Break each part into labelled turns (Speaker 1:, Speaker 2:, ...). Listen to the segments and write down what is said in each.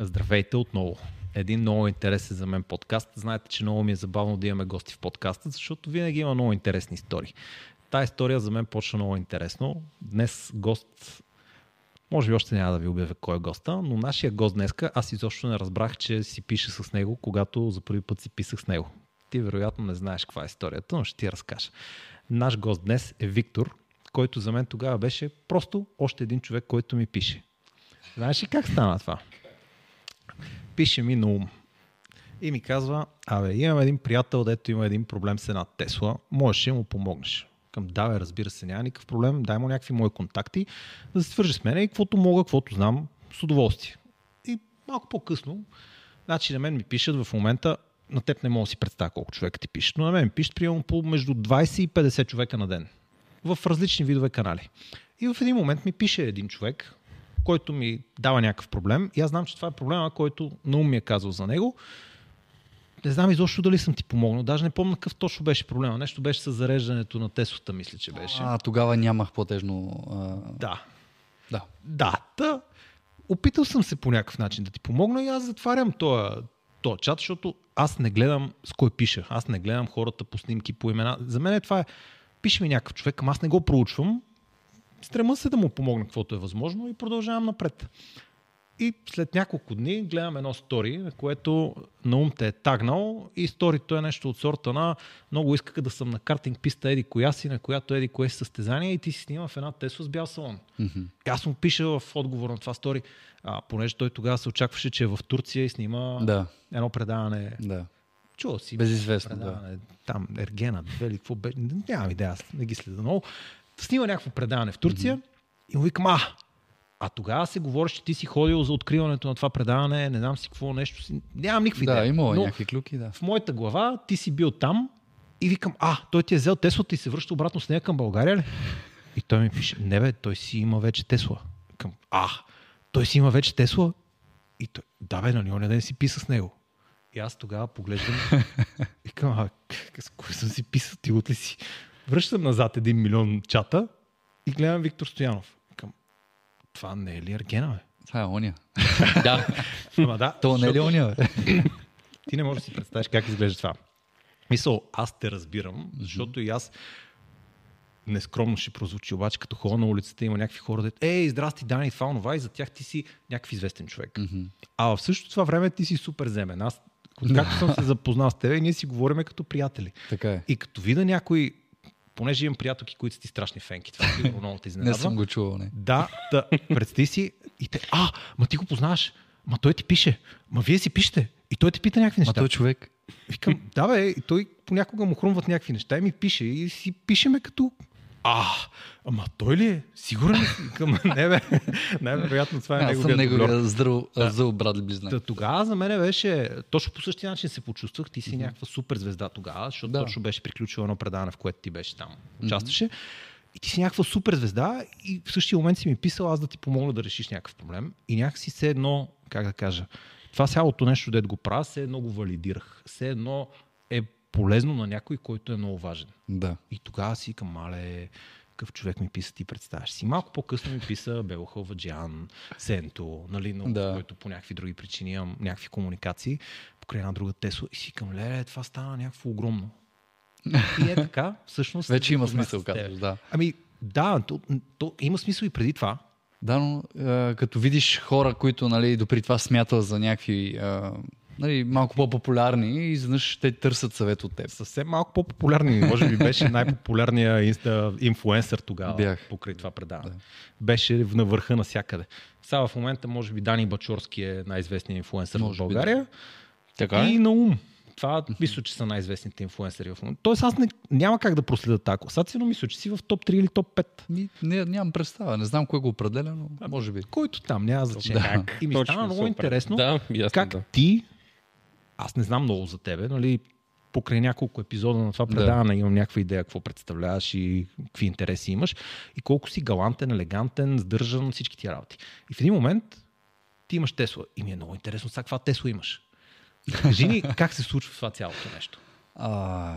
Speaker 1: Здравейте отново. Един много интересен за мен подкаст. Знаете, че много ми е забавно да имаме гости в подкаста, защото винаги има много интересни истории. Та история за мен почна много интересно. Днес гост, може би още няма да ви обявя кой е госта, но нашия гост днеска, аз изобщо не разбрах, че си пише с него, когато за първи път си писах с него. Ти вероятно не знаеш каква е историята, но ще ти разкажа. Наш гост днес е Виктор, който за мен тогава беше просто още един човек, който ми пише. Знаеш ли как стана това? Пише ми на ум. И ми казва, абе, имам един приятел, дето има един проблем с една Тесла, можеш ли му помогнеш? Към да, бе, разбира се, няма никакъв проблем, дай му някакви мои контакти, да се свържи с мен и каквото мога, каквото знам, с удоволствие. И малко по-късно, значи на мен ми пишат в момента, на теб не мога да си представя колко човека ти пишат, но на мен ми пишат примерно по между 20 и 50 човека на ден в различни видове канали. И в един момент ми пише един човек, който ми дава някакъв проблем и аз знам, че това е проблема, който Наум ми е казал за него. Не знам изобщо дали съм ти помогнал. Даже не помня какъв точно беше проблема. Нещо беше с зареждането на Теслата, мисля, че беше.
Speaker 2: А, тогава нямах платежно... А...
Speaker 1: Да.
Speaker 2: Да.
Speaker 1: Да. Та, опитал съм се по някакъв начин да ти помогна и аз затварям този, този чат, защото аз не гледам с кой пиша. Аз не гледам хората по снимки, по имена. За мен това е пише ми някакъв човек, ама аз не го проучвам, стрема се да му помогна каквото е възможно и продължавам напред. И след няколко дни гледам едно стори, на което Наум те е тагнал и сторито е нещо от сорта на много искаха да съм на картинг писта еди коя си, на която еди кое си състезание и ти си снима в една Тесла с бял салон.
Speaker 2: Mm-hmm.
Speaker 1: И аз му пиша в отговор на това стори, а, понеже той тогава се очакваше, че е в Турция и снима
Speaker 2: Да,
Speaker 1: едно предаване.
Speaker 2: да.
Speaker 1: Чува си.
Speaker 2: Безизвестно, да.
Speaker 1: Там Ергена, вели, какво бе, нямам идея, аз не ги следа много. Снима някакво предаване в Турция mm-hmm. и му викам, а, а тогава се говори, че ти си ходил за откриването на това предаване, не знам си какво нещо си, нямам никакви
Speaker 2: Да,
Speaker 1: идея.
Speaker 2: имало
Speaker 1: Но
Speaker 2: някакви клюки, да.
Speaker 1: в моята глава ти си бил там и викам, а, той ти е взел Теслата и се връща обратно с нея към България ли? И той ми пише, не бе, той си има вече Тесла. Към, а, той си има вече Тесла? И той, да бе, нали, оня ден си писа с него. И аз тогава поглеждам и към, а, с кой съм си писал, ти от ли си? Връщам назад един милион чата и гледам Виктор Стоянов. Към, това не е ли Ергена, бе?
Speaker 2: Това е оня. да,
Speaker 1: Ама да,
Speaker 2: то не е ли оня, бе?
Speaker 1: ти не можеш да си представиш как изглежда това. Мисъл, аз те разбирам, защото и аз нескромно ще прозвучи, обаче като хора на улицата има някакви хора, дето, ей, здрасти, Дани, това, онова, и за тях ти си някакъв известен човек. А в същото това време ти си супер земен. Аз, както съм се запознал с теб, ние си говориме като приятели.
Speaker 2: Така е.
Speaker 1: И като видя някой, понеже имам приятелки, които са ти страшни фенки, това сигурно много те
Speaker 2: Не
Speaker 1: изненадва.
Speaker 2: съм го чувал, не.
Speaker 1: Да, да, представи си и те, а, ма ти го познаваш, ма той ти пише, ма вие си пишете. И той ти пита някакви
Speaker 2: Ма
Speaker 1: неща.
Speaker 2: той е човек.
Speaker 1: Викам, да бе, и той понякога му хрумват някакви неща и ми пише и си пишеме като а, ама той ли е? Сигурен ли не бе, най-вероятно това е неговият
Speaker 2: неговия здрав,
Speaker 1: Да.
Speaker 2: зъл брат или близнак.
Speaker 1: Та, тогава за мен беше, точно по същия начин се почувствах, ти си някаква супер звезда тогава, защото
Speaker 2: Да.
Speaker 1: точно беше приключила едно предаване, в което ти беше там, участваше. И ти си някаква супер звезда и в същия момент си ми писал аз да ти помогна да решиш някакъв проблем. И някакси все едно, как да кажа, това цялото нещо, дето го правя, все едно го валидирах. Все едно е полезно на някой, който е много важен.
Speaker 2: Да.
Speaker 1: И тогава си към мале, какъв човек ми писа, ти представяш си. Малко по-късно ми писа Бело Халваджиан, Сенто, нали, но,
Speaker 2: Да.
Speaker 1: който по някакви други причини имам някакви комуникации, покрай една друга Тесла и си към леле, това стана някакво огромно. И е така, всъщност.
Speaker 2: Вече има смисъл, казваш, да.
Speaker 1: Ами, да, то, то, има смисъл и преди това.
Speaker 2: Да, но а, като видиш хора, които нали, допри това смятат за някакви а, нали, малко по-популярни и изведнъж те търсят съвет от теб.
Speaker 1: Съвсем малко по-популярни. Може би беше най-популярният инста, инфлуенсър тогава
Speaker 2: Бях.
Speaker 1: покрай това предаване.
Speaker 2: Да.
Speaker 1: Беше на върха навсякъде. Сега в момента може би Дани Бачорски е най-известният инфлуенсър в България.
Speaker 2: Така
Speaker 1: и Наум. Това мисля, че са най-известните инфлуенсъри в момента. Тоест аз не, няма как да проследя тази класация, но мисля, че си в топ 3 или топ 5.
Speaker 2: Ни, не, нямам представа. Не знам кой го определя, но може би.
Speaker 1: Който там, няма значение.
Speaker 2: Да.
Speaker 1: И ми
Speaker 3: Точно
Speaker 1: стана много
Speaker 3: супер.
Speaker 1: интересно
Speaker 3: Да, ясно,
Speaker 1: как
Speaker 3: да.
Speaker 1: ти, аз не знам много за тебе, нали, покрай няколко епизода на това
Speaker 2: Да.
Speaker 1: предаване имам някаква идея какво представляваш и какви интереси имаш и колко си галантен, елегантен, сдържан, всички тия работи. И в един момент ти имаш Тесла и ми е много интересно сега каква Тесла имаш. Кажи ни как се случва това цялото нещо.
Speaker 2: А,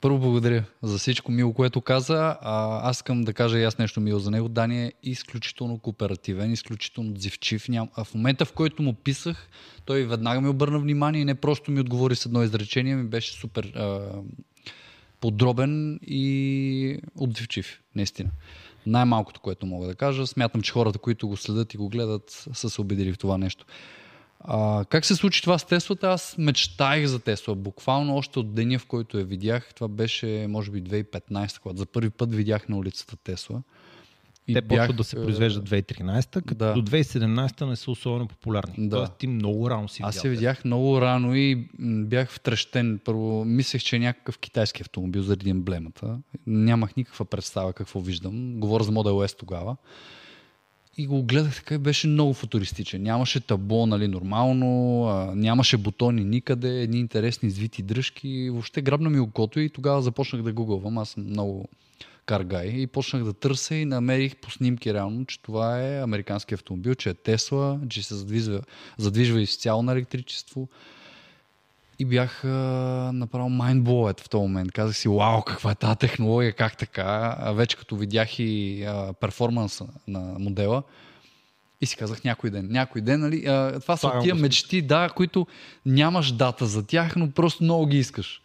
Speaker 2: Първо благодаря за всичко мило, което каза. А, аз искам да кажа и аз нещо мило за него. Дани е изключително кооперативен, изключително отзивчив. Ням... А в момента, в който му писах, той веднага ми обърна внимание и не просто ми отговори с едно изречение, ми беше супер а, подробен и отзивчив, наистина. Най-малкото, което мога да кажа. Смятам, че хората, които го следят и го гледат, са се убедили в това нещо. А, как се случи това с Теслата? Аз мечтаях за Тесла. Буквално още от деня, в който я видях, това беше може би 2015, когато за първи път видях на улицата Тесла.
Speaker 1: И Те бях, почват да се произвеждат 2013, като да. до 2017 не са особено популярни. Да. Тоест ти много рано си
Speaker 2: Аз се видях много рано и бях втрещен. Първо мислех, че е някакъв китайски автомобил заради емблемата. Нямах никаква представа какво виждам. Говоря за Model S тогава. И го гледах така и беше много футуристичен. Нямаше табло, нали, нормално, а, нямаше бутони никъде, едни интересни извити дръжки. Въобще грабна ми окото и тогава започнах да гугълвам. Аз съм много каргай и почнах да търся и намерих по снимки реално, че това е американски автомобил, че е Тесла, че се задвижва, задвижва изцяло на електричество. И бях а, направо mindblowed в този момент. Казах си, вау, каква е тази технология, как така. А вече като видях и а, перформанса на модела, и си казах някой ден. Някой ден, нали? А, това са тия мечти, да, които нямаш дата за тях, но просто много ги искаш.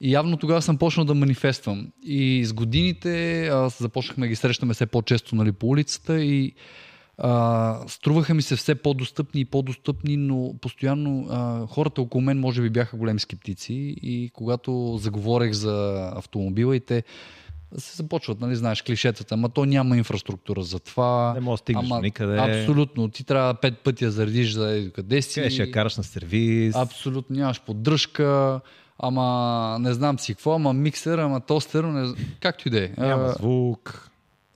Speaker 2: И явно тогава съм почнал да манифествам. И с годините аз започнахме ги срещаме все по-често нали, по улицата и а, струваха ми се все по-достъпни и по-достъпни, но постоянно а, хората около мен може би бяха големи скептици и когато заговорех за автомобила и те се започват, нали, знаеш, клишетата, ама то няма инфраструктура за това.
Speaker 1: Не може да стигнеш ама, никъде.
Speaker 2: Абсолютно. Ти трябва пет пъти да заредиш за къде си.
Speaker 1: Къде ще я караш на сервис.
Speaker 2: Абсолютно. Нямаш поддръжка ама не знам си какво, ама миксер, ама тостер, не... както и да е.
Speaker 1: Няма звук.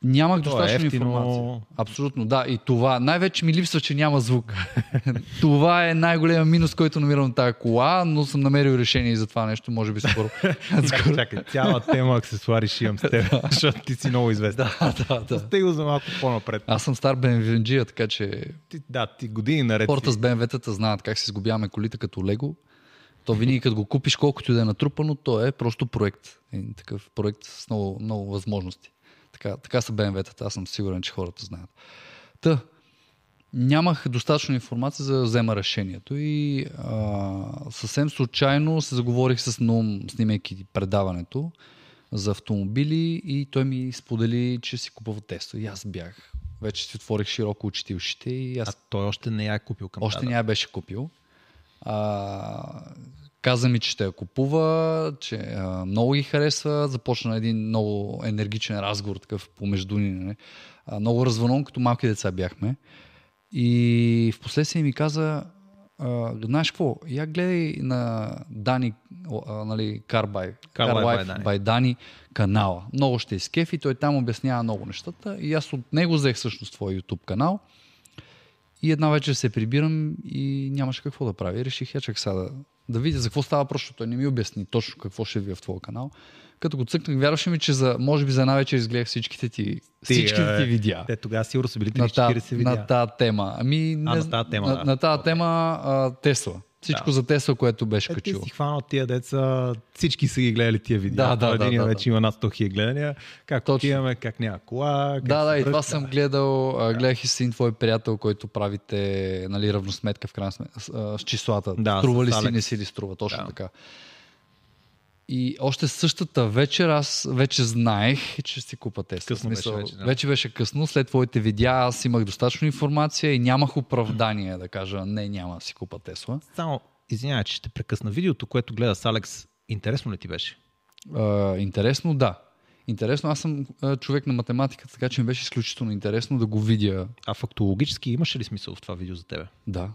Speaker 2: Нямах е достатъчно е информация. Абсолютно, да. И това. Най-вече ми липсва, че няма звук. това е най-големия минус, който намирам тази кола, но съм намерил решение и за това нещо, може би скоро.
Speaker 1: скоро. Чакай, цяла тема аксесуари ще имам с теб, защото ти си много известен.
Speaker 2: да, да, да.
Speaker 1: Сте го за малко по-напред.
Speaker 2: Аз съм стар bmw така че...
Speaker 1: Ти, да, ти години наред.
Speaker 2: Хората с BMW-тата знаят как се сгубяваме колите като лего. То винаги като го купиш, колкото и да е натрупано, то е просто проект. Един такъв проект с много, много възможности. Така, така са BMW-тата, аз съм сигурен, че хората знаят. Та, нямах достатъчно информация за да взема решението и а, съвсем случайно се заговорих с Ном, снимайки предаването за автомобили и той ми сподели, че си купува Тесла. И аз бях. Вече си отворих широко очите и ушите. И аз...
Speaker 1: А той още не я е купил към
Speaker 2: Още не я беше купил. А, каза ми, че ще я купува, че а, много ги харесва. Започна един много енергичен разговор такъв помежду ни. Не? А, много развънон, като малки деца бяхме. И в последствие ми каза, а, знаеш какво, я гледай на Дани, а, нали, Carby, Car Life by Дани канала. Много ще изкефи, той там обяснява много нещата и аз от него взех всъщност твой YouTube канал. И една вечер се прибирам и нямаше какво да прави. Реших я чак сега да, да видя за какво става просто. Той не ми обясни точно какво ще ви в твоя канал. Като го цъкнах, вярваше ми, че за, може би за една вечер изгледах всичките ти, всичките ти видеа.
Speaker 1: Те тогава сигурно са били 30-40 видеа.
Speaker 2: На тази тема. Ами,
Speaker 1: не, а, на тази тема,
Speaker 2: на,
Speaker 1: да.
Speaker 2: на тази тема а, Тесла. Всичко да. за Тесла, което беше
Speaker 1: е,
Speaker 2: качило.
Speaker 1: Ти си хванал тия деца, всички са ги гледали тия видеа.
Speaker 2: Да, да,
Speaker 1: Един
Speaker 2: да,
Speaker 1: вече
Speaker 2: да.
Speaker 1: има над 100 хиляди гледания. Как Точно. отиваме, как няма кола. Как
Speaker 2: да, да, и това съм гледал. Да. Гледах и с един твой приятел, който правите нали, равносметка в крайна сметка с, с числата.
Speaker 1: Да,
Speaker 2: струва ли си, не си ли струва. Точно да. така. И още същата вечер аз вече знаех, че си купа Тесла.
Speaker 1: Късно Смисъл, беше вече, да.
Speaker 2: вече беше късно. След твоите видеа аз имах достатъчно информация и нямах оправдание да кажа не, няма да си купа Тесла.
Speaker 1: Само, извинявай, че ще прекъсна. Видеото, което гледа с Алекс, интересно ли ти беше?
Speaker 2: А, интересно, да. Интересно, аз съм а, човек на математиката, така че ми беше изключително интересно да го видя.
Speaker 1: А фактологически имаше ли смисъл в това видео за тебе?
Speaker 2: Да.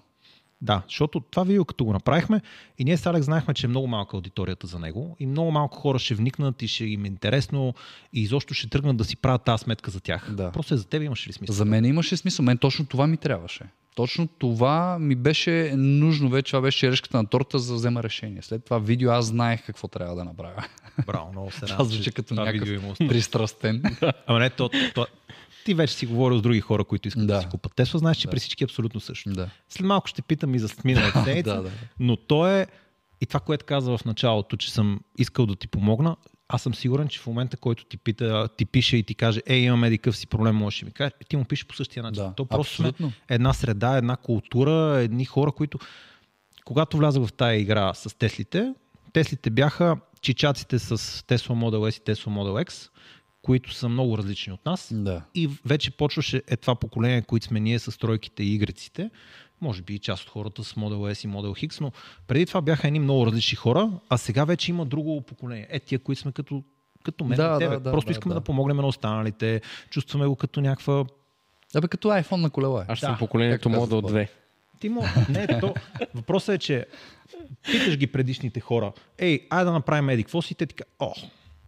Speaker 1: Да, защото това видео като го направихме и ние с Алекс знаехме, че е много малка аудиторията за него и много малко хора ще вникнат и ще им е интересно и изобщо ще тръгнат да си правят тази сметка за тях.
Speaker 2: Да.
Speaker 1: Просто е за теб имаше ли смисъл?
Speaker 2: За мен имаше смисъл. Мен точно това ми трябваше. Точно това ми беше нужно вече. Това беше черешката на торта за да взема решение. След това видео аз знаех какво трябва да направя.
Speaker 1: Браво, много се
Speaker 2: радвам. Това звучи като някакъв пристрастен.
Speaker 1: Ама не, то, то, ти вече си говорил с други хора, които искат да, да си купат Тесла, знаеш, че да. при всички е абсолютно също.
Speaker 2: Да.
Speaker 1: След малко ще питам и за миналата седмица,
Speaker 2: да, да.
Speaker 1: но то е И това, което каза в началото, че съм искал да ти помогна, аз съм сигурен, че в момента, който ти, пита, ти пише и ти каже, ей, имаме такъв си проблем, можеш да ми кажеш, ти му пише по същия начин.
Speaker 2: Да,
Speaker 1: То просто
Speaker 2: абсолютно.
Speaker 1: сме една среда, една култура, едни хора, които... Когато влязах в тая игра с Теслите, Теслите бяха чичаците с Tesla Model S и Tesla Model X, които са много различни от нас.
Speaker 2: Да.
Speaker 1: И вече почваше е това поколение, които сме ние с тройките и игреците. Може би и част от хората с Model S и Model X, но преди това бяха едни много различни хора, а сега вече има друго поколение. Е, тия, които сме като, като мен
Speaker 2: Да,
Speaker 1: и тебе.
Speaker 2: да, да,
Speaker 1: Просто
Speaker 2: да,
Speaker 1: искаме да,
Speaker 2: да.
Speaker 1: помогнем на останалите. Чувстваме го като някаква...
Speaker 2: Абе, като iPhone на колела е.
Speaker 3: Аз
Speaker 1: Да,
Speaker 3: съм поколението Model
Speaker 2: Според.
Speaker 3: 2.
Speaker 1: Ти мо... Не, то... Въпросът е, че питаш ги предишните хора, ей, айде да направим еди, какво си? И Те ти кажат, о,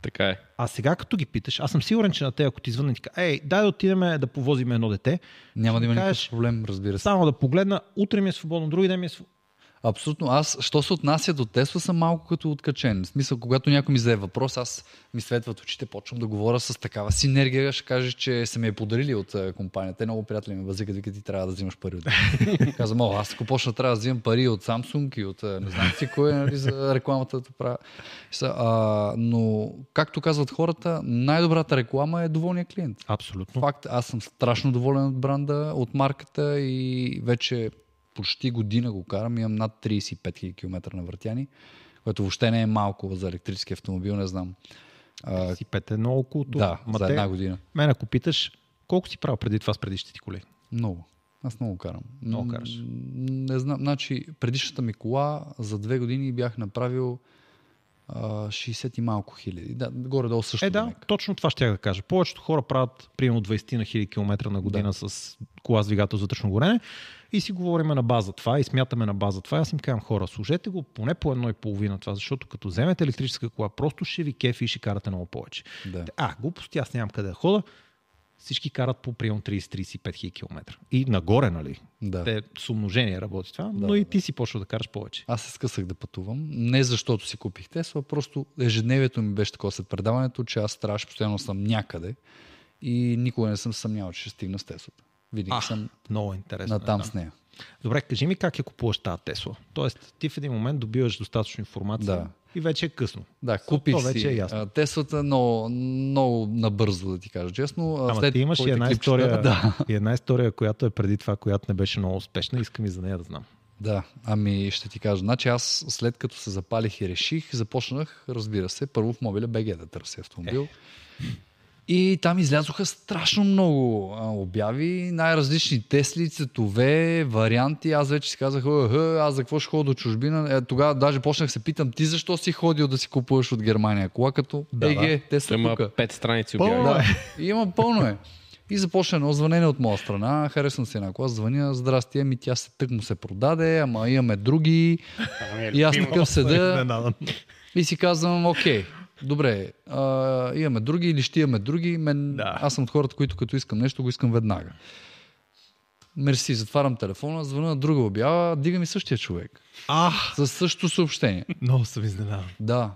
Speaker 3: Така е.
Speaker 1: а сега като ги питаш, аз съм сигурен, че на те, ако ти звънне, ти кажа, ей, дай да отидем да повозим едно дете,
Speaker 2: Няма да има никакъв проблем, разбира се.
Speaker 1: само да погледна, утре ми е свободно, други ден ми е свободно.
Speaker 2: Абсолютно. Аз, що се отнася до Тесла, съм малко като откачен. В смисъл, когато някой ми зададе въпрос, аз ми светват очите, почвам да говоря с такава синергия, ще кажеш, че са ми е подарили от е, компанията. Те много приятели ми възикат, викат, ти трябва да взимаш пари от. Казвам, о, аз ако почна трябва да взимам пари от Samsung и от е, не знам си кой нали, за рекламата да правя. А, но, както казват хората, най-добрата реклама е доволния клиент.
Speaker 1: Абсолютно.
Speaker 2: Факт, аз съм страшно доволен от бранда, от марката и вече почти година го карам. Имам над 35 000 км на въртяни, което въобще не е малко за електрически автомобил, не знам. А,
Speaker 1: Си пет е много култура.
Speaker 2: да,
Speaker 1: Ма
Speaker 2: за
Speaker 1: те-
Speaker 2: една година.
Speaker 1: Мен ако питаш, колко си правил преди това с предишните ти коли?
Speaker 2: Много. Аз много карам.
Speaker 1: Много караш.
Speaker 2: Не знам, значи предишната ми кола за две години бях направил а, 60 и малко хиляди. Да, горе-долу също.
Speaker 1: Е, да,
Speaker 2: нека.
Speaker 1: точно това ще да кажа. Повечето хора правят примерно 20 на хиляди километра на година
Speaker 2: Да.
Speaker 1: с кола с двигател за вътрешно горене и си говорим на база това и смятаме на база това. Аз им казвам хора, служете го поне по едно и половина това, защото като вземете електрическа кола, просто ще ви кефи и ще карате много повече.
Speaker 2: Да.
Speaker 1: А, глупости, аз нямам къде да хода. Всички карат по примерно 30-35 хиляди километра. И нагоре, нали?
Speaker 2: Да.
Speaker 1: Те с умножение работи това, но
Speaker 2: Да,
Speaker 1: и
Speaker 2: да.
Speaker 1: ти си почва да караш повече.
Speaker 2: Аз се скъсах да пътувам. Не защото си купих Тесла, просто ежедневието ми беше такова след предаването, че аз трябваше постоянно съм някъде и никога не съм съмнявал, че ще стигна с Теслата. Винаги съм
Speaker 1: Много интересно. е,
Speaker 2: натам
Speaker 1: да.
Speaker 2: с нея.
Speaker 1: Добре, кажи ми как я купуваш тази Тесла. Тоест, ти в един момент добиваш достатъчно информация
Speaker 2: Да.
Speaker 1: и вече е късно.
Speaker 2: Да, купих
Speaker 1: То вече
Speaker 2: си
Speaker 1: е ясно.
Speaker 2: Теслата много, много набързо, да ти кажа честно.
Speaker 1: Ама
Speaker 2: след
Speaker 1: ти имаш и една, история,
Speaker 2: Да,
Speaker 1: и една история, която е преди това, която не беше много успешна. Искам и за нея да знам.
Speaker 2: да, ами ще ти кажа. Значи аз след като се запалих и реших, започнах, разбира се, първо в мобиля БГ да търся автомобил. И там излязоха страшно много а, обяви, най-различни Тесли, цветове, варианти. Аз вече си казах, «Е, аз за какво ще ходя до чужбина? Е, тогава даже почнах се питам, ти защо си ходил да си купуваш от Германия кола, като
Speaker 1: Да,
Speaker 2: ЕГ,
Speaker 1: да.
Speaker 2: те са
Speaker 3: има
Speaker 2: тук.
Speaker 3: пет страници
Speaker 1: Пълно
Speaker 3: обяви.
Speaker 2: Да, и има пълно е. И започна едно звънение от моя страна. Харесвам си една кола. Звъня, здрасти, ами тя се тък му се продаде, ама имаме други. И аз такъв седа
Speaker 1: Изненадан.
Speaker 2: и си казвам, окей, добре, а, имаме други или ще имаме други. Мен,
Speaker 1: Да.
Speaker 2: Аз съм от хората, които като искам нещо, го искам веднага. Мерси, затварям телефона, звъна на друга обява, дига ми същия човек.
Speaker 1: А,
Speaker 2: За същото съобщение.
Speaker 1: много съм изненадан.
Speaker 2: Да.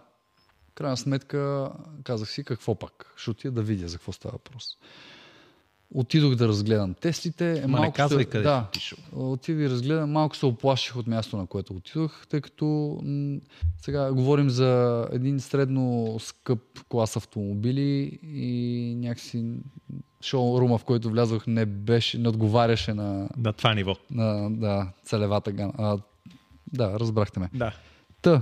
Speaker 2: Крайна сметка казах си какво пак. Ще отида да видя за какво става въпрос. Отидох да разгледам тестите.
Speaker 1: Ма не казвай къде
Speaker 2: да,
Speaker 1: си
Speaker 2: отидох и разгледам. Малко се оплаших от място, на което отидох, тъй като м- сега говорим за един средно скъп клас автомобили и някакси шоурума, в който влязох, не, беше, не отговаряше на,
Speaker 1: На това ниво.
Speaker 2: на да, целевата гама. А, да, разбрахте ме.
Speaker 1: Да.
Speaker 2: Та,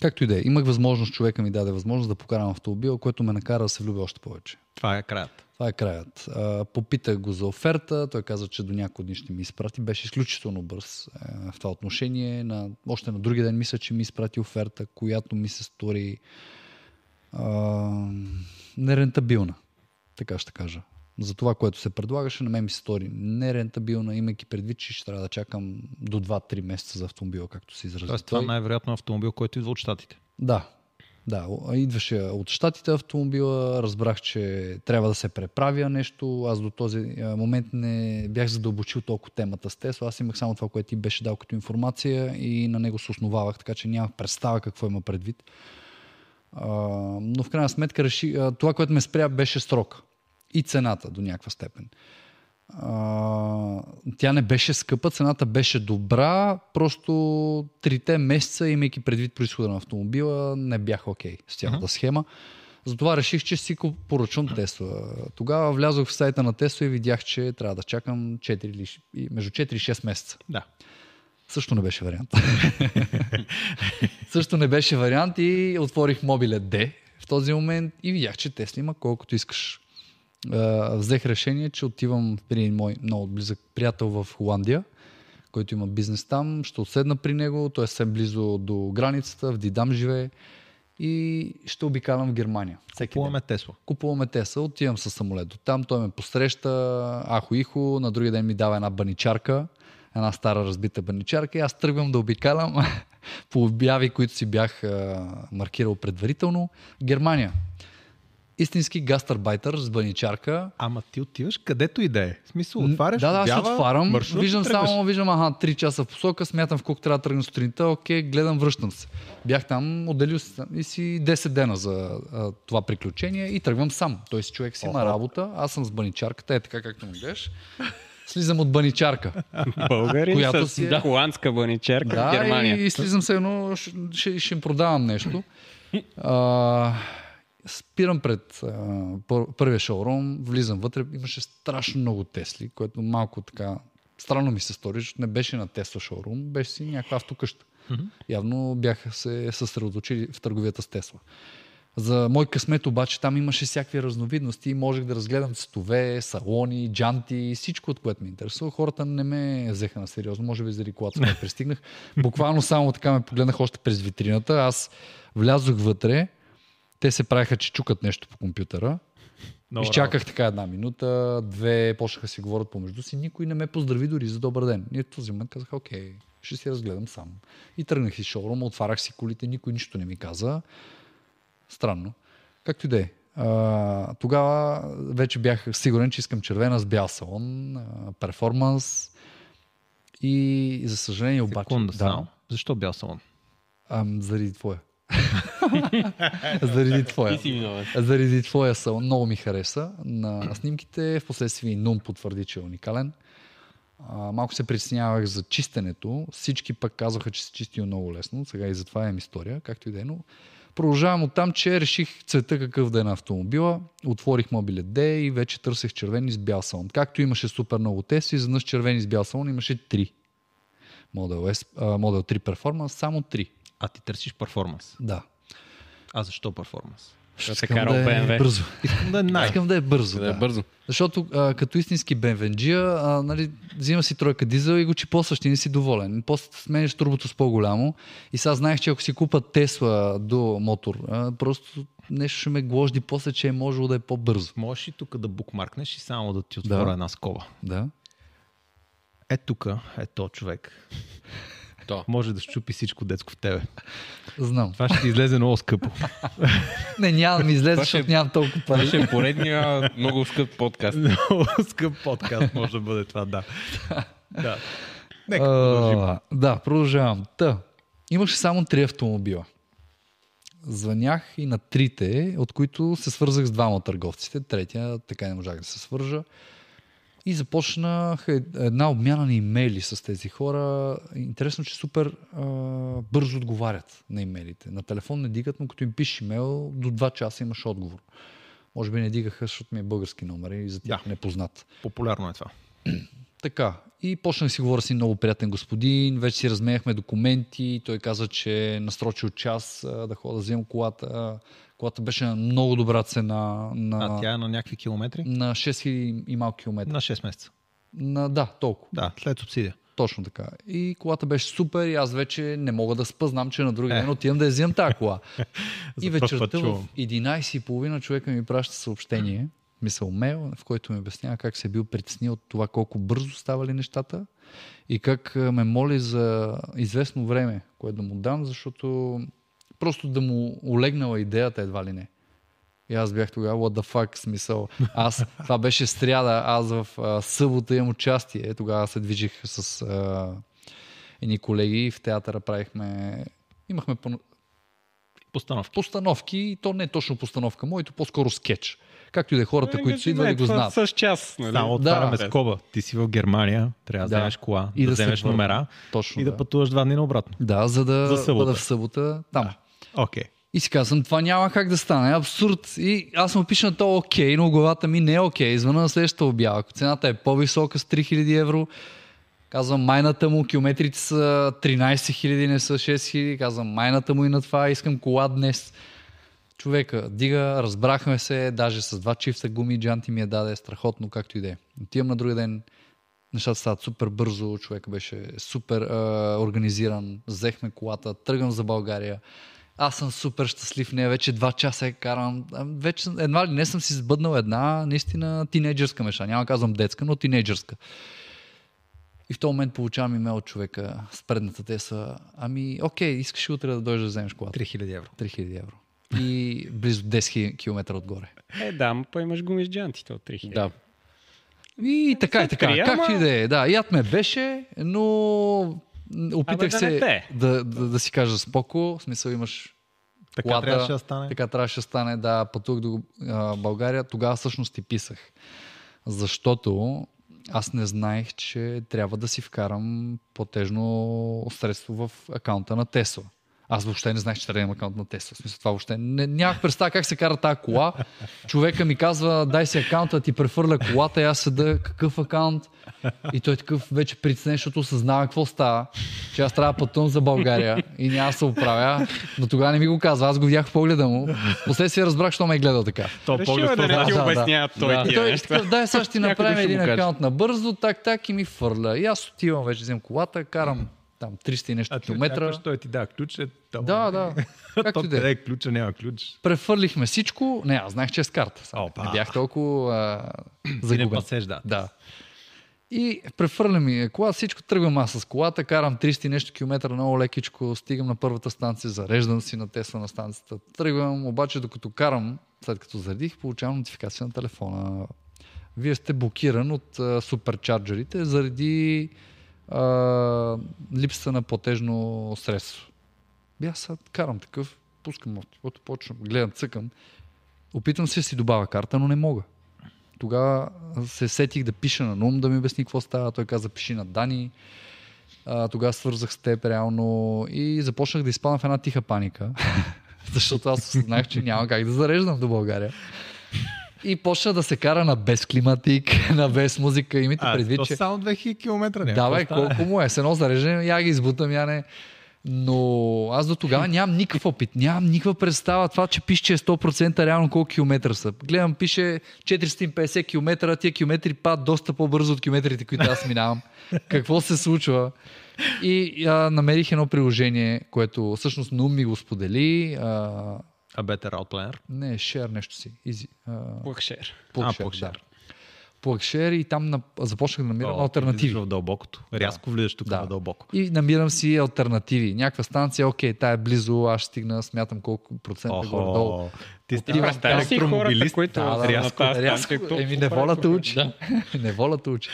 Speaker 2: както и да е, имах възможност, човека ми даде възможност да покарам автомобил, което ме накара да се влюбя още повече.
Speaker 1: Това е краят.
Speaker 2: Това е краят. Попитах го за оферта, той каза, че до няколко дни ще ми изпрати. Беше изключително бърз е, в това отношение. На, още на други ден мисля, че ми изпрати оферта, която ми се стори а, нерентабилна. Така ще кажа. За това, което се предлагаше, на мен ми се стори нерентабилна, имайки предвид, че ще трябва да чакам до 2-3 месеца за автомобила, както се изрази.
Speaker 1: Тоест, това най-вероятно е автомобил, който идва от Штатите.
Speaker 2: Да. Да, идваше от щатите автомобила, разбрах, че трябва да се преправя нещо. Аз до този момент не бях задълбочил толкова темата с Тесла. Аз имах само това, което ти беше дал като информация и на него се основавах, така че нямах представа какво има предвид. Но в крайна сметка реши, това, което ме спря, беше срок и цената до някаква степен. А, тя не беше скъпа, цената беше добра, просто трите месеца, имайки предвид происхода на автомобила, не бях окей okay с цялата схема. Затова реших, че си поръчвам Тесла. Тогава влязох в сайта на Тесла и видях, че трябва да чакам 4 или, и- между 4 и 6 месеца.
Speaker 1: Да.
Speaker 2: Също не беше вариант. Също не беше вариант и отворих мобиле D в този момент и видях, че Тесла има колкото искаш. А, взех решение, че отивам при един мой много близък приятел в Холандия, който има бизнес там. Ще отседна при него, той е съвсем близо до границата, в Дидам живее и ще обикалям в Германия. Всеки ден
Speaker 1: Купуваме Тесла.
Speaker 2: купуваме Тесла, отивам с самолет до там, той ме посреща, ахо ихо, на другия ден ми дава една баничарка, една стара разбита баничарка и аз тръгвам да обикалям по обяви, които си бях а, маркирал предварително. Германия. Истински гастарбайтър с баничарка.
Speaker 1: Ама ти отиваш където и да е. В смисъл, отваряш,
Speaker 2: да, да, аз отварям,
Speaker 1: маршрут,
Speaker 2: виждам само, виждам, аха, 3 часа в посока, смятам в колко трябва да тръгна сутринта, окей, гледам, връщам се. Бях там, отделил си и си 10 дена за а, това приключение и тръгвам сам. Той си човек си има работа, аз съм с баничарката, е така както му гледаш. Слизам от баничарка.
Speaker 3: Българин
Speaker 2: Която
Speaker 3: с
Speaker 2: си е-
Speaker 3: холандска баничерка в
Speaker 2: Да,
Speaker 3: Германия.
Speaker 2: и, и слизам се едно, ще, ще, ще им продавам нещо. А, спирам пред а, пър, първия шоурум, влизам вътре, имаше страшно много Тесли, което малко така странно ми се стори, защото не беше на Тесла шоурум, беше си някаква автокъща. Явно бяха се съсредоточили в търговията с Тесла. За мой късмет обаче там имаше всякакви разновидности и можех да разгледам цветове, салони, джанти, всичко от което ме интересува. Хората не ме взеха на сериозно, може би заради с която пристигнах. Буквално само така ме погледнах още през витрината. Аз влязох вътре, те се правиха, че чукат нещо по компютъра.
Speaker 1: Много
Speaker 2: Изчаках така една минута, две, почнаха да си говорят помежду си. Никой не ме поздрави дори за добър ден. И в този момент казах, окей, ще си разгледам сам. И тръгнах из шоурума, отварях си колите, никой нищо не ми каза. Странно. Както и да е. Тогава вече бях сигурен, че искам червена с бял салон, перформанс. И за съжаление обаче...
Speaker 1: Секунда само. Защо бял салон?
Speaker 2: Ам, заради твоя. заради твоя. Заради твоя салон много ми хареса. На снимките в последствие и Нум потвърди, че е уникален. А, малко се притеснявах за чистенето. Всички пък казваха, че се чисти много лесно. Сега и затова имам история, както и да е. Но продължавам от там, че реших цвета какъв да е на автомобила. Отворих мобиле D и вече търсех червени с бял салон. Както имаше супер много тест, изведнъж червени с бял салон имаше 3. Model, S, Model 3 Performance, само 3.
Speaker 1: А ти търсиш перформанс.
Speaker 2: Да.
Speaker 1: А защо перформанс?
Speaker 2: Ще
Speaker 3: те карал
Speaker 2: да е
Speaker 3: BMW.
Speaker 2: бързо.
Speaker 1: Искам да е най.
Speaker 2: Искам да е бързо.
Speaker 3: Да е бързо.
Speaker 2: Защото а, като истински бенвенджия, а, нали, взима си тройка дизел и го чипосваш, ти не си доволен. После сменяш турбото с по-голямо и сега знаех, че ако си купа Тесла до мотор, а, просто нещо ще ме гложди после, че е можело да е по-бързо.
Speaker 1: Можеш и тук да букмаркнеш и само да ти отворя
Speaker 2: Да.
Speaker 1: една скоба.
Speaker 2: Да.
Speaker 1: Е тук, е то човек.
Speaker 3: То.
Speaker 1: Може да щупи всичко детско в тебе.
Speaker 2: Знам.
Speaker 1: Това ще ти излезе много скъпо.
Speaker 2: Не, няма да ми излезе,
Speaker 3: Това ще-
Speaker 2: защото нямам толкова
Speaker 3: Това
Speaker 2: пари.
Speaker 3: ще е поредния много скъп подкаст.
Speaker 1: много скъп подкаст може да бъде това, да. да. Нека продължим.
Speaker 2: Да, продължавам. Та, имаше само три автомобила. Звънях и на трите, от които се свързах с двама от търговците. Третия така и не можах да се свържа. И започнах е- една обмяна на имейли с тези хора. Интересно, че супер а, бързо отговарят на имейлите. На телефон не дигат, но като им пишеш имейл, до 2 часа имаш отговор. Може би не дигаха, защото ми е български номер и за тях
Speaker 1: Да.
Speaker 2: непознат.
Speaker 1: Популярно е това.
Speaker 2: Така. И почнах си говоря с един много приятен господин. Вече си разменяхме документи. Той каза, че е насрочил час да ходя да вземам колата. Колата беше на много добра цена. На,
Speaker 1: А тя е на някакви километри?
Speaker 2: на 6000 и малко километра.
Speaker 1: На 6 месеца.
Speaker 2: На, да, толкова.
Speaker 1: Да, след субсидия.
Speaker 2: Точно така. И колата беше супер и аз вече не мога да спа. Знам, че на други
Speaker 1: Е.
Speaker 2: ден отивам да я взимам тази кола. и вечерта в
Speaker 1: чувам.
Speaker 2: 11.30 човека ми праща съобщение, мисъл мейл, в който ми обяснява как се е бил притеснил от това колко бързо ставали нещата и как ме моли за известно време, което да му дам, защото просто да му олегнала идеята едва ли не. И аз бях тогава, what the fuck, смисъл. Аз, това беше сряда, аз в а, събота имам участие. Тогава се движих с а, едни колеги в театъра правихме, имахме по-
Speaker 1: Постановки.
Speaker 2: постановки, и то не е точно постановка, моето по-скоро скетч. Както и да е хората, които са идвали, го знаят.
Speaker 3: С час, нали?
Speaker 1: Само
Speaker 2: Да.
Speaker 1: отваряме скоба. Ти си в Германия, трябва да,
Speaker 2: Да.
Speaker 1: вземеш кола,
Speaker 2: И
Speaker 1: да,
Speaker 2: да
Speaker 1: вземеш номера
Speaker 2: Точно,
Speaker 1: и да,
Speaker 2: да.
Speaker 1: пътуваш два дни наобратно.
Speaker 2: Да, за да
Speaker 1: За събота.
Speaker 2: бъда в събота там.
Speaker 1: Окей.
Speaker 2: И си казвам, това няма как да стане. Абсурд. И аз му пиша на то окей, но главата ми не е окей. Звъна на следващата обява. Ако цената е по-висока с 3000 евро, казвам майната му, километрите са 13 000, не са 6 000. Казвам майната му и на това, искам кола днес. Човека дига, разбрахме се, даже с два чифта гуми джанти ми я даде, страхотно, както и да е. Отивам на другия ден, нещата стават супер бързо, човек беше супер а, организиран, взехме колата, тръгвам за България. Аз съм супер щастлив, не, вече два часа я карам. Вече едва ли не съм си сбъднал една наистина тинейджърска меша. Няма казвам детска, но тинейджърска. И в този момент получавам имейл от човека с предната теса. Ами, окей, искаш ли утре да дойдеш да вземеш колата?
Speaker 1: 3000 евро.
Speaker 2: 3000 евро. И близо 10 км отгоре.
Speaker 3: Е, да, ма па имаш гуми с джантите от 3000.
Speaker 2: Да. И така и така. Както и да е. Да, яд ме беше, но опитах
Speaker 3: Абе, да
Speaker 2: се да, да, да, си кажа споко. В смисъл имаш
Speaker 1: Така
Speaker 2: колата,
Speaker 1: трябваше да стане.
Speaker 2: Така трябваше да стане, да, пътувах до а, България. Тогава всъщност ти писах. Защото аз не знаех, че трябва да си вкарам платежно средство в акаунта на Тесла. Аз въобще не знаех, че трябва да имам акаунт на Тесла. В смисъл това въобще не, нямах представа как се кара тази кола. Човека ми казва, дай си акаунта, ти прехвърля колата и аз седа, какъв акаунт? И той такъв вече притеснен, защото осъзнава какво става, че аз трябва да пътувам за България и няма да се оправя. Но тогава не ми го казва, аз го видях в погледа му. Последствие разбрах, що ме е гледал така.
Speaker 1: То
Speaker 3: Решил
Speaker 1: поглед
Speaker 3: е да не ти
Speaker 2: да, да.
Speaker 3: обяснява той
Speaker 2: И
Speaker 3: тия
Speaker 2: той е такъв, дай сега ще ти направим един акаунт на бързо, так, так и ми фърля. И аз отивам вече, вземам колата, карам там 300 и нещо
Speaker 1: А
Speaker 2: километра.
Speaker 1: очакваш, той ти дава ключ. Е, то-
Speaker 2: Да, да. Както
Speaker 1: То
Speaker 2: и да е.
Speaker 1: е ключа, няма ключ.
Speaker 2: Прехвърлихме всичко. Не, аз знаех, че е с карта.
Speaker 1: Опа.
Speaker 2: Не бях толкова а,
Speaker 1: не
Speaker 2: загубен.
Speaker 1: пасеш, да.
Speaker 2: Да. И прехвърля ми кола, всичко тръгвам аз с колата, карам 300 и нещо километра много лекичко, стигам на първата станция, зареждам си на Тесла на станцията, тръгвам, обаче докато карам, след като заредих, получавам нотификация на телефона. Вие сте блокиран от а, суперчарджерите заради а, липса на платежно средство. И аз карам такъв, пускам автото, почвам, гледам, цъкам. Опитвам се да си добавя карта, но не мога. Тогава се сетих да пиша на Нум, да ми обясни какво става. Той каза, пиши на Дани. Тогава свързах с теб реално и започнах да изпадам в една тиха паника, защото аз осъзнах, че няма как да зареждам до България. И почна да се кара на без климатик, на без музика. Имайте
Speaker 1: А,
Speaker 2: предвид,
Speaker 1: то
Speaker 2: че...
Speaker 1: само 2000 км. няма.
Speaker 2: Да, бе, колко му е? С едно зареждане, я ги избутам, я не. Но аз до тогава нямам никакъв опит, нямам никаква представа. Това, че пише, че е 100% реално колко километра са. Гледам, пише 450 км, а тия километри падат доста по-бързо от километрите, които аз минавам. Какво се случва? И а, намерих едно приложение, което всъщност Нум ми го сподели. А,
Speaker 1: A Better Route Planner.
Speaker 2: не, Share нещо си. Easy. А,
Speaker 3: Плъкшер.
Speaker 2: Plugshare,
Speaker 1: А, Plugshare.
Speaker 2: да. Plugshare и там на, започнах да намирам
Speaker 1: О,
Speaker 2: альтернативи.
Speaker 1: в дълбокото. Рязко влизаш тук
Speaker 2: Да.
Speaker 1: на дълбоко.
Speaker 2: И намирам си альтернативи. Някаква станция, окей, тая е близо, аз ще стигна, смятам колко процента горе-долу.
Speaker 1: Охо, ти стигаш
Speaker 3: Представяш си хората,
Speaker 1: електромобилист.
Speaker 3: които
Speaker 2: Да, да,
Speaker 3: на
Speaker 1: рязко,
Speaker 3: тази
Speaker 2: Рязко, еми
Speaker 3: бе.
Speaker 2: учи. неволата учи.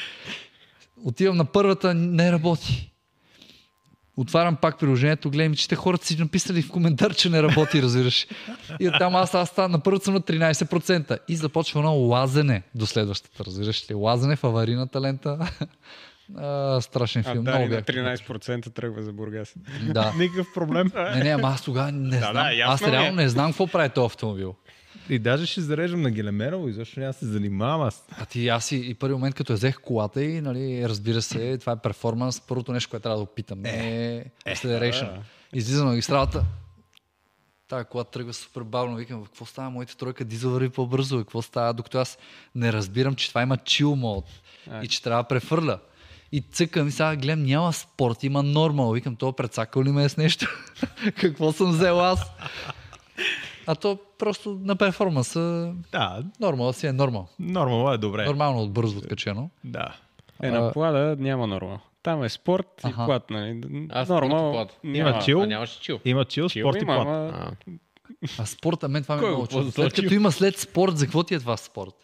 Speaker 2: Отивам на първата, не работи. Отварям пак приложението, гледам, че те хората си написали в коментар, че не работи, разбираш. И там аз, аз стана, на първата съм на 13%. И започва едно лазене до следващата, разбираш ли? Лазене в аварийната лента. А, страшен
Speaker 3: А
Speaker 2: филм.
Speaker 3: Дани
Speaker 2: Много
Speaker 3: на
Speaker 2: бях.
Speaker 3: 13% тръгва за Бургас.
Speaker 2: Да.
Speaker 1: Никакъв проблем.
Speaker 2: Не, не, ама аз тогава не
Speaker 3: Да,
Speaker 2: знам.
Speaker 3: да,
Speaker 2: аз
Speaker 3: е.
Speaker 2: реално не знам какво прави този автомобил.
Speaker 1: И даже ще зареждам на Гелемерово и защо няма се занимавам аз.
Speaker 2: А ти аз и, и първи момент, като я взех колата и, нали, разбира се, това е перформанс. Първото нещо, което трябва да опитам е, acceleration.
Speaker 3: да.
Speaker 2: Излизам на магистралата. Тая кола тръгва супер бавно. Викам, какво става? Моята тройка дизел върви по-бързо. Какво става? Докато аз не разбирам, че това има chill мод и че трябва да префърля. И цъкам и сега гледам, няма спорт, има нормал. Викам, то прецакал ли ме е с нещо? какво съм взел аз? А то просто на перформанса
Speaker 1: Да,
Speaker 2: нормал си е нормал.
Speaker 1: нормално е добре.
Speaker 2: Нормално от бързо откачено.
Speaker 1: Да.
Speaker 3: Е, на плада няма норма. Там е спорт и
Speaker 2: Аха.
Speaker 3: плат, нали?
Speaker 4: Аз
Speaker 3: Норма,
Speaker 4: спорт и плат.
Speaker 1: Има чил.
Speaker 4: А нямаше чил.
Speaker 1: Има чил,
Speaker 3: Чил
Speaker 1: спорт и плат.
Speaker 3: ама
Speaker 4: А,
Speaker 2: А спорта, мен това ми е много чудно.
Speaker 3: позначил?
Speaker 2: След като има след спорт, за какво ти е това спорт?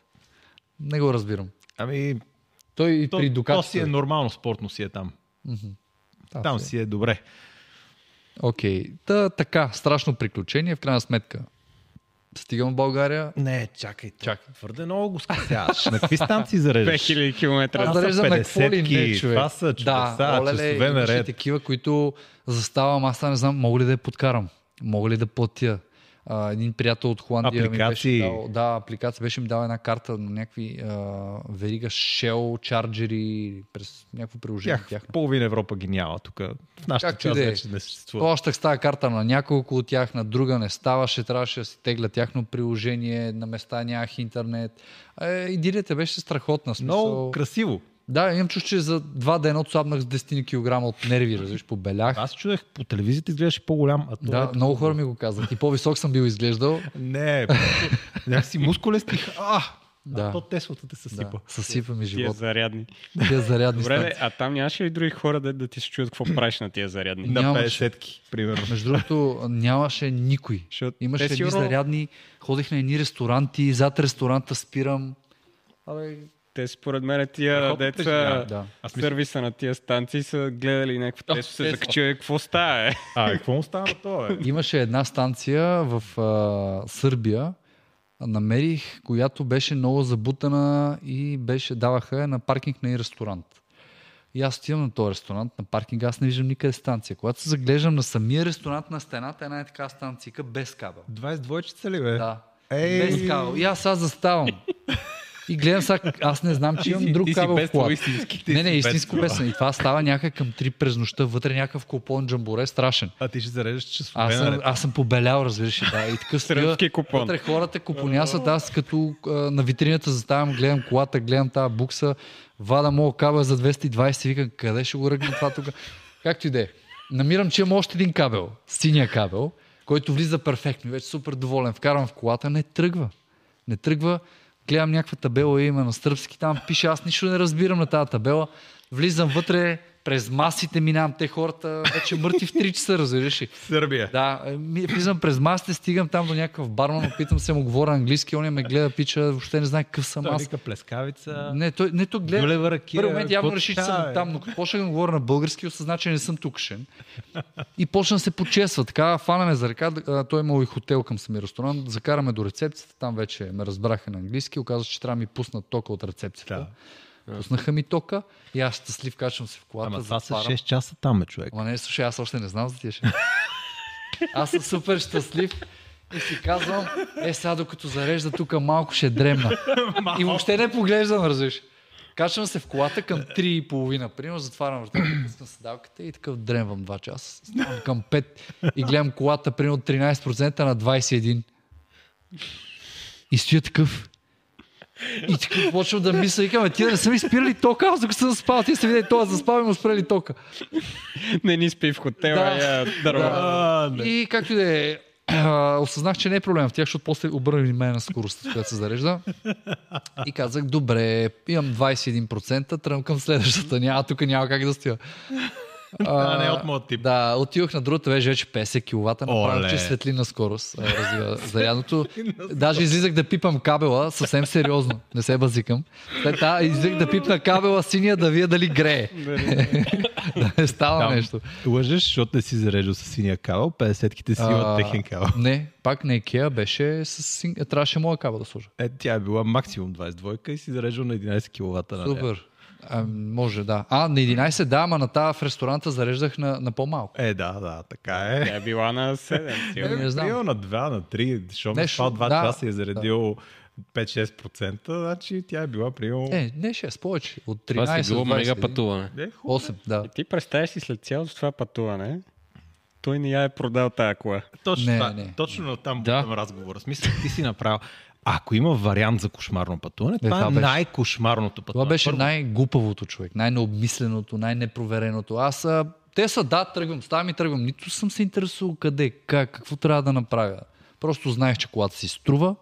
Speaker 2: Не го разбирам.
Speaker 1: Ами,
Speaker 2: Той и при
Speaker 1: то
Speaker 2: Дукати.
Speaker 1: си е нормално спортно си е там. Там си е добре.
Speaker 2: Окей. Та, така, страшно приключение, в крайна сметка. Стигам в България,
Speaker 1: Не, чакай.
Speaker 2: Чакай.
Speaker 1: Твърде много го скъсяваш. На какви станции зареждаш?
Speaker 3: 5000 км.
Speaker 2: Аз зареждам на какво ли
Speaker 1: 50-ки,
Speaker 2: не, човек.
Speaker 1: това са чудеса,
Speaker 2: да, олеле,
Speaker 1: часове наред.
Speaker 2: такива, които заставам, аз не знам, мога ли да я подкарам, мога ли да платя. А, един приятел от Холандия
Speaker 1: Апликации.
Speaker 2: ми беше дал, да, апликация беше ми дал една карта на някакви а, верига Shell, чарджери, през някакво приложение.
Speaker 1: Тях
Speaker 2: Тяхно.
Speaker 1: в половина Европа ги няма тук. В нашата
Speaker 2: Както и
Speaker 1: част
Speaker 2: е.
Speaker 1: вече не съществува.
Speaker 2: Плащах с тази карта на няколко от тях, на друга не ставаше, трябваше да си тегля тяхно приложение, на места нямах интернет. Е, идилията беше страхотна. Смисъл...
Speaker 1: Много красиво.
Speaker 2: Да, имам чуш, че за два дена отслабнах с 10 кг от нерви, разбираш, побелях.
Speaker 1: Аз чудех, по телевизията изглеждаш по-голям. А то
Speaker 2: Да,
Speaker 1: ето-
Speaker 2: много хора ми го казват. И по-висок съм бил изглеждал.
Speaker 1: Не, някакси мускулести. А,
Speaker 2: Да.
Speaker 1: да. то Теслата те съсипа.
Speaker 2: Да, съсипа ми
Speaker 3: Тия
Speaker 2: живот.
Speaker 3: зарядни.
Speaker 2: Тия зарядни
Speaker 3: Добре, бе,
Speaker 2: станции.
Speaker 3: а там нямаше ли други хора да, да ти се чуят какво правиш на тия зарядни?
Speaker 1: На
Speaker 2: Нямаше.
Speaker 1: 50-ки, примерно.
Speaker 2: Между другото, нямаше никой.
Speaker 3: Защото
Speaker 2: Имаше едни
Speaker 3: сигурно-
Speaker 2: зарядни, ходих на едни ресторанти, зад ресторанта спирам. Абе,
Speaker 3: Те според мен тия деца
Speaker 2: да.
Speaker 1: Аз мисля,
Speaker 3: сервиса на тия станции са гледали някакво тесто се закачили. Какво става, е?
Speaker 1: а, какво му става на това, бе?
Speaker 2: Имаше една станция в а, Сърбия, намерих, която беше много забутана и беше, даваха на паркинг на и ресторант. И аз отивам на този ресторант, на паркинга, аз не виждам никъде станция. Когато се заглеждам на самия ресторант на стената, една е така станция без кабел.
Speaker 1: 22-чица ли, бе?
Speaker 2: Да.
Speaker 1: Ей!
Speaker 2: Без кабел. И аз сега заставам. И гледам сега, аз не знам, че имам друг кабел в колата. Не, не, истинско без. И това става някак към 3 през нощта, вътре някакъв купон джамборе, страшен.
Speaker 1: А ти ще зареждаш часове
Speaker 2: Аз съм,
Speaker 1: наред.
Speaker 2: аз съм побелял, разбираш да. И стоя,
Speaker 3: Сръбски купон.
Speaker 2: вътре хората купонясат, аз като а, на витрината заставам, гледам колата, гледам тази букса, вада моят кабел за 220 и викам, къде ще го ръгна това тук? Както и да е. Намирам, че имам още един кабел, синия кабел, който влиза перфектно и вече супер доволен. Вкарвам в колата, не тръгва. Не тръгва. Гледам някаква табела, има на сръбски, там пише, аз нищо не разбирам на тази табела. Влизам вътре, през масите минавам, те хората вече мъртви в 3 часа, разбираш ли.
Speaker 1: Сърбия.
Speaker 2: Да, е, влизам през масите, стигам там до някакъв барман, опитам се му говоря английски, он ме гледа, пича, въобще не знае какъв съм
Speaker 1: Той
Speaker 2: аз.
Speaker 1: вика плескавица.
Speaker 2: Не, той, не, той гледа.
Speaker 1: Гюлева ракия,
Speaker 2: Първи момент явно реши, че съм там, но като почнах да говоря на български, осъзна, че не съм тукшен. И почна да се почесва. Така, фанаме за ръка. Той имал и хотел към самия ресторант. Закараме до рецепцията. Там вече ме разбраха на английски. Оказва, се, че трябва да ми пуснат тока от рецепцията.
Speaker 1: Да.
Speaker 2: Пуснаха ми тока и аз щастлив качвам се в колата.
Speaker 1: Ама това са
Speaker 2: затварям.
Speaker 1: 6 часа там, бе, човек.
Speaker 2: Ама не, слушай, аз още не знам за тия шеги. Аз съм супер щастлив и си казвам, е сега докато зарежда тук малко ще дремна. и въобще не поглеждам, разбираш. Качвам се в колата към 3.30, примерно затварям вратата, пускам седалката и такъв дремвам 2 часа. Ставам към 5 и гледам колата примерно от 13% на 21. И стоя такъв. И така почвам да мисля, викам, «Бе, тия не са ми спирали тока, аз докато съм заспал, тия са видели това заспал и му спрели тока.
Speaker 3: Не ни спи в хотела,
Speaker 2: Да.
Speaker 3: я дърва.
Speaker 1: А, не.
Speaker 2: И както и да е, осъзнах, че не е проблем в тях, защото после обърнах внимание на скоростта, с която се зарежда. И казах, добре, имам 21%, тръгвам към следващата. Няма, тук няма как да стоя.
Speaker 1: А, не е от моят тип.
Speaker 2: Да, отидох на другата вече, вече 50 кВт, направих, че светлина скорост а, развива зарядното. Даже излизах да пипам кабела, съвсем сериозно, не се базикам. След това излизах да пипна кабела синия да вия дали грее. да не става
Speaker 1: Там
Speaker 2: нещо.
Speaker 1: Лъжеш, защото не си зареждал с синия кабел, 50-ките си имат
Speaker 2: А,
Speaker 1: техен кабел.
Speaker 2: Не, пак на IKEA беше с... син- Трябваше моя кабел да сложа.
Speaker 1: Е, тя е била максимум 22 и си зареждал на 11 кВт.
Speaker 2: Супер. А, може, да. А, на 11 да, ама на тази в ресторанта зареждах на, на по-малко.
Speaker 1: Е, да, да, така е.
Speaker 3: Тя е била на 7.
Speaker 2: Не,
Speaker 3: сигурно.
Speaker 2: не знам.
Speaker 1: Примерно на 2, на 3, защото
Speaker 2: Нещо,
Speaker 1: спал 2
Speaker 2: да.
Speaker 1: часа е заредил 5-6%, значи тя е била примерно...
Speaker 2: Е, не 6, повече. От 13
Speaker 4: Това си било
Speaker 2: до 21.
Speaker 4: мега пътуване.
Speaker 1: Не, хубаво.
Speaker 2: 8, да.
Speaker 3: И ти представяш си след цялото това пътуване, той не я е продал тая кола.
Speaker 1: Точно,
Speaker 2: Не,
Speaker 1: това,
Speaker 2: не.
Speaker 1: точно на там
Speaker 4: Да.
Speaker 1: да. разговора. Смисъл, ти си направил. Ако има вариант за кошмарно пътуване, това,
Speaker 2: това
Speaker 1: е най-кошмарното пътуване.
Speaker 2: Това беше
Speaker 1: Първо,
Speaker 2: най-глупавото човек, най-необмисленото, най-непровереното. Аз а, те са да, тръгвам, ставам и тръгвам. Нито съм се интересувал къде, как, какво трябва да направя. Просто знаех, че колата си струва.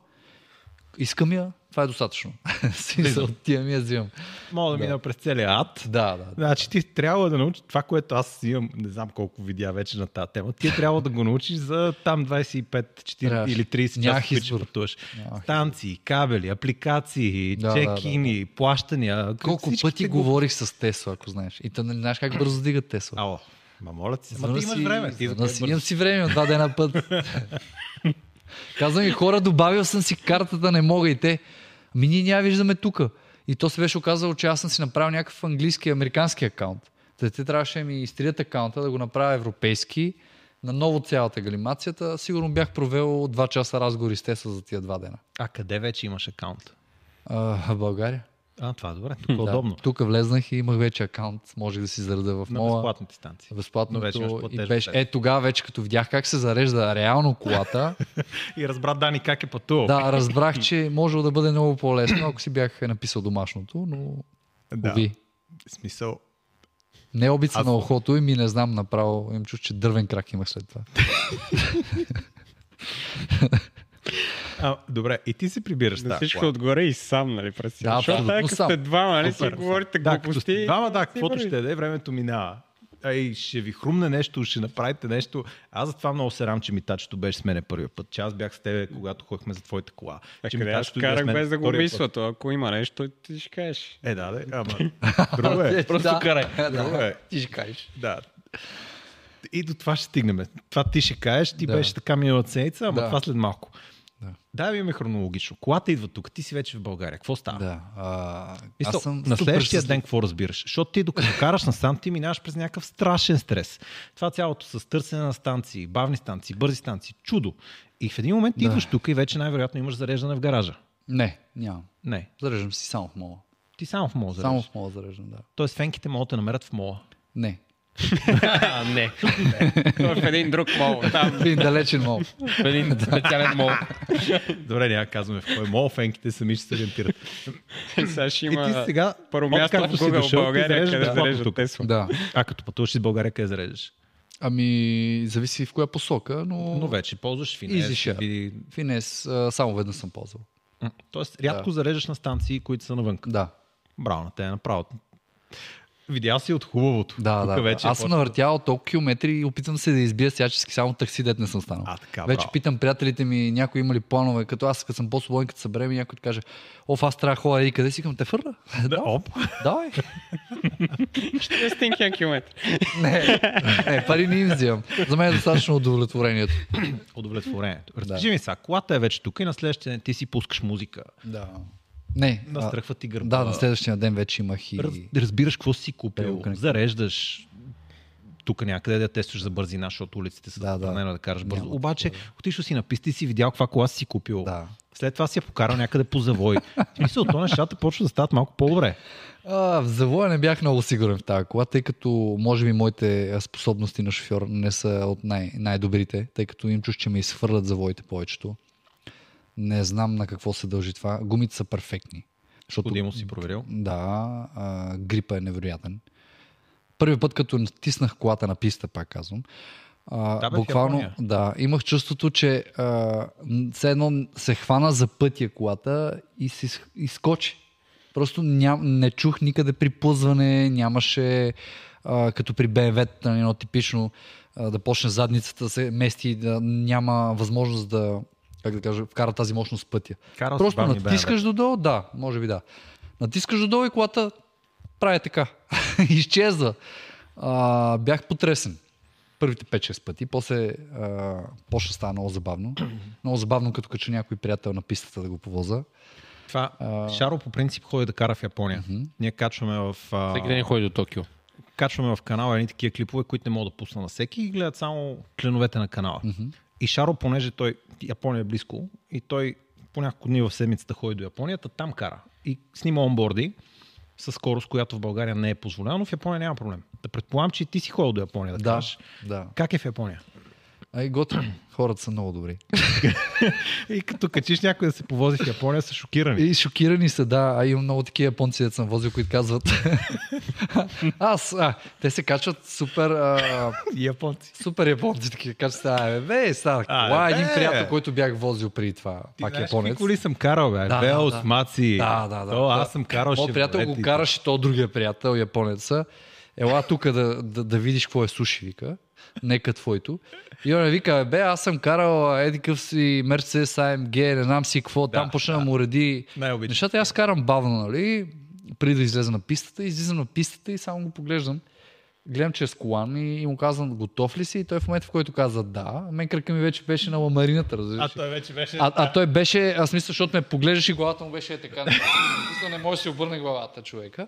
Speaker 2: Искам я, това е достатъчно. Смисъл, тия ми я взимам.
Speaker 1: Мога да, мина през целия ад.
Speaker 2: Да, да.
Speaker 1: Значи ти трябва да научиш това, което аз имам, не знам колко видеа вече на тази тема, ти трябва да го научиш за там 25, 40
Speaker 2: Трябваше.
Speaker 1: или 30
Speaker 2: Нямах
Speaker 1: часа, които
Speaker 2: избор.
Speaker 1: пътуваш. Станции, кабели, апликации,
Speaker 2: Да,
Speaker 1: чекини, плащания.
Speaker 2: Колко пъти
Speaker 1: го-
Speaker 2: говорих с Тесла, ако знаеш. И не знаеш как бързо дигат Тесла.
Speaker 1: Ало, ма моля ти се, ма ти имаш време. Ти
Speaker 2: си, имам си време, два дена път. Казвам и хора, добавил съм си картата, не мога и те. Ми ние няма виждаме тук. И то се беше оказало, че аз съм си направил някакъв английски, американски акаунт. Та те трябваше да ми изтрият акаунта, да го направя европейски, на ново цялата галимацията. Сигурно бях провел 2 часа разговори с те за тия два дена.
Speaker 1: А къде вече имаш акаунт?
Speaker 2: А, в България.
Speaker 1: А, това е добре. Тук е
Speaker 2: Да.
Speaker 1: удобно.
Speaker 2: Тук влезнах и имах вече акаунт. Можех да си зареда в
Speaker 1: На
Speaker 2: мола.
Speaker 1: безплатните станции.
Speaker 2: Безплатно.
Speaker 1: Но вече
Speaker 2: и беше, е, тогава вече като видях как се зарежда реално колата,
Speaker 1: И разбра Дани как е пътувал.
Speaker 2: да, разбрах, че можело да бъде много по-лесно, ако си бях написал домашното, но
Speaker 1: да.
Speaker 2: уви.
Speaker 1: Смисъл.
Speaker 2: Не обица
Speaker 1: Аз-
Speaker 2: на ухото и ми не знам направо. Им чуш, че дървен крак имах след това.
Speaker 1: А, добре, и ти се прибираш
Speaker 3: На
Speaker 1: тази
Speaker 3: всичко
Speaker 1: кола.
Speaker 3: отгоре и сам, нали? През
Speaker 2: Да,
Speaker 3: Защото така, като сте двама, нали? Си говорите
Speaker 1: Да,
Speaker 3: глупости.
Speaker 1: сте двама, да, каквото ще да е, времето минава. Ай, ще ви хрумне нещо, ще направите нещо. Аз затова много се рам, че митачето беше с мене първия път. Че аз бях с тебе, когато ходихме за твоята кола.
Speaker 3: А
Speaker 1: че
Speaker 3: къде аз карах без да го мисля, то ако има нещо, ти ще кажеш.
Speaker 1: Е, да, да, ама. Друго е.
Speaker 2: Просто да. карай.
Speaker 1: Друго е.
Speaker 2: Ти ще кажеш.
Speaker 1: Да. И до това ще стигнем. Това ти ще кажеш, ти
Speaker 2: Да.
Speaker 1: беше така миналата седмица, ама
Speaker 2: Да.
Speaker 1: това след малко.
Speaker 2: Да.
Speaker 1: Да, имаме хронологично. Колата идва тук, ти си вече в България. Какво става?
Speaker 2: Да. А,
Speaker 1: Мисъл,
Speaker 2: аз съм
Speaker 1: на следващия ден какво разбираш? Защото ти докато караш на сам, ти минаваш през някакъв страшен стрес. Това цялото с търсене на станции, бавни станции, бързи станции, чудо. И в един момент ти
Speaker 2: Да.
Speaker 1: идваш тук и вече най-вероятно имаш зареждане в гаража.
Speaker 2: Не, нямам.
Speaker 1: Не,
Speaker 2: Зареждам си само в мола.
Speaker 1: ти само в мола
Speaker 2: Само
Speaker 1: зареждаш.
Speaker 2: в мола зареждам, да.
Speaker 1: Тоест фенките могат да намерят в мола.
Speaker 2: Не.
Speaker 3: А, не. Той е в един друг мол. Там,
Speaker 2: Един далечен мол.
Speaker 3: в един специален мол.
Speaker 1: Добре, няма да казваме в кой мол, фенките сами ще се ориентират.
Speaker 3: Сега ще
Speaker 1: И
Speaker 3: има
Speaker 1: ти сега,
Speaker 3: първо място в Google
Speaker 1: дошъл, ти
Speaker 3: България, къде зареждат
Speaker 1: тук.
Speaker 3: Тесла.
Speaker 2: Да.
Speaker 1: А като пътуваш из България, къде зареждаш?
Speaker 2: Ами, зависи в коя посока, но...
Speaker 1: Но вече ползваш финес.
Speaker 2: Easy. Финес а, само веднъж съм ползвал.
Speaker 1: Тоест, рядко зареждаш на станции, които са навън.
Speaker 2: Да.
Speaker 1: Браво на те, направо. Видял си от хубавото.
Speaker 2: Да,
Speaker 1: Тук
Speaker 2: да.
Speaker 1: вече
Speaker 2: Аз съм навъртял толкова километри и опитвам се да избия всячески само такси, дет не съм станал.
Speaker 1: А, така,
Speaker 2: Вече
Speaker 1: браво.
Speaker 2: питам приятелите ми, някои има ли планове, като аз, като съм по-свободен, като съберем някой да каже, оф, аз трябва да ходя и къде си към те фърля?
Speaker 1: Да, оп.
Speaker 2: Давай.
Speaker 3: 400 км.
Speaker 2: не, не, пари не им взимам. За мен е достатъчно удовлетворението.
Speaker 1: Удовлетворението. Разкажи ми сега, колата е вече тук и на следващия ден ти си пускаш музика.
Speaker 2: Да. Не. а,
Speaker 1: Настръхва ти гърба.
Speaker 2: Да, на следващия ден вече имах и...
Speaker 1: Раз, разбираш какво си купил, зареждаш тук някъде да тестваш за бързина, защото улиците са
Speaker 2: Да, да.
Speaker 1: забранено да караш бързо.
Speaker 2: Няма
Speaker 1: Обаче, отишъл си на писта и си видял каква кола си купил.
Speaker 2: Да.
Speaker 1: След това си я покарал някъде по завой. В смисъл, то нещата почват да стават малко по-добре.
Speaker 2: А, в завоя не бях много сигурен в тази кола, тъй като може би моите способности на шофьор не са от най- най-добрите, тъй като им чуш, че ме изхвърлят завоите повечето. Не знам на какво се дължи това. Гумите са перфектни. Защото,
Speaker 1: Подимо си проверил.
Speaker 2: да, а, грипа е невероятен. Първи път, като натиснах колата на писта, пак казвам, а,
Speaker 1: Да, бе,
Speaker 2: буквално, да, имах чувството, че а, все едно се хвана за пътя колата и се из- изкочи. Просто ням, не чух никъде припузване, нямаше а, като при BMW, нали, едно типично а, да почне задницата да се мести, да няма възможност да, как да кажа, вкара тази мощност в пътя.
Speaker 1: Карал
Speaker 2: Просто натискаш додолу, да, може би да. Натискаш додолу и колата прави така. Изчезва. А, бях потресен. Първите 5-6 пъти. После а, почна става много забавно. много забавно, като кача някой приятел на пистата да го повоза.
Speaker 1: Това,
Speaker 2: А.
Speaker 1: Шаро по принцип ходи да кара в Япония. Ние качваме в, а,
Speaker 3: Всеки ден ходи до Токио.
Speaker 1: качваме в канала едни такива клипове, които не мога да пусна на всеки и гледат само членовете на канала. И Шаро, понеже той, Япония е близко и той по няколко дни в седмицата ходи до Японията, там кара. И снима онборди с скорост, която в България не е позволена, но в Япония няма проблем. Да предполагам, че ти си ходил до Япония да,
Speaker 2: Да,
Speaker 1: караш.
Speaker 2: да.
Speaker 1: Как е в Япония?
Speaker 2: Ай, готово. Хората са много добри.
Speaker 1: И като качиш някой да се повози в Япония, са шокирани.
Speaker 2: И шокирани са, да. А имам много такива японци, да съм возил, които казват. Аз, а, те се качват супер, а,
Speaker 1: японци.
Speaker 2: супер японци, такива качват. А, бе, бе, стана.
Speaker 1: А,
Speaker 2: Това е един приятел, който бях возил преди това.
Speaker 1: Ти
Speaker 2: пак
Speaker 1: знаеш
Speaker 2: японец.
Speaker 1: коли съм карал, бе?
Speaker 2: Да,
Speaker 1: Веос,
Speaker 2: да, да.
Speaker 1: Маци.
Speaker 2: Да, да, да.
Speaker 1: То, аз съм карал
Speaker 2: Моят приятел го караше, то другия приятел, японеца. Ела тук да, да, да видиш какво е суши, вика. Нека твоето. И он вика, бе, аз съм карал еди къв си Mercedes AMG, не знам си какво. Там
Speaker 1: Да,
Speaker 2: почна
Speaker 1: да.
Speaker 2: да му
Speaker 1: Най-обичам.
Speaker 2: нещата. Аз карам бавно, нали? Преди да излеза на пистата, излизам на пистата и само го поглеждам. гледам, че е с колан и, и му казвам, готов ли си? И той в момента, в който каза да, мен кръка ми вече беше на ламарината, разбираш. ли?
Speaker 1: вече беше...
Speaker 2: А, а той беше, аз мисля, защото ме поглеждаш и главата му беше е така. Не може да си обърне главата човека.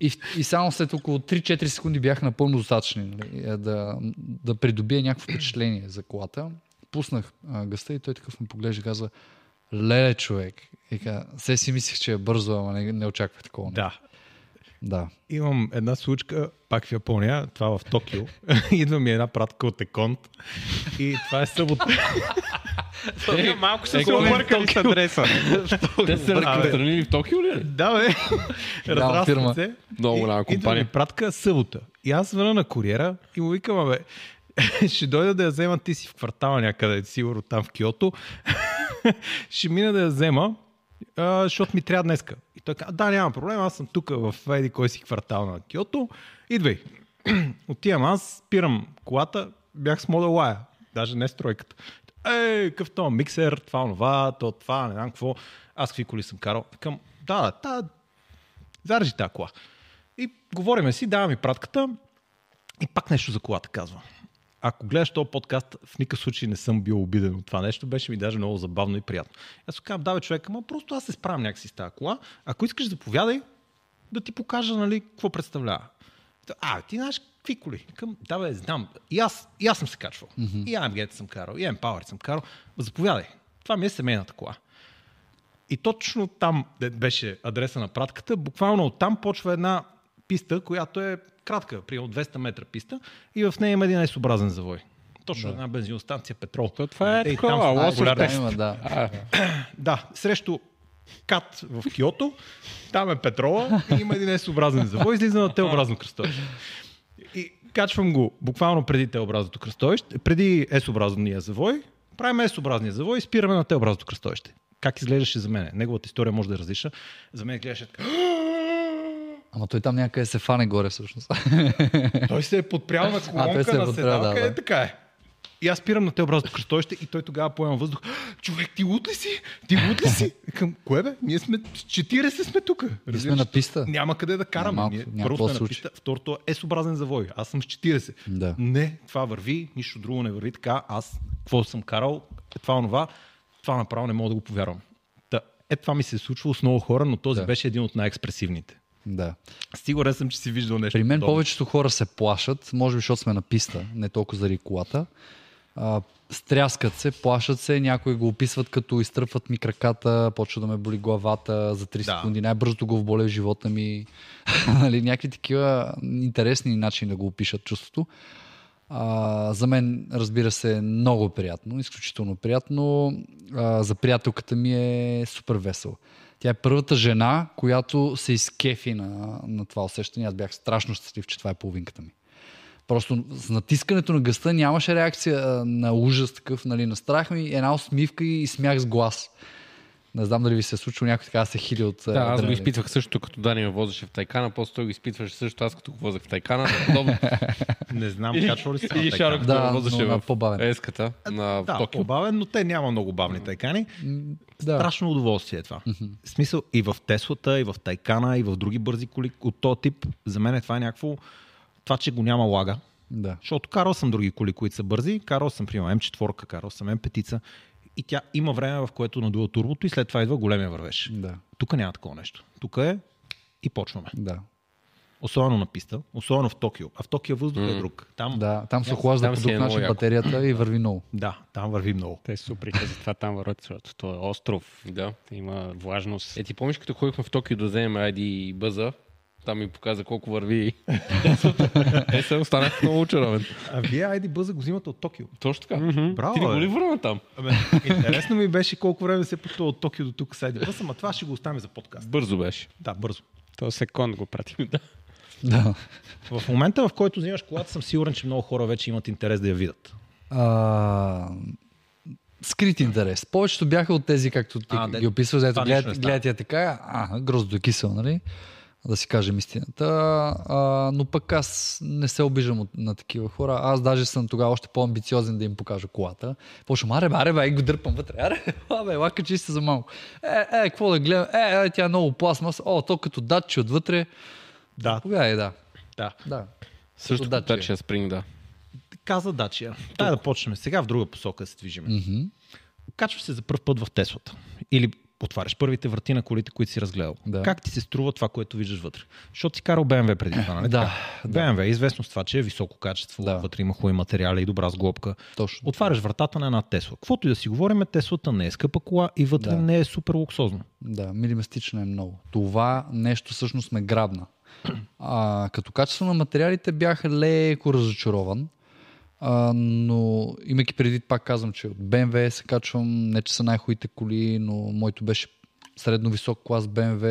Speaker 2: И, и само след около 3-4 секунди бях напълно достатъчни нали, е, да, да придобия някакво впечатление за колата. Пуснах а, гъста и той такъв ме поглежда и каза, леле човек. И каза, се си мислих, че е бързо, ама не, не очаквах такова.
Speaker 1: Да.
Speaker 2: да.
Speaker 1: Имам една случка, пак в Япония, това в Токио. Идва ми една пратка от Еконт и това е събота.
Speaker 3: Е, малко са
Speaker 1: е,
Speaker 3: се объркали с адреса.
Speaker 4: Те се разпространили в Токио ли?
Speaker 1: да, бе. Разрастват се.
Speaker 4: Много голяма компания.
Speaker 1: пратка събота. И аз звъна на куриера и му викам, бе, ще дойда да я взема ти си в квартала някъде, сигурно там в Киото. ще мина да я взема, защото ми трябва днеска. И той каза, да, няма проблем, аз съм тук в еди кой си квартал на Киото. Идвай. Отивам аз, спирам колата, бях с Model Y, даже не с тройката. Ей, какъв то миксер, това, онова, то, това, не знам какво. Аз какви коли съм карал. Викам, да, да, та, зарежи тази кола. И говориме си, дава ми пратката и пак нещо за колата казва. Ако гледаш този подкаст, в никакъв случай не съм бил обиден от това нещо, беше ми даже много забавно и приятно. Аз казвам, да бе човек, ама просто аз се справям някакси с тази кола. Ако искаш, заповядай да ти покажа, нали, какво представлява. А, ти знаеш какви коли? Към, да бе, знам. И аз, и аз съм се качвал. Mm-hmm. И AMG съм карал, и M-Power съм карал. Заповядай. Това ми е семейната кола. И точно там де беше адреса на пратката, буквално оттам почва една писта, която е кратка, примерно 200 метра писта и в нея има един най-съобразен завой. Точно да. една бензиностанция петрол.
Speaker 3: То това е
Speaker 1: Ей,
Speaker 3: такова,
Speaker 1: там.
Speaker 2: Има, да.
Speaker 1: Да, срещу кат в Киото, там е петрола и има един S-образен завой, излиза на Т-образно кръстовище. И качвам го буквално преди Т-образното кръстовище, преди S-образния завой, правим S-образния завой и спираме на Т-образното кръстовище. Как изглеждаше за мен? Неговата история може да е различна. За мен гледаше така.
Speaker 2: Ама той там някъде се фане горе всъщност.
Speaker 1: Той се е подпрял на колонка
Speaker 2: се е
Speaker 1: на
Speaker 2: подпрял, да,
Speaker 1: седалка.
Speaker 2: да.
Speaker 1: Е, така е. И аз спирам на Т-образното кръстовище и той тогава поема въздух. Човек, ти лут ли си? Ти лут ли си? Към кое бе? Ние сме 40 сме тук.
Speaker 2: Ние сме на писта.
Speaker 1: Няма къде да караме.
Speaker 2: Малко-
Speaker 1: Ние, първо сме на писта, второто е S-образен завой. Аз съм с 40.
Speaker 2: Да.
Speaker 1: Не, това върви, нищо друго не върви така. Аз какво съм карал, е това онова, това направо не мога да го повярвам. Та, е, това ми се е случвало с много хора, но този
Speaker 2: Да.
Speaker 1: беше един от най-експресивните.
Speaker 2: Да.
Speaker 1: Сигурен съм, че си виждал нещо.
Speaker 2: При мен
Speaker 1: подобно.
Speaker 2: повечето хора се плашат, може би защото сме на писта, не толкова заради колата. А, стряскат се, плашат се, някои го описват като изтръпват ми краката, почва да ме боли главата за 3
Speaker 1: Да.
Speaker 2: секунди, най-бързото го вболе в живота ми. нали, някакви такива интересни начини да го опишат чувството. А, за мен, разбира се, е много приятно, изключително приятно. А, за приятелката ми е супер весело. Тя е първата жена, която се изкефи на, на това усещане. Аз бях страшно щастлив, че това е половинката ми. Просто с натискането на гъста нямаше реакция на ужас такъв, нали, на страх ми, една усмивка и смях с глас. Не знам дали ви се е случило някой така да се хили от
Speaker 4: Да, аз го изпитвах също, като Дани ме возеше в Тайкана, после той го изпитваше също, аз като го возех в Тайкана. Подобно.
Speaker 1: Не знам, качва ли се
Speaker 4: И
Speaker 1: тайкан?
Speaker 4: Шаро, като
Speaker 2: Да,
Speaker 4: ме возеше в
Speaker 2: по-бавен.
Speaker 4: еската на
Speaker 1: Да,
Speaker 4: Токио.
Speaker 1: по-бавен, но те няма много бавни тайкани.
Speaker 2: Да.
Speaker 1: Страшно удоволствие е това. В смисъл и в Теслата, и в Тайкана, и в други бързи коли от този тип. За мен е това е някакво... Това, че го няма лага.
Speaker 2: Да.
Speaker 1: Защото карал съм други коли, които са бързи. Карал съм, примерно, М4, карал съм М5. И тя има време, в което надува турбото и след това идва големия вървеж.
Speaker 2: Да.
Speaker 1: Тук няма такова нещо. Тук е и почваме.
Speaker 2: Да.
Speaker 1: Особено на писта, особено в Токио. А в Токио въздух е друг. Там,
Speaker 2: Да, там се охлажда по друг
Speaker 4: е
Speaker 2: начин батерията и върви много.
Speaker 1: да, там върви много.
Speaker 3: Те са упрека за това там върват, защото то е остров.
Speaker 4: Да.
Speaker 3: Има влажност.
Speaker 4: Е, ти помниш, като ходихме в Токио да вземем ID бъза, там ми показа колко върви. е, се останах много очарован.
Speaker 1: А вие айди бъза го взимате от Токио.
Speaker 4: Точно така.
Speaker 1: Браво,
Speaker 4: Ти не го ли върна там?
Speaker 1: Абе, интересно ми беше колко време се пътува от Токио до тук с айди бъза, ама това ще го оставим за подкаст.
Speaker 4: Бързо беше.
Speaker 1: Да, бързо.
Speaker 3: То секунд го прати.
Speaker 2: Да.
Speaker 1: В момента, в който взимаш колата, съм сигурен, че много хора вече имат интерес да я видят.
Speaker 2: А, скрит интерес. Повечето бяха от тези, както ти
Speaker 1: А,
Speaker 2: ги описваш, ето гледат, я така, а, гроздо е кисел, нали? Да си кажем истината. А, но пък аз не се обиждам от, на такива хора. Аз даже съм тогава още по-амбициозен да им покажа колата. Почвам, аре, бе, аре, бе, и го дърпам вътре. Аре, бе, лака чисти за малко. Е, е, какво да гледам? Е, е, тя е много пластмас. О, то като датчи отвътре.
Speaker 1: Да,
Speaker 2: Повядай, да.
Speaker 1: да.
Speaker 2: Да.
Speaker 4: Също
Speaker 2: Dacia.
Speaker 4: Dacia Spring, да.
Speaker 1: Каза Дачия. Дай да почнем сега в друга посока да се движим.
Speaker 2: Мгм.
Speaker 1: Качваш се за първ път в Теслата. Или отваряш първите врати на колите, които си разгледал.
Speaker 2: Да.
Speaker 1: Как ти се струва това, което виждаш вътре? Защото си карал BMW преди това, нали?
Speaker 2: Да?
Speaker 1: BMW е известно с това, че е високо качество,
Speaker 2: Да.
Speaker 1: вътре има хубави материали и добра сглобка.
Speaker 2: Точно.
Speaker 1: Отваряш вратата на една Тесла. Каквото и да си говорим, Теслата не е скъпа кола и вътре
Speaker 2: Да.
Speaker 1: не е супер луксозно.
Speaker 2: Да, минималистично е много. Това нещо всъщност ме грабна. А, като качество на материалите бях леко разочарован. А, но имайки преди, пак казвам, че от BMW се качвам, не че са най-хубавите коли, но моето беше средно висок клас BMW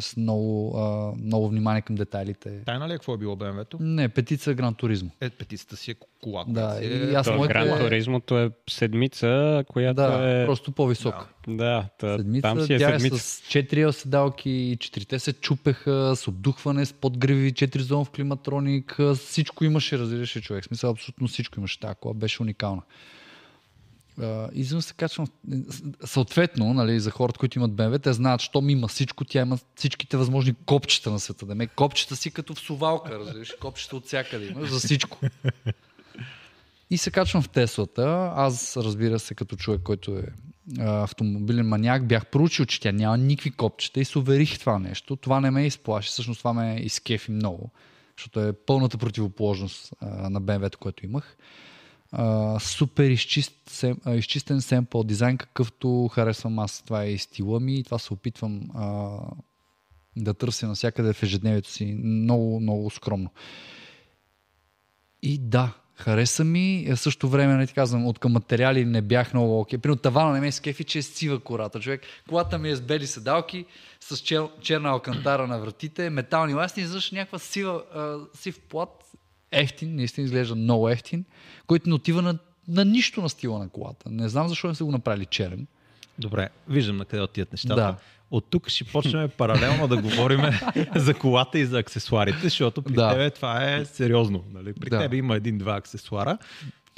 Speaker 2: с много, а, много внимание към детайлите.
Speaker 1: Тайна ли е какво е било BMW-то?
Speaker 2: Не, петица Гран Туризмо.
Speaker 1: Е, петицата си е кола.
Speaker 2: Да,
Speaker 1: си
Speaker 2: и
Speaker 1: е...
Speaker 2: аз
Speaker 3: То
Speaker 2: моите-
Speaker 3: Гран Туризмото е седмица, която
Speaker 2: Да,
Speaker 3: е...
Speaker 2: просто по-висок.
Speaker 3: Да, та,
Speaker 2: Седмица,
Speaker 3: там си е
Speaker 2: тя е
Speaker 3: седмица.
Speaker 2: с 4 седалки, четирите се чупеха, с обдухване, с подгриви, 4 зон в климатроник, всичко имаше, разбираше човек. В Смисъл, абсолютно всичко имаше. Тази кола беше уникална. Изведнъж се качвам. Съответно, нали, за хората, които имат BMW, те знаят, що има всичко, тя има всичките възможни копчета на света. Да ме копчета си като в сувалка, разбираш, копчета от всякъде имаш, за всичко. И се качвам в Теслата. Аз, разбира се, като човек, който е автомобилен маняк, бях проучил, че тя няма никакви копчета и се уверих това нещо. Това не ме изплаши, всъщност това ме изкефи много, защото е пълната противоположност а, на BMW-то, което имах. Супер изчист, сем, а, изчистен семпъл дизайн, какъвто харесвам аз. Това е и стила ми и това се опитвам а, да търся навсякъде в ежедневието си. Много, много скромно. И да, хареса ми. А в същото време, не ти казвам, от към материали не бях много окей. Примерно тавана не ме скефи, че е сива кората. Човек, колата ми е с бели седалки, с чер, черна алкантара на вратите, метални ласти, изведнъж някаква сива, а, сив плат, ефтин, наистина изглежда много ефтин, който не отива на, на нищо на стила на колата. Не знам защо не са го направили черен.
Speaker 1: Добре, виждам на къде отиват нещата.
Speaker 2: Да.
Speaker 1: От тук ще почнем паралелно да говорим за колата и за аксесуарите, защото при
Speaker 2: Да.
Speaker 1: тебе това е сериозно. Нали? При
Speaker 2: Да.
Speaker 1: тебе има един-два аксесуара.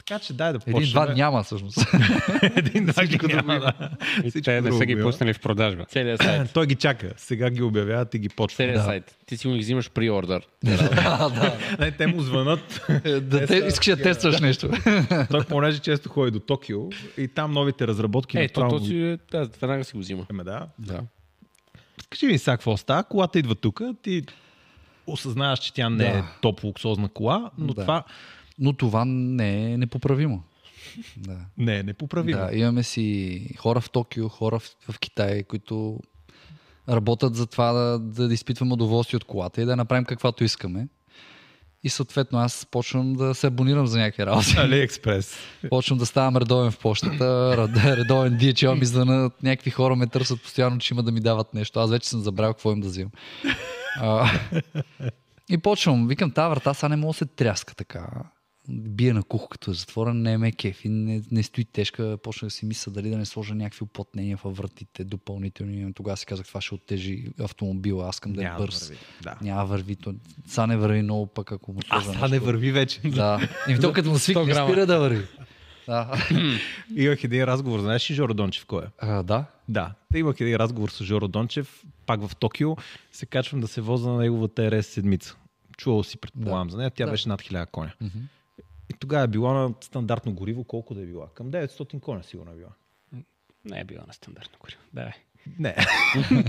Speaker 1: Така че дай да почнем.
Speaker 2: Един-два няма всъщност.
Speaker 1: Един-два ги няма, да.
Speaker 3: И те не са ги пуснали в продажба.
Speaker 4: Целият сайт.
Speaker 1: Той ги чака. Сега ги обявяват и ги почват.
Speaker 4: Целият
Speaker 2: Да.
Speaker 4: сайт. Ти си го ги взимаш при ордер.
Speaker 2: да, да.
Speaker 1: Те му звънат.
Speaker 2: да те, искаш да тестваш нещо.
Speaker 1: Той понеже често ходи до Токио и там новите разработки
Speaker 4: Е, то,
Speaker 1: направо
Speaker 4: то
Speaker 1: му-
Speaker 4: си, да, веднага си го взима.
Speaker 1: Еме, да.
Speaker 4: Да.
Speaker 1: Кажи ми сега какво става. Колата идва тук, ти осъзнаваш, че тя не е
Speaker 2: Да.
Speaker 1: топ луксозна кола, но
Speaker 2: Да.
Speaker 1: това
Speaker 2: Но това не е непоправимо. Да.
Speaker 1: не е непоправимо.
Speaker 2: Да, имаме си хора в Токио, хора в, в Китай, които работят за това да, да, изпитваме удоволствие от колата и да направим каквато искаме. И съответно аз почвам да се абонирам за някакви работи.
Speaker 1: Алиекспрес.
Speaker 2: Почвам да ставам редовен в почтата, ред- редовен DHL ми звънат, някакви хора ме търсят постоянно, че има да ми дават нещо. Аз вече съм забравил какво им да взимам. А, и почвам, викам, тази врата сега не мога да се тряска така. Бие на кух, като е затворен, не ме кефи, не, не стои тежка. Почнах да си мисля дали да не сложа някакви уплътнения във вратите допълнителни. Тогава си казах, това ще оттежи автомобила, аз искам да е
Speaker 1: Няма да
Speaker 2: бърз.
Speaker 1: върви, да.
Speaker 2: Няма върви. То, сега не върви много пък, ако му
Speaker 1: А
Speaker 2: сложа
Speaker 1: сега не
Speaker 2: нещо.
Speaker 1: върви вече.
Speaker 2: Да. И то като му
Speaker 4: 100
Speaker 2: свикне, спира да върви. Да.
Speaker 1: Имах един разговор, знаеш ли Жоро Дончев кой е?
Speaker 2: А, да.
Speaker 1: Да, имах един разговор с Жоро Дончев, пак в Токио, се качвам да се воза на неговата РС седмица. Чувал си, предполагам, за нея, тя
Speaker 2: Да.
Speaker 1: беше над 1000 коня.
Speaker 2: Мгм.
Speaker 1: Тогава е била на стандартно гориво, колко да е била? Към 900 коня сигурно е била.
Speaker 3: Не е била на стандартно гориво. Да.
Speaker 1: Не,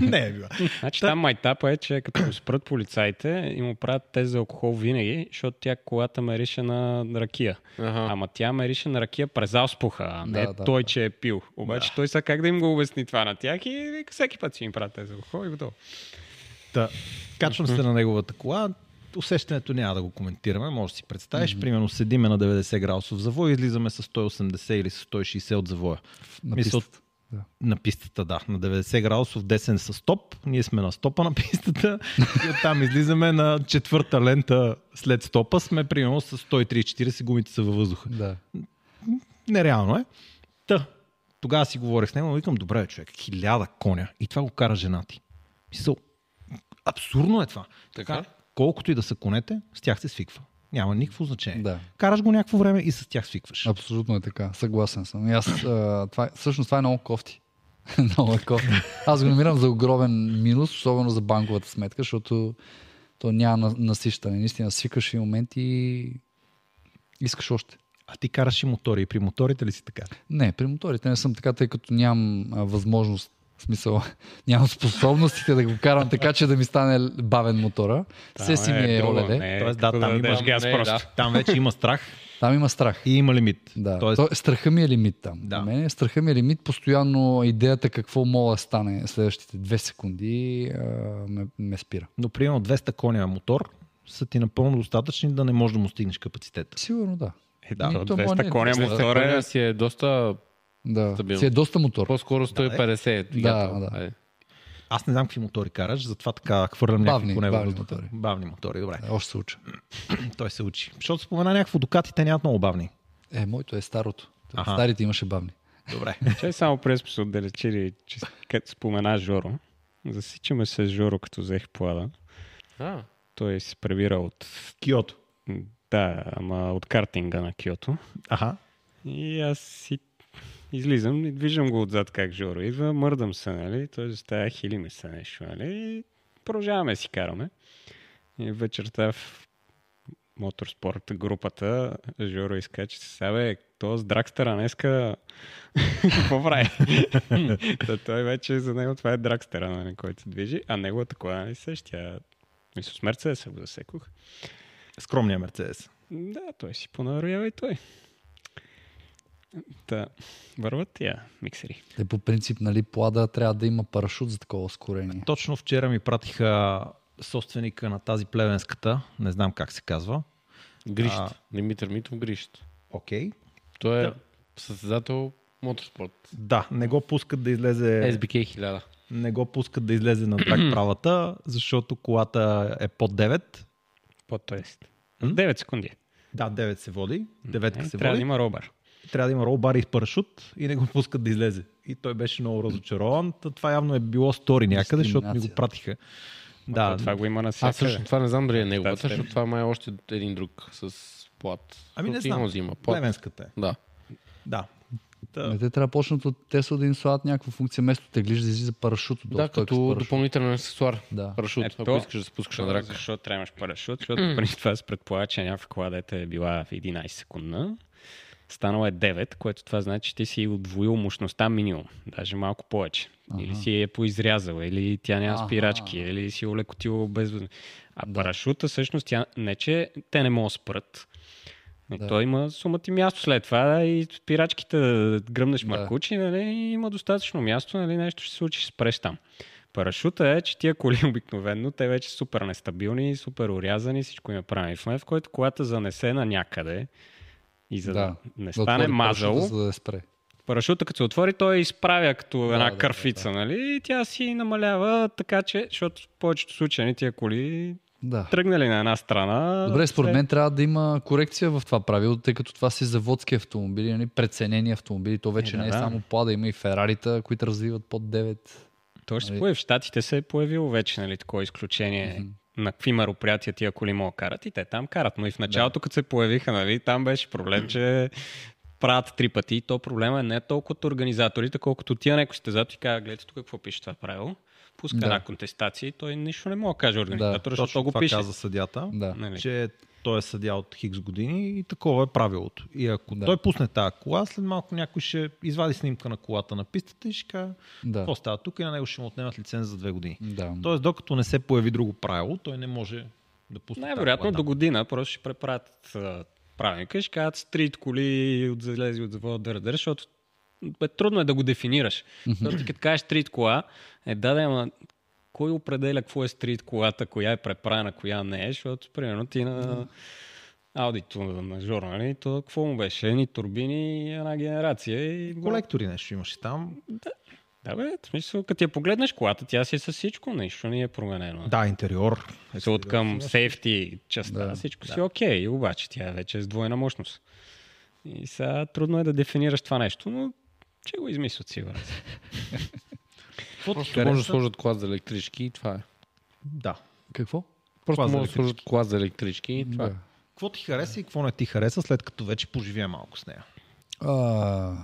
Speaker 1: не е била.
Speaker 3: Значи там майтапа е, че като го спрат полицаите и му правят тест за алкохол винаги, защото тя колата мерише на ракия.
Speaker 4: Ага.
Speaker 3: Ама тя мерише на ракия през ауспуха, а не
Speaker 2: Да, да,
Speaker 3: той,
Speaker 2: да.
Speaker 3: че е пил. Обаче той сега как да им го обясни това на тях и вика, всеки път си им правят тест за алкохол и готово.
Speaker 1: Та, качвам се на неговата кола, усещането няма да го коментираме, може да си представиш. Примерно седиме на 90 градусов завой, излизаме с 180 или с 160 от завоя.
Speaker 2: На
Speaker 1: Мисъл-
Speaker 2: пистата. Да.
Speaker 1: На пистата, да. На 90 градусов десен с стоп. Ние сме на стопа на пистата и оттам излизаме на четвърта лента след стопа. Сме примерно с 130-40 гумите са във въздуха.
Speaker 2: Да.
Speaker 1: Нереално е. Та, тогава си говорих с него, но викам, добре, човек, хиляда коня. И това го кара жена ти. Мисъл, абсурдно е това.
Speaker 4: Така?
Speaker 1: Колкото и да са конете, с тях се свиква. Няма никакво значение.
Speaker 2: Да.
Speaker 1: Караш го някакво време и с тях свикваш.
Speaker 2: Абсолютно е така. Съгласен съм. И аз, а, това, е- всъщност това е много кофти. много е кофти. Аз го намирам за огромен минус, особено за банковата сметка, защото То няма на- насищане. Наистина свикаш един момент и искаш още.
Speaker 1: А ти караш и мотори. И при моторите ли си така?
Speaker 2: Не, при моторите не съм така, тъй като нямам а, възможност, в смисъл, нямам способностите да го карам така, че да ми стане бавен мотора. Все си ми е
Speaker 3: друго,
Speaker 2: оледе.
Speaker 3: Не,
Speaker 1: Тоест, да, там
Speaker 3: дадеш
Speaker 1: има-
Speaker 3: газ
Speaker 4: не,
Speaker 3: просто.
Speaker 4: да.
Speaker 1: Там вече има страх
Speaker 2: Там има страх.
Speaker 1: и има лимит.
Speaker 2: Да.
Speaker 1: Тоест,
Speaker 2: То, страха ми е лимит там.
Speaker 1: Да.
Speaker 2: Да. Мен страха ми е лимит. Постоянно идеята какво мога да стане следващите две секунди а, ме, ме спира.
Speaker 1: Но примерно 200 коня мотор са ти напълно достатъчни да не можеш да му стигнеш капацитета.
Speaker 2: Сигурно да.
Speaker 3: Е,
Speaker 1: Да,
Speaker 3: да,
Speaker 2: то
Speaker 3: 200
Speaker 2: може-
Speaker 3: коня
Speaker 4: 200
Speaker 3: мотор е
Speaker 4: си е доста
Speaker 2: Да.
Speaker 4: Стабилно.
Speaker 2: Си е доста мотор.
Speaker 4: по-скоро 150. двигател.
Speaker 2: да.
Speaker 4: Айде.
Speaker 1: Аз не знам какви мотори караш, затова така хвърлям някакви
Speaker 2: Бавни,
Speaker 1: него.
Speaker 2: бавни
Speaker 1: въздуха.
Speaker 2: мотори.
Speaker 1: Бавни мотори, добре.
Speaker 2: Е, Още се уча.
Speaker 1: Той се учи. Защото спомена някакво Дукати, те нямат много бавни.
Speaker 2: Е, моето е старото.
Speaker 1: Аха.
Speaker 2: Старите имаше бавни.
Speaker 1: Добре.
Speaker 3: Че само през сме се отдалечили, че като спомена Жоро. Засичаме се с Жоро, като взех плада.
Speaker 4: А,
Speaker 3: Той се прибира от...
Speaker 1: Киото.
Speaker 3: Да, ама от картинга на Киото.
Speaker 1: Аха.
Speaker 3: И аз си излизам и виждам го отзад как Жоро идва, мърдам се, нали? Той заставя хилиме се нещо, нали? И продължаваме си караме. И вечерта в моторспорт групата Жоро изкача се сега, то с Дракстера днеска какво прави? Та той вече за него това е Дракстера, нали, който се движи, а неговата кола нали същия. Мисля, с Мерцедеса го засекох.
Speaker 1: Скромния Мерцедес.
Speaker 3: Да, той си понароява и той. Та, върват тия миксери.
Speaker 2: Те по принцип, нали, плада трябва да има парашут за такова ускорение.
Speaker 1: Точно вчера ми пратиха собственика на тази плевенската, не знам как се казва.
Speaker 4: Грищ.
Speaker 1: А.
Speaker 4: Димитър Митов Грищ.
Speaker 1: Окей.
Speaker 4: Той е
Speaker 1: Да.
Speaker 4: състезател моторспорт.
Speaker 1: Да, не го пускат да излезе,
Speaker 4: SBK 1000.
Speaker 1: не го пускат да излезе на трак правата, защото колата е под 9.
Speaker 3: По тоест.
Speaker 1: М?
Speaker 3: 9 секунди.
Speaker 1: Да, 9 се води, 9
Speaker 3: Е,
Speaker 1: се
Speaker 3: трябва
Speaker 1: води.
Speaker 3: да има робър.
Speaker 1: Трябва да има ролбар и с парашут и не го пускат да излезе. И той беше много разочарован. Това явно е било стори някъде, защото ми го пратиха.
Speaker 3: Да,
Speaker 1: Да,
Speaker 3: това го има на
Speaker 4: Аз
Speaker 3: всяка.
Speaker 4: също това не знам дали е неговата,
Speaker 3: Статите.
Speaker 4: защото това май е още един друг с плат.
Speaker 1: Ами не знам.
Speaker 4: Има, взима плат.
Speaker 1: е.
Speaker 4: Да.
Speaker 1: Да.
Speaker 2: Не, те трябва да почнат от Тесла да им слагат някаква функция, вместо теглиш да излиза парашут.
Speaker 4: Да,
Speaker 2: той
Speaker 4: като допълнителен аксесуар.
Speaker 2: Да.
Speaker 4: Парашут,
Speaker 3: Ето,
Speaker 4: ако искаш да се спускаш на драк.
Speaker 3: Защо трябва да имаш парашут? Защото преди това се предполага, че някаква кола дете е била в 11 секундна. Станало е 9, което това значи, че ти си удвоил мощността минимум. Даже малко повече. Или си е поизрязал, или тя няма спирачки, или си улекотил без... А парашута всъщност, тя, не че те не могат да спрат. Да.
Speaker 2: Да.
Speaker 3: Той има сумата и място след това да, и спирачките да гръмнеш
Speaker 2: Да.
Speaker 3: маркучи, нали, има достатъчно място, нали, нещо ще се случи, спреш там. Парашута е, че тия коли обикновено, те вече супер нестабилни, супер урязани, всичко им е момент, в който колата занесе на някъде и за да,
Speaker 2: Да.
Speaker 3: не
Speaker 2: Да
Speaker 3: стане
Speaker 2: отвори
Speaker 3: мазало,
Speaker 2: За да спре.
Speaker 3: парашута като се отвори, той изправя като една
Speaker 2: да,
Speaker 3: кърфица, нали? И тя си намалява така, че, защото в повечето случаи нали, тия коли
Speaker 2: Да.
Speaker 3: тръгнали на една страна.
Speaker 2: Добре, според мен трябва да има корекция в това правило, тъй като това си заводски автомобили, нали, преценени автомобили. То вече
Speaker 3: Е, да,
Speaker 2: не е
Speaker 3: да.
Speaker 2: само плада, има и Ферарита, които развиват под 9.
Speaker 3: То ще се
Speaker 2: Нали?
Speaker 3: В Штатите се е появило вече нали, такова изключение на какви мероприятия тия коли могат да карат и те там карат. Но и в началото, като се появиха, нали, там беше проблем, че правят три пъти. И то проблема е не толкова от организаторите, колкото тия някой състезатели и казват, гледайте тук какво пише това правило. Пуска
Speaker 2: Да.
Speaker 3: една контестация и той нищо не може да каже организатор, защото
Speaker 1: точно
Speaker 3: го
Speaker 1: това
Speaker 3: пише.
Speaker 1: каза съдята,
Speaker 2: Да.
Speaker 3: Нали?
Speaker 1: че той е съдя от хикс години и такова е правилото. И ако
Speaker 2: Да.
Speaker 1: той пусне тази кола, след малко някой ще извади снимка на колата на пистата и ще каже
Speaker 2: Да.
Speaker 1: какво става тук и на него ще му отнемат лиценз за две години.
Speaker 2: Да.
Speaker 1: Тоест, докато не се появи друго правило, той не може да пусне
Speaker 3: Най-вероятно до година просто ще препратят а, правилника и ще кажат стрит коли от залези от завода да дърдър, защото бе, трудно е да го дефинираш. Защото ти като кажеш стрит кола, е да, да, ама кой определя какво е стрит колата, коя е преправена, коя не е, защото примерно ти на аудито на Жоро, нали, то какво му беше? Едни турбини и една генерация. И...
Speaker 1: Колектори нещо имаше там.
Speaker 3: Да, бе, в смисъл, като я погледнеш колата, тя си е с всичко, нищо не е променено.
Speaker 1: Да, интериор.
Speaker 3: Се от към сейфти частта, да,
Speaker 2: Да,
Speaker 3: всичко си окей, обаче тя вече е с двойна мощност. И сега трудно е да дефинираш това нещо, но че го измислят сигурно.
Speaker 1: Какво ти
Speaker 4: Просто може да
Speaker 1: хареса?
Speaker 4: сложат кола за електрички и това е.
Speaker 1: Да.
Speaker 2: Какво?
Speaker 4: Просто
Speaker 1: Кола за
Speaker 4: може да сложат кола за електрички и това е.
Speaker 2: Да.
Speaker 1: Какво ти хареса и какво не ти хареса, след като вече поживее малко с нея?
Speaker 2: А,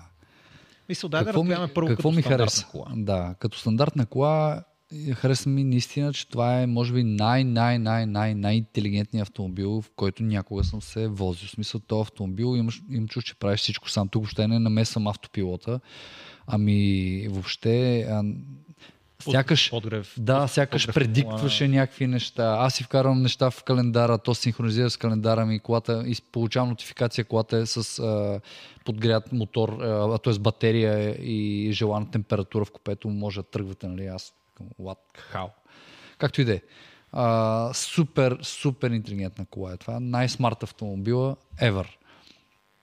Speaker 1: Мисля, дай да
Speaker 2: какво ми,
Speaker 1: разгледаме първо
Speaker 2: какво
Speaker 1: като
Speaker 2: ми хареса?
Speaker 1: кола.
Speaker 2: Да, като стандартна кола И Харесва ми наистина, че това е може би най, най, най, най, най-интелигентният автомобил, в който някога съм се возил. В смисъл, този автомобил имаш, им чуш, че правиш всичко сам. Тук въобще не намесвам автопилота, ами въобще а, сякаш,
Speaker 1: Подгрев.
Speaker 2: да, сякаш
Speaker 1: подгрев
Speaker 2: предиктваше някакви неща. Аз си вкарвам неща в календара, то синхронизира с календара ми, колата и получавам нотификация, колата е с а, подгрят мотор, а, т.е. батерия и желана температура в купето може да тръгвате, нали, аз what, how. Както и да е. А, супер, супер интелигентна кола е това. Най-смарт автомобила ever.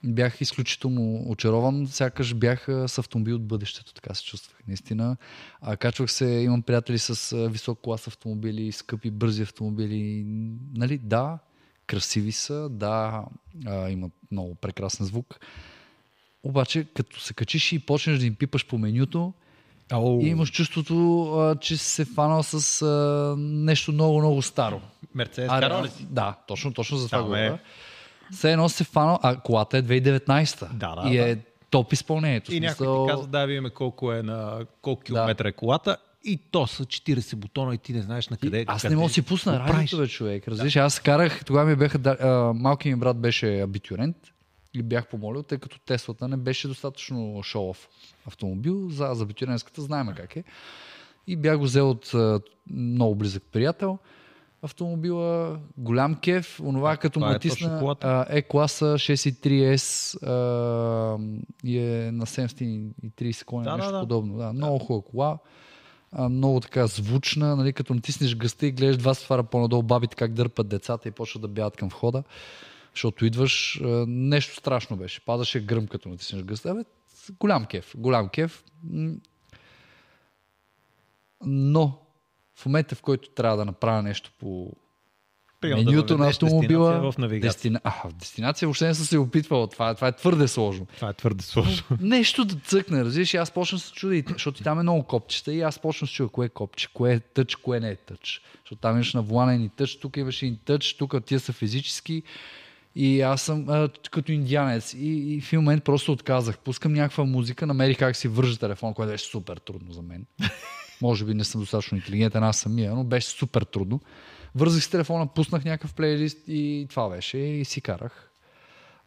Speaker 2: Бях изключително очарован, сякаш бях с автомобил от бъдещето, така се чувствах. Наистина. А, качвах се, имам приятели с висок клас автомобили, скъпи, бързи автомобили. Нали, да, красиви са, да, а, имат много прекрасен звук. Обаче, като се качиш и почнеш да им пипаш по менюто,
Speaker 1: Ау,
Speaker 2: и имаш чувството, а, че се фанал с а, нещо много, много старо.
Speaker 1: Мерцедес,
Speaker 2: да,
Speaker 1: ли си?
Speaker 2: да, точно, точно за това
Speaker 1: Там е.
Speaker 2: Все едно се фанал, а колата е 2019
Speaker 1: Да, да,
Speaker 2: и е топ изпълнението.
Speaker 1: И
Speaker 2: В
Speaker 1: някой
Speaker 2: смисъл-
Speaker 1: ти казва, да, видиме колко е на колко километра е колата. И то са 40 бутона и ти не знаеш на къде.
Speaker 2: Аз
Speaker 1: къде
Speaker 2: не мога да си пусна радиото, бе, човек. Разбираш, аз карах, тогава ми бяха, да- а, малкият ми брат беше абитюрент и бях помолил, тъй като Теслата не беше достатъчно шоу-оф автомобил. За, за абитюрентската знаем как е. И бях го взел от а, много близък приятел. Автомобила, голям кеф, онова като му
Speaker 1: каква е
Speaker 2: натисна
Speaker 1: точно колата?
Speaker 2: а, E-класа 63S а, и е на 730 коня,
Speaker 1: Да, да,
Speaker 2: нещо
Speaker 1: да.
Speaker 2: подобно. Да, много хубава кола а, много така звучна, нали, като натиснеш гъста и гледаш два сфара по-надолу бабите как дърпат децата и почват да бягат към входа, защото идваш, а, нещо страшно беше. Падаше гръм като натиснеш гъста. Абе, голям кеф, голям кеф. Но в момента, в който трябва да направя нещо по
Speaker 1: Примерно да
Speaker 2: менюто на автомобила,
Speaker 1: дестинация в навигация.
Speaker 2: дестина... а, в дестинация въобще не съм се опитвал. Това, това е твърде сложно
Speaker 1: Това е твърде сложно.
Speaker 2: нещо да цъкне, разбираш, аз почна се чудя, защото там е много копчета и аз почна се чудя кое е копче, кое е тъч, кое не е тъч. Защото там имаш на вулана и тъч, тук имаше и тъч, тук тия са физически. И аз съм а, като индианец. И, и в един момент просто отказах. Пускам някаква музика, намерих как си вържа телефон, което беше супер трудно за мен. Може би не съм достатъчно интелигентен аз самия, но беше супер трудно. Вързах с телефона, пуснах някакъв плейлист и това беше и си карах.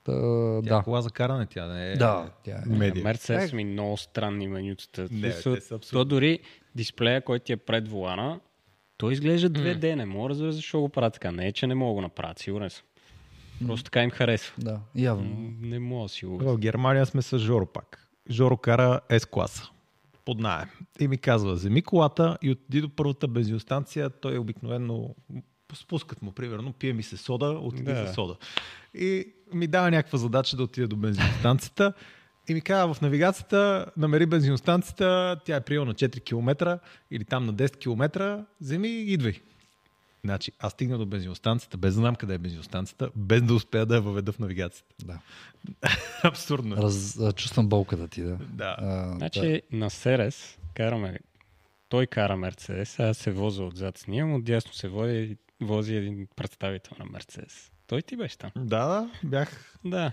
Speaker 2: Та,
Speaker 1: Тя е
Speaker 2: да.
Speaker 1: кола за каране, тя не е
Speaker 2: Да, тя е.
Speaker 1: медия.
Speaker 3: Мерцедес ми много странни менютата.
Speaker 1: Не,
Speaker 3: Смисъл,
Speaker 1: те са абсолютно.
Speaker 3: То дори дисплея, който ти е пред волана, той изглежда 2D. Не мога да разбера защо го правят така. Не е, че не мога да го направят, сигурен съм. Просто така им харесва.
Speaker 2: Да, явно.
Speaker 3: Не мога да си го...
Speaker 1: В Германия сме с Жоро пак. Жоро кара S-класа. Под найем. И ми казва, вземи колата и отиди до първата бензиностанция. Той обикновено спускат му, примерно, пие ми се сода, отиди
Speaker 3: Да.
Speaker 1: за сода. И ми дава някаква задача да отида до бензиностанцията. И ми казва в навигацията, намери бензиностанцията, тя е приел на 4 км или там на 10 км, вземи и идвай. Значи, аз стигна до бензиностанцията, без да знам къде е бензиностанцията, без да успея да я въведа в навигацията.
Speaker 2: Да.
Speaker 1: Абсурдно. е.
Speaker 2: Раз, чувствам болката ти, да.
Speaker 1: Да.
Speaker 2: А,
Speaker 3: Значи на Серес караме... Той кара Мерцедес, аз се возя отзад с ние, но дясно се вози, вози един представител на Мерцедес. Той ти беше там.
Speaker 1: Да, да, бях.
Speaker 3: Да.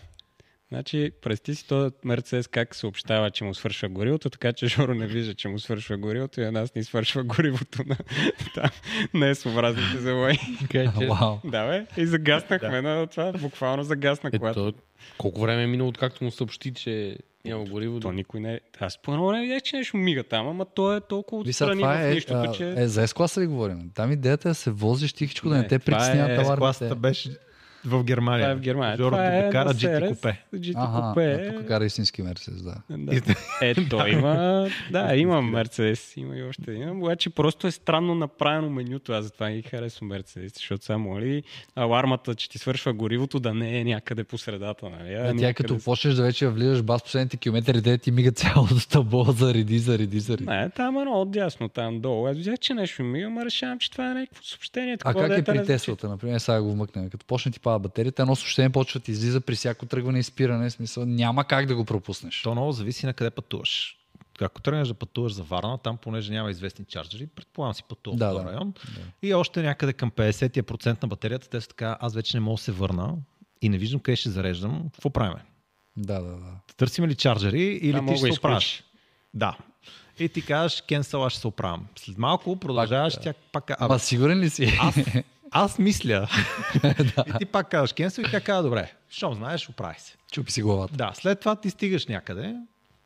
Speaker 3: Значи, представи си този Мерцедес как съобщава, че му свършва горивото, така че Жоро не вижда, че му свършва горивото и на нас ни свършва горивото на там, не е съобразните завои.
Speaker 2: Вау.
Speaker 3: да, бе. И загаснахме на това. Буквално загасна колата.
Speaker 4: Ето, колко време е минало, откакто му съобщи, че няма гориво?
Speaker 3: То никой не... Аз по едно време видях, че нещо мига там, ама то е толкова отстрани
Speaker 2: това
Speaker 3: в
Speaker 2: е,
Speaker 3: нищото, че...
Speaker 2: е, за S-класа ли говорим? Там идеята е да се возиш тихичко, да
Speaker 3: Не,
Speaker 2: не те
Speaker 3: това
Speaker 2: притесняват
Speaker 3: е
Speaker 2: таларите.
Speaker 1: Класата беше в Германия.
Speaker 3: Това е в Германия.
Speaker 1: Жоро
Speaker 3: това е
Speaker 1: кара GT купе.
Speaker 3: GT
Speaker 2: а тук кара истински Мерцедес, да.
Speaker 3: Да. Е, той има, да, има Мерцедес, има и още един, обаче просто е странно направено менюто, аз затова ги харесвам Мерцедес, защото само нали, алармата, че ти свършва горивото, да не е някъде по средата, нали? а
Speaker 2: Е, тя като
Speaker 3: с-
Speaker 2: почнеш да вече влизаш бас последните километри, де ти мига цялото табло, зареди, зареди, зареди.
Speaker 3: Не, там е едно отдясно, там долу. Аз видях, че нещо ми, ама решавам, че това е някакво съобщение.
Speaker 2: А как е при. Теслата, например, сега го вмъкнем. Като почне ти пада батерията, едно съобщение почва да ти излиза при всяко тръгване и спиране. Смисъл, няма как да го пропуснеш.
Speaker 1: То много зависи на къде пътуваш. Ако тръгнеш да пътуваш за Варна, там понеже няма известни чарджери, предполагам си пътувам
Speaker 2: Да,
Speaker 1: в този
Speaker 2: да.
Speaker 1: район. И още някъде към 50% на батерията, те са така, аз вече не мога да се върна и не виждам къде ще зареждам. Какво правим?
Speaker 2: Да, да, да.
Speaker 1: Търсим ли чарджери или
Speaker 3: Да,
Speaker 1: ти ще
Speaker 3: да
Speaker 1: се оправиш? Да. И ти кажеш, cancel, аз ще се оправям. След малко продължаваш,
Speaker 2: Пак,
Speaker 1: тя пак
Speaker 2: Ама
Speaker 1: «Абе,
Speaker 2: сигурен ли си?
Speaker 1: аз, аз мисля. И ти пак казваш cancel и тя казва, добре, щом знаеш, оправи се.
Speaker 2: Чупи си главата.
Speaker 1: Да, след това ти стигаш някъде,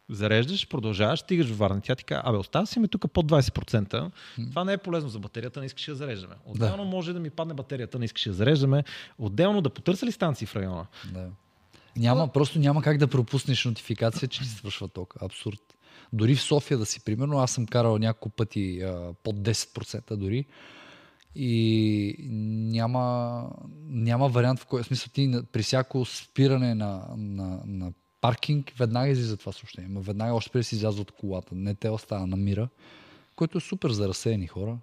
Speaker 1: зареждаш, продължаваш, стигаш в Варна. Тя ти казва, абе, оставя си ме тук под 20%. Това не е полезно за батерията, не искаш да зареждаме. Отделно може да ми падне батерията, не искаш да зареждаме. Отделно да потърся ли станции в района?
Speaker 2: Да. Няма, просто няма как да пропуснеш нотификация, че ти свършва ток. Абсурд. Дори в София да си, примерно, аз съм карал няколко пъти а, под 10% дори и няма, няма вариант, в който смисъл ти при всяко спиране на, на, на паркинг, веднага излиза това съобщение. Ма Веднага още преди да си изляза от колата. Не те остава на мира, който е супер за разсеяни хора.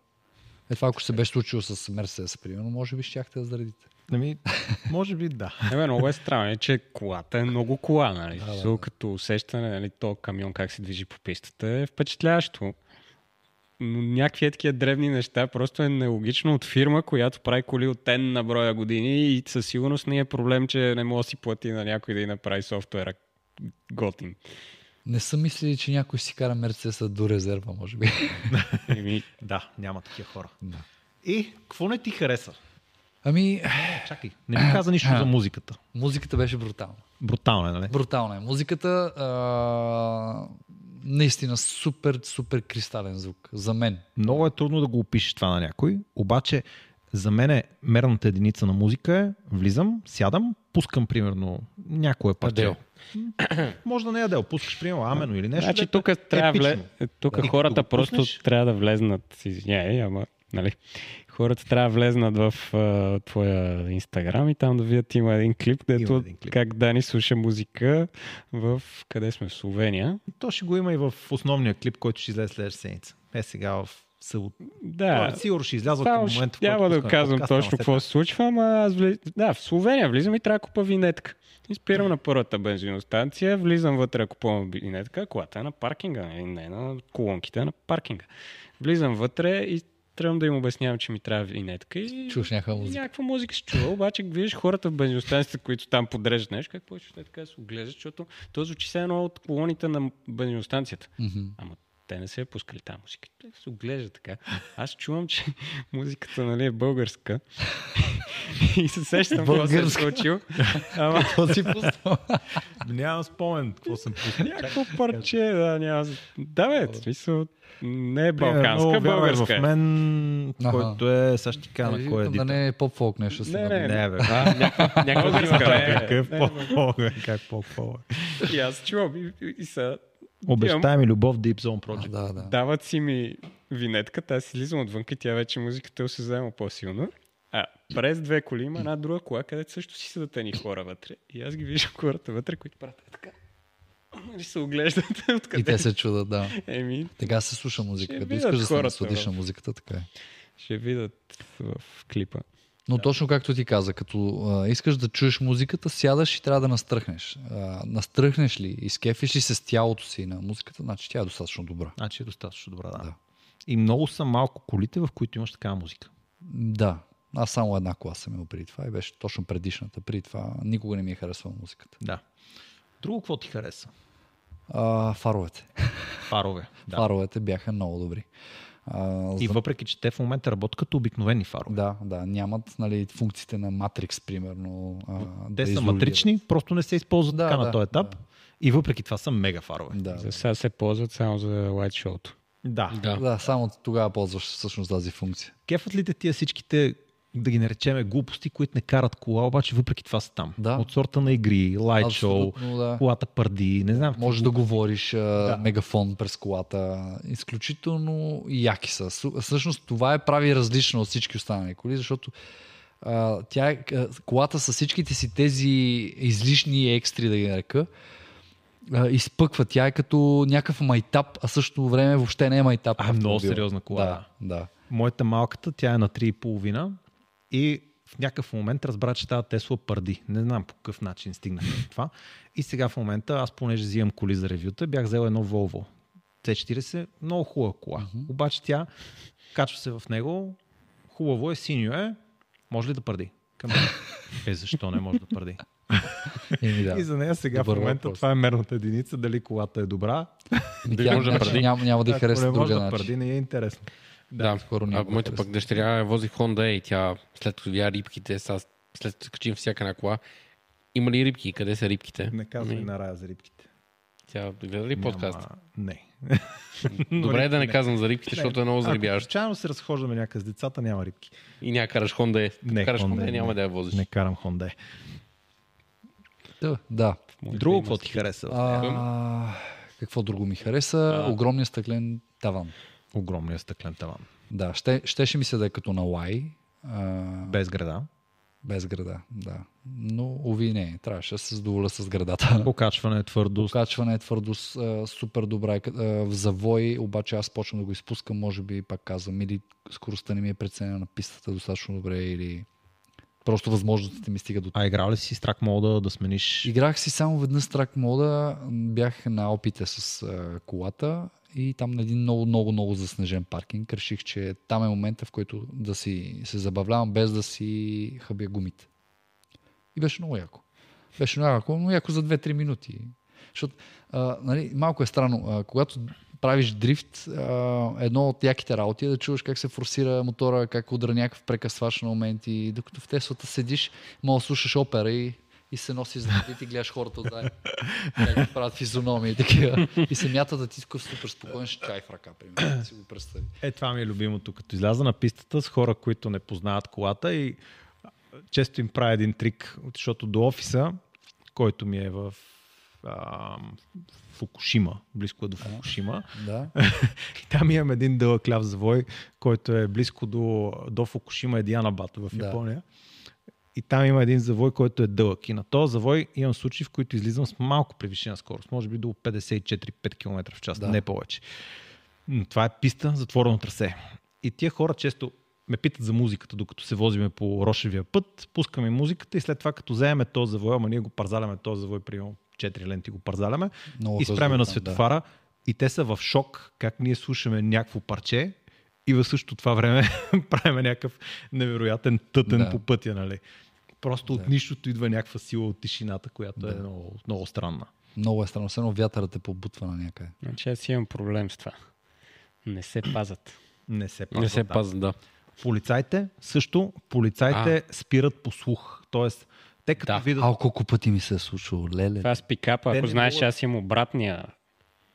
Speaker 2: Е това, ако се беше случило с Мерседес, примерно, може би щяхте да заредите.
Speaker 1: Ами, може би да.
Speaker 3: Ебе, много е странно, е, че колата е много кола, нали? Да, да, Като усещане, нали, то камион как се движи по пистата е впечатляващо. Но някакви е такива древни неща просто е нелогично от фирма, която прави коли от N на броя години и със сигурност не е проблем, че не може да си плати на някой да й направи софтуера готин.
Speaker 2: Не съм мислили, че някой си кара Мерцеса до резерва, може би.
Speaker 3: Еми,
Speaker 1: Да, няма такива хора.
Speaker 2: Да.
Speaker 1: И, какво не ти хареса?
Speaker 2: Ами,
Speaker 1: Чакай, не ми каза нищо за музиката.
Speaker 2: музиката беше брутална.
Speaker 1: Брутално е, нали?
Speaker 2: Брутална е. Музиката а, наистина супер, супер кристален звук. За мен.
Speaker 1: Много е трудно да го опишеш това на някой, обаче за мен е мерната единица на музика е влизам, сядам, пускам примерно някое парче.
Speaker 2: Адел.
Speaker 1: Може да не е Адел, пускаш примерно Амено или нещо.
Speaker 3: Значи
Speaker 1: дето
Speaker 3: тук
Speaker 1: е
Speaker 3: трябва вле... тук
Speaker 1: Ти като
Speaker 3: хората
Speaker 1: го
Speaker 3: просто
Speaker 1: пуснеш-
Speaker 3: трябва да влезнат, извиняй, ама, нали, хората трябва да влезнат в а, твоя инстаграм и там да видят има един клип, където
Speaker 1: един клип.
Speaker 3: как Дани слуша музика в, къде сме, в Словения.
Speaker 1: То ще го има и в основния клип, който ще излезе следващата седмица. Е сега в събота.
Speaker 3: Да,
Speaker 1: Сигурно ще излязва към
Speaker 3: ще-
Speaker 1: момента, в
Speaker 3: няма да казвам
Speaker 1: подкаста,
Speaker 3: точно какво се случва, ама аз вли... да, в Словения влизам и трябва да купа винетка. И спирам на първата бензиностанция, влизам вътре, купувам винетка, колата е на паркинга, не, не на колонките, на паркинга. Влизам вътре и тръгвам да им обяснявам, че ми трябва винетка и
Speaker 2: Чуш някаква музика.
Speaker 3: някаква музика се чува, обаче виждаш хората в бензиностанцията, които там подреждат нещо, как почваш те така да се оглеждат, защото то звучи се едно от колоните на бензиностанцията.
Speaker 2: Мгм.
Speaker 3: Ама те не се е пускали там музика. Те се оглежда така. Аз чувам, че музиката нали, е българска. и се сещам какво се е случило. Ама
Speaker 2: Какво си пуснал?
Speaker 1: Нямам спомен какво съм пуснал.
Speaker 3: някакво парче, да, няма... Да, бе, в смисъл, не е
Speaker 1: Примерно,
Speaker 3: балканска,
Speaker 1: вярвай
Speaker 3: българска.
Speaker 1: В
Speaker 3: е.
Speaker 1: мен,
Speaker 2: Аха.
Speaker 1: който е, сега ще ти кажа на кой е
Speaker 2: да не е поп-фолк нещо. си
Speaker 3: Не, не,
Speaker 1: Не, бе.
Speaker 3: Някаква, българска. е.
Speaker 1: Какъв
Speaker 3: Не,
Speaker 1: по Как по
Speaker 3: И аз чувам и, и, и са...
Speaker 1: Обещай ми любов Deep Zone
Speaker 2: А,
Speaker 1: Project.
Speaker 2: да, да.
Speaker 3: Дават си ми винетката, аз излизам отвън и тя вече музиката е осезаема по-силно. А през две коли има една друга кола, където също си седат едни хора вътре. И аз ги виждам хората вътре, които правят е така. Нали се оглеждат откъде.
Speaker 2: И те се чудат, да.
Speaker 3: Еми,
Speaker 2: Така се слуша музика.
Speaker 3: Ще
Speaker 2: Като искаш да се насладиш на музиката, така е.
Speaker 3: ще видят в клипа.
Speaker 2: Но точно както ти каза, като а, искаш да чуеш музиката, сядаш и трябва да настръхнеш. А, настръхнеш ли, изкефиш ли се с тялото си на музиката, значи тя е достатъчно добра.
Speaker 1: Значи е достатъчно добра, да.
Speaker 2: Да.
Speaker 1: И много са малко колите, в които имаш такава музика.
Speaker 2: Да. Аз само една кола съм имал преди това и беше точно предишната. Преди това никога не ми е харесвала музиката.
Speaker 1: Да. Друго, какво ти хареса?
Speaker 2: А, фаровете.
Speaker 1: Фарове. Да.
Speaker 2: Фаровете бяха много добри. А,
Speaker 1: И
Speaker 2: за-
Speaker 1: въпреки, че те в момента работят като обикновени фарове.
Speaker 2: Да, да, нямат нали, функциите на Matrix, примерно. А,
Speaker 1: Те
Speaker 2: да
Speaker 1: са матрични, просто не се използват
Speaker 2: Да,
Speaker 1: така
Speaker 2: да,
Speaker 1: на този етап. И въпреки това са мега фарове.
Speaker 2: Да,
Speaker 3: За сега се ползват само за лайт шоуто.
Speaker 1: Да.
Speaker 4: Да.
Speaker 2: да, само тогава ползваш всъщност тази функция.
Speaker 1: Кефът ли те тия всичките, да ги наречеме глупости, които не карат кола, обаче въпреки това са там.
Speaker 2: Да.
Speaker 1: От сорта на игри, лайт шоу,
Speaker 2: да.
Speaker 1: колата пърди, не знам.
Speaker 2: Може да говориш а, мегафон през колата. Изключително яки са. Всъщност това е прави различно от всички останали коли, защото а, тя, колата с всичките си тези излишни екстри, да ги нарека, изпъква. Тя е като някакъв майтап, а същото време въобще не е майтап.
Speaker 1: А, много
Speaker 2: автомобил.
Speaker 1: сериозна кола,
Speaker 2: Да, да.
Speaker 1: Моята малката, тя е на 3,5 и в някакъв момент разбра, че тази Тесла пърди. Не знам по какъв начин стигнах до това. И сега в момента, аз понеже взимам коли за ревюта, бях взел едно Volvo C40, много хубава кола. Mm-hmm. Обаче тя качва се в него, хубаво е, синьо е, може ли да пърди? Към мен. Е, защо не може да твърди?
Speaker 2: Еми, да.
Speaker 1: И за нея сега
Speaker 2: Добър
Speaker 1: в момента
Speaker 2: въпрос.
Speaker 1: това е мерната единица, дали колата е добра.
Speaker 4: Дали може да пради?
Speaker 2: няма, няма да й
Speaker 1: Ако не може да твърди, не е интересно.
Speaker 4: Да,
Speaker 2: скоро
Speaker 4: а моята пък дъщеря вози Honda и тя след като видя рибките, след като качим всяка една кола, има ли рибки? Къде са рибките?
Speaker 1: Не казвай
Speaker 4: Ми,
Speaker 1: на рая за рибките.
Speaker 4: Тя гледа ли подкаст?
Speaker 1: Няма... Не.
Speaker 4: Добре е да не
Speaker 1: Не.
Speaker 4: казвам за рибките, защото е много зарибяващо.
Speaker 1: случайно се разхождаме някъде с децата, няма рибки.
Speaker 4: И няма караш Honda.
Speaker 1: Не,
Speaker 4: караш
Speaker 1: Honda,
Speaker 4: Honda, няма
Speaker 1: не.
Speaker 4: да я возиш.
Speaker 1: Не карам Хонде.
Speaker 2: Да, да.
Speaker 1: Друго, какво ти хареса?
Speaker 2: А, какво друго ми хареса?
Speaker 1: А.
Speaker 2: Огромния стъклен таван.
Speaker 1: Огромния стъклен таван.
Speaker 2: Да, ще, щеше ми се да е като на Лай. А,
Speaker 1: Без града.
Speaker 2: без града, да. Но, уви, не. Трябваше да се задоволя с градата.
Speaker 1: Покачване, твърдост.
Speaker 2: Покачване е твърдост, а, супер добра. е, а, В завой, обаче аз почвам да го изпускам, може би, пак казвам, или скоростта не ми е преценена на пистата достатъчно добре, или просто възможностите ми стигат до
Speaker 1: А играл ли си с трак мода да смениш?
Speaker 2: Играх си само веднъж с трак мода, бях на опите с а, колата и там на един много, много, много заснежен паркинг реших, че там е момента, в който да си се забавлявам без да си хъбя гумите. И беше много яко. Беше много яко, но яко за 2-3 минути. Защото, а, нали, малко е странно, а, когато правиш дрифт, а, едно от яките работи е да чуваш как се форсира мотора, как удра някакъв прекъсваш на моменти, докато в Теслата седиш, мога да слушаш опера и, и се носи за и ти гледаш хората отзад, как правят физиономии и такива. И се мята да ти такъв супер спокоен с чай в ръка, примерно, си го представи.
Speaker 1: Е, това ми е любимото. Като изляза на пистата с хора, които не познават колата и често им правя един трик, защото до офиса, който ми е в а, Фукушима, близко е до Фукушима,
Speaker 2: Да.
Speaker 1: и там имам един дълъг ляв завой, който е близко до, до Фукушима, е Дианабат в
Speaker 2: Да.
Speaker 1: И там има един завой, който е дълъг. И на този завой имам случаи, в които излизам с малко превишена скорост, може би до 54-5 км в час,
Speaker 2: Да.
Speaker 1: не повече. М, Това е писта, затворено трасе. И тия хора често ме питат за музиката, докато се возиме по Рошевия път, пускаме музиката и след това, като вземем този завой, ама ние го парзаляме този завой, примерно 4 ленти го парзаляме,
Speaker 2: Много
Speaker 1: и спреме на светофара и те са в шок как ние слушаме някакво парче и в същото това време правим някакъв невероятен тътен
Speaker 2: Да.
Speaker 1: по пътя, нали? Просто
Speaker 2: Да.
Speaker 1: от нищото идва някаква сила от тишината, която е
Speaker 2: Да.
Speaker 1: много, много странна.
Speaker 2: Много е странно. Все едно вятърът те побутва на някъде.
Speaker 3: Значи аз имам проблем с това. Не се пазат.
Speaker 1: Не се пазва.
Speaker 4: Не се
Speaker 1: да.
Speaker 4: пазят, да.
Speaker 1: Полицайите също, полицайите спират по слух. Тоест, те като
Speaker 4: Да.
Speaker 1: видят...
Speaker 2: А, колко пъти ми се е случило, леле.
Speaker 3: Това с пикапа, ако знаеш,
Speaker 1: могат-
Speaker 3: аз имам обратния.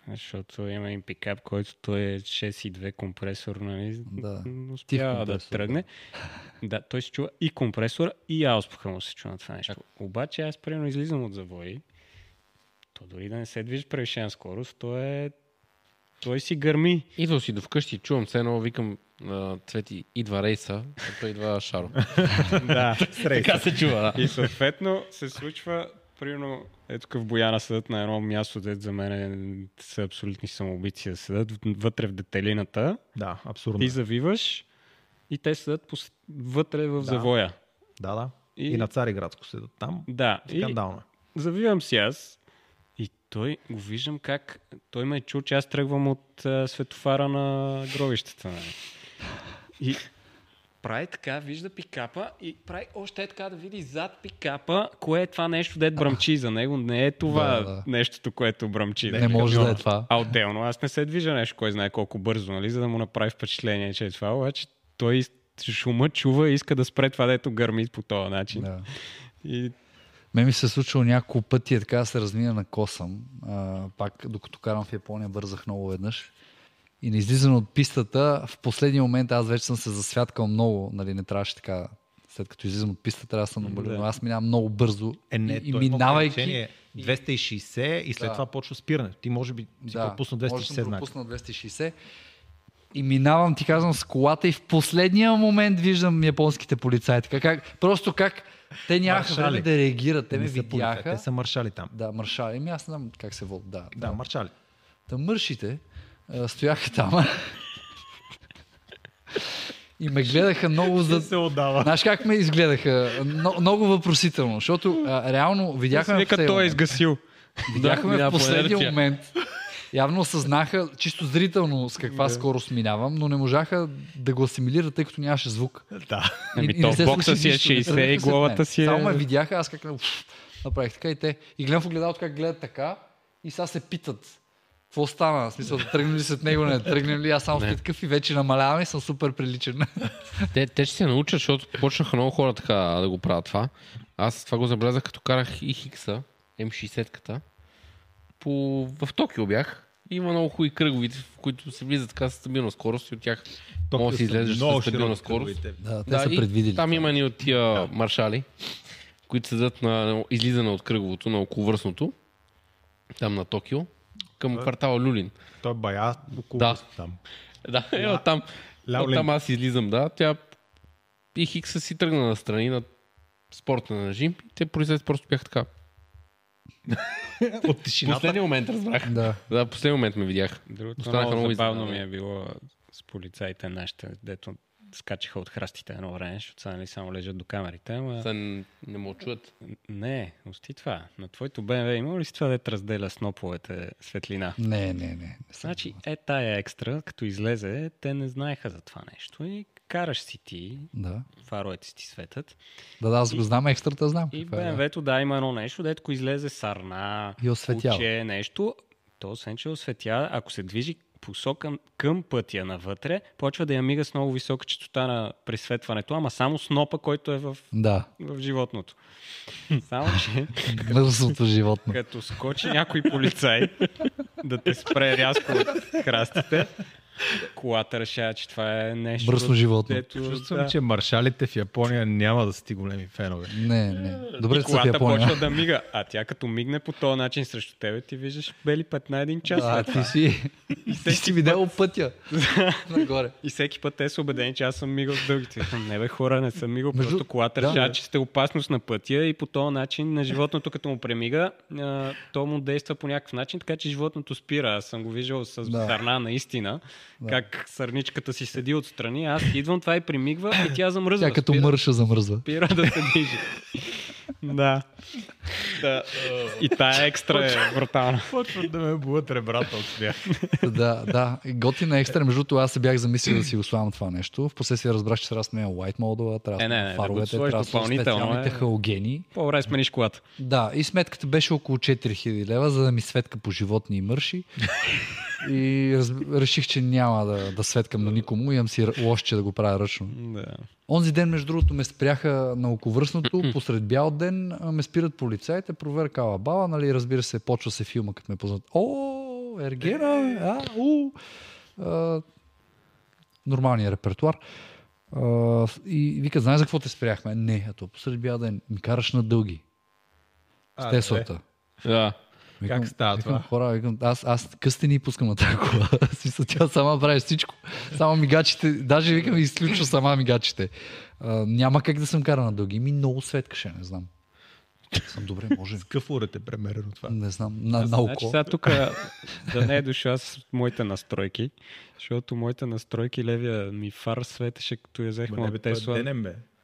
Speaker 3: Защото има един пикап, който той е 6,2 компресор, нали?
Speaker 2: Да.
Speaker 3: Успява да тръгне. Да, той се чува и компресора, и ауспуха му се чува на това нещо. Обаче аз примерно излизам от завои, то дори да не се движи превишена скорост, то е... Той си гърми.
Speaker 4: Идвал си до вкъщи, чувам се едно, викам на Цвети, идва рейса, а той идва Шаро.
Speaker 3: да.
Speaker 4: така се чува, да.
Speaker 3: И съответно се случва, примерно, ето тук в Бояна седат на едно място, дето за мен е- са абсолютни самоубийци да седат, вътре в детелината,
Speaker 1: Да, абсурдно.
Speaker 3: ти
Speaker 1: е.
Speaker 3: завиваш и те седат пос- вътре в завоя.
Speaker 1: Да, да. И...
Speaker 3: И-
Speaker 1: и на Цариградско седат там.
Speaker 3: Да, и
Speaker 1: Скандално. е.
Speaker 3: завивам си аз и той го виждам как той ме е чул, че аз тръгвам от а, светофара на гробищата. Нали. И прави така, вижда пикапа и прави още е така да види зад пикапа, кое е това нещо, дед бръмчи за него. Не е това
Speaker 2: Да,
Speaker 3: да, нещото, което бръмчи.
Speaker 2: Не може да е това.
Speaker 3: А отделно, аз не се движа нещо, кой знае колко бързо, нали, за да му направи впечатление, че е това, обаче той шума чува и иска да спре това, дето гърми по този начин.
Speaker 2: Да.
Speaker 3: И
Speaker 2: Ме ми се е случило няколко пъти е така да се размина на косъм. А, пак докато карам в Япония бързах много веднъж. И на излизане от пистата, в последния момент аз вече съм се засвяткал много. Нали, не трябваше така. След като излизам от пистата, трябва да съм намалил.
Speaker 3: Да.
Speaker 2: Но аз минавам много бързо.
Speaker 1: Е, не,
Speaker 2: и, и минавайки.
Speaker 1: ограничение 260 и след
Speaker 2: Да.
Speaker 1: това почва спиране. Ти може би си пропуснал
Speaker 2: може да
Speaker 1: 260
Speaker 2: съм
Speaker 1: знака.
Speaker 2: пропуснал 260. И минавам, ти казвам, с колата и в последния момент виждам японските полицаи. Така как, просто как те нямаха време да реагират. Те ме
Speaker 1: са полицаи,
Speaker 2: видяха.
Speaker 1: Те са маршали там.
Speaker 2: Да, маршали. Ами аз знам как се води. Да,
Speaker 1: Да, маршали.
Speaker 2: Та мършите а, стояха там. и ме гледаха много за...
Speaker 1: се отдава.
Speaker 2: Знаеш как ме изгледаха? Но, много въпросително, защото а, реално видяхме...
Speaker 3: Вика,
Speaker 2: в
Speaker 3: той е
Speaker 2: момент.
Speaker 3: изгасил.
Speaker 2: Видяхме
Speaker 4: Да,
Speaker 2: в последния
Speaker 4: по инерция.
Speaker 2: момент явно осъзнаха чисто зрително с каква скорост минавам, но не можаха да го асимилират, тъй като нямаше звук.
Speaker 1: Да.
Speaker 3: Ами
Speaker 2: И- и
Speaker 3: то
Speaker 2: не се
Speaker 3: бокса си е
Speaker 2: нищо,
Speaker 3: 60
Speaker 2: не
Speaker 3: и главата си е...
Speaker 2: Само ме видяха, аз как направих така и те. И гледам в огледалото как гледат така и сега се питат. Какво стана? В смисъл, да тръгнем ли след него, не тръгнем ли? Аз само стоя такъв и вече намалявам и съм супер приличен.
Speaker 4: Те, те ще се научат, защото почнаха много хора така да го правят това. Аз това го забелязах, като карах и Хикса, М60-ката. По... В Токио бях. Има много хубави кръгови, в които се влизат така с стабилна скорост и от тях може да си излезеш с стабилна скорост.
Speaker 2: Да, те
Speaker 4: Да,
Speaker 2: са
Speaker 4: и
Speaker 2: предвидели.
Speaker 4: Там има ни от тия маршали, които седат на на излизане от кръговото, на околовръстното, там на Токио, към квартала Люлин.
Speaker 1: Той е бая около
Speaker 4: Да.
Speaker 1: там.
Speaker 4: Да, е, оттам,
Speaker 1: Ляо
Speaker 4: оттам аз излизам, да. Тя и Хикса си тръгна на страни на спорта на жим. И те произведат просто бях така.
Speaker 1: От тишината.
Speaker 4: Последния момент разбрах.
Speaker 2: Да.
Speaker 4: Да, последния момент ме видях.
Speaker 3: Другото
Speaker 4: Останаха
Speaker 3: много
Speaker 4: много
Speaker 3: забавно ми е било с полицаите нашите, дето скачаха от храстите едно време, защото сега нали само лежат до камерите, ама...
Speaker 4: Са не, не му чуят.
Speaker 3: Не, ости това. На твоето БМВ има ли си това, дето разделя сноповете светлина?
Speaker 2: Не, не, не. не
Speaker 3: Значи, е тая екстра, като излезе, те не знаеха за това нещо и караш си ти,
Speaker 2: Да.
Speaker 3: фаровете си ти светят.
Speaker 2: Да, да, аз го знам, екстрата знам.
Speaker 3: И
Speaker 2: какво е, да.
Speaker 3: БМВ-то да, има едно нещо, дето излезе сарна,
Speaker 2: И осветява.
Speaker 3: куче, нещо. То освен, че осветява, ако се движи посока към пътя навътре, почва да я мига с много висока частота на присветването, ама само снопа, който е в,
Speaker 2: Да,
Speaker 3: в животното. Само, че
Speaker 2: мързото животно.
Speaker 3: като скочи някой полицай да те спре рязко от храстите, колата решава, че това е нещо...
Speaker 2: Мръсно животно.
Speaker 3: Дето,
Speaker 1: Чувствам,
Speaker 3: да.
Speaker 1: че маршалите в Япония няма да са ти големи фенове.
Speaker 2: Не, не. Добре,
Speaker 3: и
Speaker 2: в
Speaker 3: колата
Speaker 2: Япония.
Speaker 3: почва да мига. А тя като мигне по този начин срещу тебе, ти виждаш бели пет на един час.
Speaker 2: А, ти си, ти си видял пътя. Нагоре.
Speaker 3: И всеки път те са убедени, че аз съм мигал с дългите. Не бе, хора, не съм мигал.
Speaker 2: Между-
Speaker 3: Просто колата
Speaker 2: да,
Speaker 3: решава, че сте опасност на пътя и по този начин на животното, като му премига, то му действа по някакъв начин, така че животното спира. Аз съм го виждал с
Speaker 2: Да.
Speaker 3: наистина, как сърничката си седи отстрани. Аз идвам, това и примигва и тя замръзва.
Speaker 2: Тя като
Speaker 3: спира,
Speaker 2: мърша замръзва.
Speaker 3: спира да се движи. да. да. И тая екстра е брутална.
Speaker 1: Почват да ме буят ребрата от смях.
Speaker 2: да, да. И Готина екстра, между другото, аз се бях замислил да си го слагам това нещо. Впоследствие разбрах, че трябва да сменя white модела, трябва да
Speaker 3: Е, не, не, да
Speaker 2: фаровете, трябва специалните
Speaker 3: е.
Speaker 2: халогени.
Speaker 3: По-добре смениш колата.
Speaker 2: Да, и сметката беше около 4000 лева, за да ми светка по животни и мърши. И раз... реших, че няма да, да светкам на никому. Имам си р- лошче да го правя ръчно.
Speaker 3: Да.
Speaker 2: Онзи ден, между другото, ме спряха на околовръстното, посред бял ден ме спират полицаите, проверка ала бала, нали, разбира се, почва се филма, като ме познат. О, Ергена, бе, а, у. А, нормалния репертуар. А, и викат, знаеш за какво те спряхме? Не, а то посред бял ден ми караш на дълги. С Теслата.
Speaker 4: Да.
Speaker 2: Викам,
Speaker 1: Как става
Speaker 2: викам,
Speaker 1: това?
Speaker 2: Хора, викам, аз, аз късте ни пускам на тази кола. Смисъл, тя сама прави всичко. Само мигачите, даже викам, изключва сама мигачите. А, няма как да съм кара на дълги. Ми много светкаше, не знам. Съм добре, може.
Speaker 1: С какъв уред е премерено това?
Speaker 2: Не знам, на, на
Speaker 3: Значи
Speaker 2: око.
Speaker 3: сега тук да не е дошла с моите настройки, защото моите настройки левия ми фар светеше, като я от
Speaker 1: това е
Speaker 3: Тесла.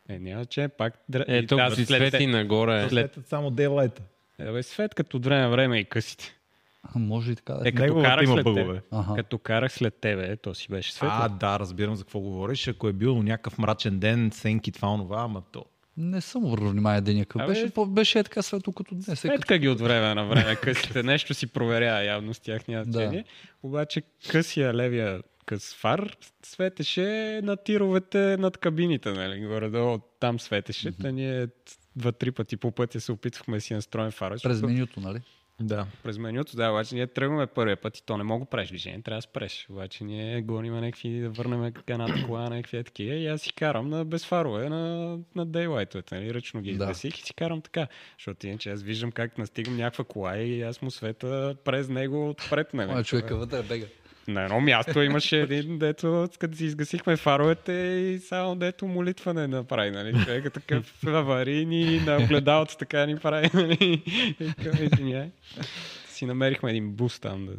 Speaker 3: Е, няма че, пак... дра-
Speaker 4: Е, тук
Speaker 3: да,
Speaker 4: си
Speaker 3: след-
Speaker 4: свети нагоре.
Speaker 1: Светят само дейлайта.
Speaker 3: Е, бе, свет като от време на време и късите.
Speaker 2: А, Може и така да
Speaker 3: Е,
Speaker 2: е.
Speaker 3: като
Speaker 1: Неговата
Speaker 3: карах
Speaker 1: има
Speaker 3: след тебе.
Speaker 2: Ага.
Speaker 3: Като карах след тебе, то си беше светло.
Speaker 1: А, да, разбирам за какво говориш. Ако е бил някакъв мрачен ден, сенки, това, онова, ама то.
Speaker 2: Не съм обърнал внимание деня какъв
Speaker 3: Абе,
Speaker 2: беше. Беше е така светло като днес. Е, като...
Speaker 3: Светка ги от време на време късите. Нещо си проверява явно с тях няма
Speaker 2: Да.
Speaker 3: Обаче късия левия къс фар светеше на тировете над кабините, нали? Горе-долу там светеше. Та ние два-три пъти по пътя се опитвахме да си настроим фара.
Speaker 2: През менюто, нали?
Speaker 1: Да.
Speaker 3: През менюто, да, обаче ние тръгваме първия път и то не мога да правиш движение, трябва да спреш. Обаче ние гоним някакви, да върнем едната кола, някакви е такива и аз си карам на без фарове, на, на дейлайтовете, нали? ръчно ги
Speaker 2: Да.
Speaker 3: издесих и си карам така. Защото иначе аз виждам как настигам някаква кола и аз му света през него отпред. Нали?
Speaker 2: Моя човека вътре бега.
Speaker 3: На едно място имаше един, дето, като си изгасихме фаровете и само дето молитва не направи, нали? Човека такъв аварийни, на огледалото така ни прави, нали? Извиняй. Си намерихме един бус там. Да...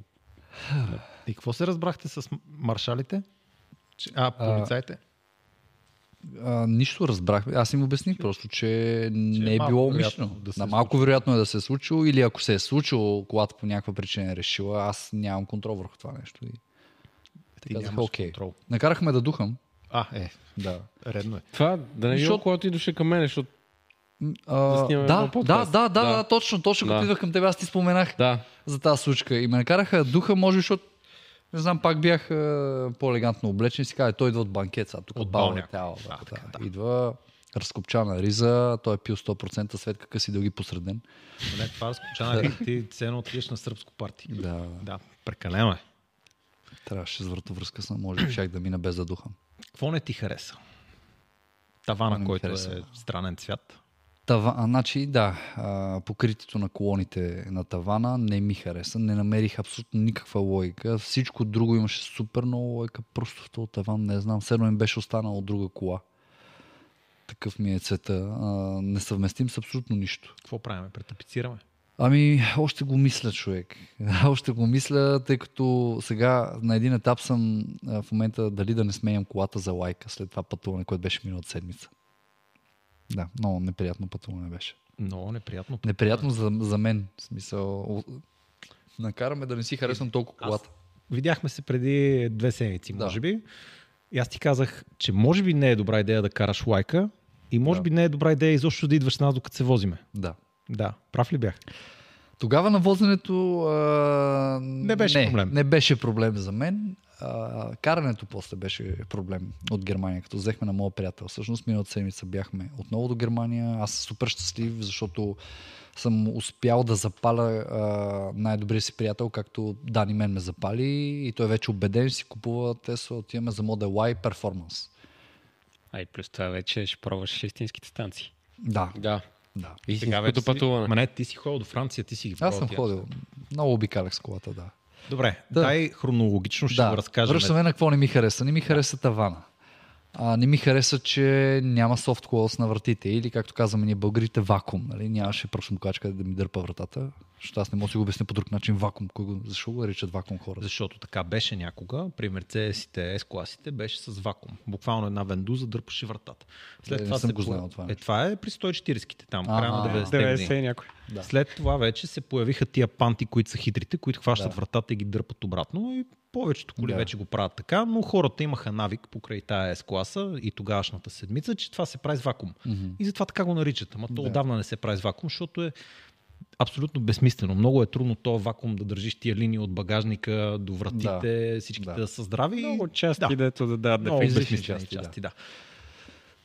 Speaker 1: И какво се разбрахте с маршалите? А, полицайите?
Speaker 2: А, нищо разбрах. Аз им обясних просто, че не е
Speaker 1: малко
Speaker 2: било
Speaker 1: вероятно
Speaker 2: умишлено.
Speaker 1: да се
Speaker 2: Да,
Speaker 1: е
Speaker 2: малко вероятно е да се е случило или ако се е случило, колата по някаква причина е решила, аз нямам контрол върху това нещо. И...
Speaker 1: Ти нямаш
Speaker 2: окей.
Speaker 1: контрол.
Speaker 2: Накарахме да духам.
Speaker 1: А, е,
Speaker 2: Да.
Speaker 1: редно е.
Speaker 4: Това да не е било,
Speaker 2: Защото-
Speaker 4: когато ти дошли към мен, защото
Speaker 2: А, да, да, да, да,
Speaker 4: Да.
Speaker 2: точно, точно като
Speaker 4: Да.
Speaker 2: идвах към теб, аз ти споменах
Speaker 4: да,
Speaker 2: за тази случка. И ме накараха духа, може защото не знам, пак бях а, по-елегантно облечен и си казах, той идва от банкет, сега тук
Speaker 1: От
Speaker 2: от
Speaker 1: бал
Speaker 2: бал
Speaker 1: някой.
Speaker 2: тяло. Да,
Speaker 1: така,
Speaker 2: да. Идва разкопчана риза, той е пил 100% светка къси дълги посреден.
Speaker 1: Не, това разкочана как ти цено отидеш на сръбско парти.
Speaker 2: Да,
Speaker 1: Да, прекалено е.
Speaker 2: трябваше с вратовръзка съм, може би щях да мина без да духам.
Speaker 1: Какво не ти хареса? Тавана,
Speaker 2: не
Speaker 1: който
Speaker 2: хареса?
Speaker 1: е странен цвят.
Speaker 2: Тава, значи, да, покритието на колоните на тавана не ми хареса. Не намерих абсолютно никаква логика. Всичко друго имаше супер много логика. Просто в този таван, не знам, все едно им беше останало друга кола. Такъв ми е цвета. Несъвместим с абсолютно нищо.
Speaker 1: Какво правим? Претапицираме.
Speaker 2: Ами, още го мисля, човек. още го мисля, тъй като сега на един етап съм в момента дали да не сменям колата за лайка след това пътуване, което беше миналата седмица. Да, много неприятно пътуване беше.
Speaker 1: Много неприятно.
Speaker 2: Неприятно за, за мен. В смисъл, накараме да не си харесвам толкова
Speaker 1: Аз-
Speaker 2: колата.
Speaker 1: Видяхме се преди две седмици,
Speaker 2: Да.
Speaker 1: може би. И аз ти казах, че може би не е добра идея да караш лайка и може
Speaker 2: Да.
Speaker 1: би не е добра идея изобщо да идваш с нас, докато се возиме.
Speaker 2: Да.
Speaker 1: Да, прав ли бях?
Speaker 2: Тогава на возенето а,
Speaker 1: Не беше
Speaker 2: не,
Speaker 1: проблем.
Speaker 2: Не беше проблем за мен. А, карането после беше проблем от Германия, като взехме на моя приятел. Всъщност миналата седмица бяхме отново до Германия. Аз съм супер щастлив, защото съм успял да запаля а, най-добрия си приятел, както Дани мен ме запали и той вече убеден, си купува Тесла, отиваме за Model Y Performance.
Speaker 3: А и плюс това вече ще пробваш истинските станции.
Speaker 2: Да,
Speaker 4: да.
Speaker 2: Да.
Speaker 4: Истинското пътуване.
Speaker 1: Ма не, ти си ходил до Франция, ти си ги
Speaker 2: Аз съм ходил. Много обикалях с колата, да.
Speaker 1: Добре,
Speaker 2: Да.
Speaker 1: дай хронологично ще го разкажем.
Speaker 2: Връщаме на какво не ми хареса. Не ми хареса тавана. А, не ми хареса, че няма софт на вратите или, както казваме ние българите, вакуум. Нали? Нямаше пръшмокачка да ми дърпа вратата. Защото аз не мога да си го обясня по друг начин вакуум. Кой го, защо го наричат вакуум хората?
Speaker 1: Защото така беше някога. При Мерцедесите, S-класите беше с вакуум. Буквално една вендуза дърпаше вратата. След
Speaker 2: Е, не
Speaker 1: това
Speaker 2: съм
Speaker 1: се
Speaker 2: го знаел това
Speaker 1: Е, това е при 140-ките там, края на 90-те
Speaker 3: 90
Speaker 1: години.
Speaker 3: и някой.
Speaker 2: Да.
Speaker 1: След това вече се появиха тия панти, които са хитрите, които хващат
Speaker 2: Да.
Speaker 1: вратата и ги дърпат обратно. И повечето коли
Speaker 2: Да.
Speaker 1: вече го правят така, но хората имаха навик покрай тая S-класа и тогавашната седмица, че това се прави с вакуум.
Speaker 2: Мгм.
Speaker 1: И затова така го наричат. Ама то
Speaker 2: Да.
Speaker 1: отдавна не се прави с вакуум, защото е абсолютно безсмислено. Много е трудно този вакуум да държиш тия линии от багажника до вратите, всичките да.
Speaker 2: Да.
Speaker 1: са здрави.
Speaker 3: Много части,
Speaker 1: да.
Speaker 3: дето да дадат
Speaker 1: Много безсмислени
Speaker 2: части,
Speaker 1: части,
Speaker 2: да.
Speaker 1: да.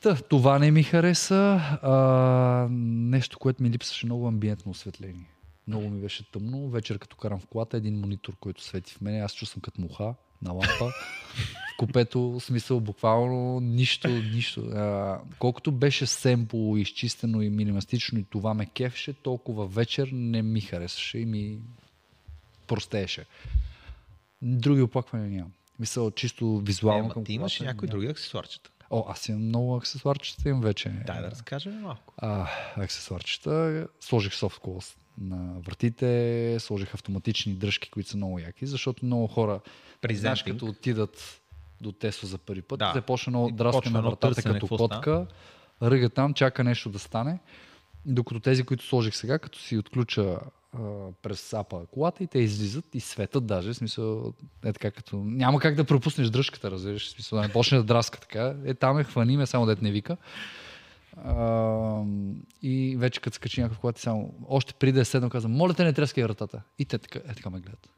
Speaker 2: Та, това не ми хареса. А, нещо, което ми липсваше много амбиентно осветление. Много ми беше тъмно. Вечер като карам в колата, един монитор, който свети в мене, аз чувствам като муха на лампа. купето, в смисъл, буквално нищо, нищо. А, колкото беше семпо, изчистено и минималистично и това ме кефеше, толкова вечер не ми харесваше и ми простееше. Други оплаквания нямам. Мисъл, чисто визуално.
Speaker 1: Ема,
Speaker 2: към
Speaker 1: ти имаш някои други аксесуарчета.
Speaker 2: О, аз имам много аксесуарчета, имам вече.
Speaker 1: Дай да разкажем малко.
Speaker 2: А, аксесуарчета. Сложих soft close на вратите, сложих автоматични дръжки, които са много яки, защото много хора,
Speaker 1: При
Speaker 2: знаеш, като отидат до Тесо за първи път,
Speaker 1: Да.
Speaker 2: започна много драска на вратата като котка, ръга там, чака нещо да стане. Докато тези, които сложих сега, като си отключа а, през апа колата и те излизат и светят даже, в смисъл, е така като, няма как да пропуснеш дръжката, разбираш, в смисъл, да не почне да драска така, е там е, хвани ме, само дет не вика. А, и вече като скачи някакъв колата, само, още преди да е седнал, казвам, моля те не трескай вратата. И те така, е, така ме гледат.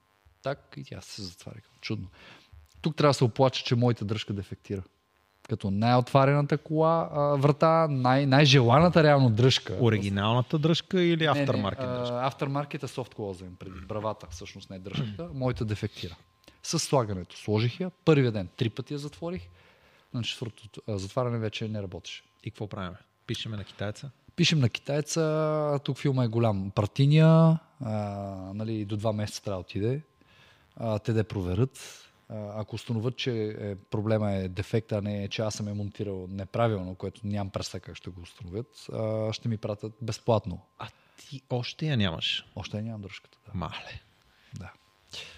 Speaker 2: Так, и тя се затваря. Чудно. Тук трябва да се оплача, че моята дръжка дефектира. Като най-отварената кола, а, врата, най- най-желаната реално дръжка.
Speaker 1: Оригиналната дръжка или автормаркет дръжка?
Speaker 2: Автормаркет е софт вземем преди. Бравата, всъщност не е дръжката. Моята дефектира. С слагането сложих я. Първия ден три пъти я затворих. На четвъртото затваряне вече не работеше.
Speaker 1: И какво правим? Пишеме на китайца.
Speaker 2: Пишем на китайца, тук филма е голям. Партиния, а, нали, до два месеца трябва да отиде. А, те да проверят. Ако установят, че е, проблема е дефект, а не че аз съм е монтирал неправилно, което нямам представа как ще го установят, ще ми пратят безплатно.
Speaker 1: А ти още я нямаш.
Speaker 2: Още я нямам дръжката. Да.
Speaker 1: Мале.
Speaker 2: да.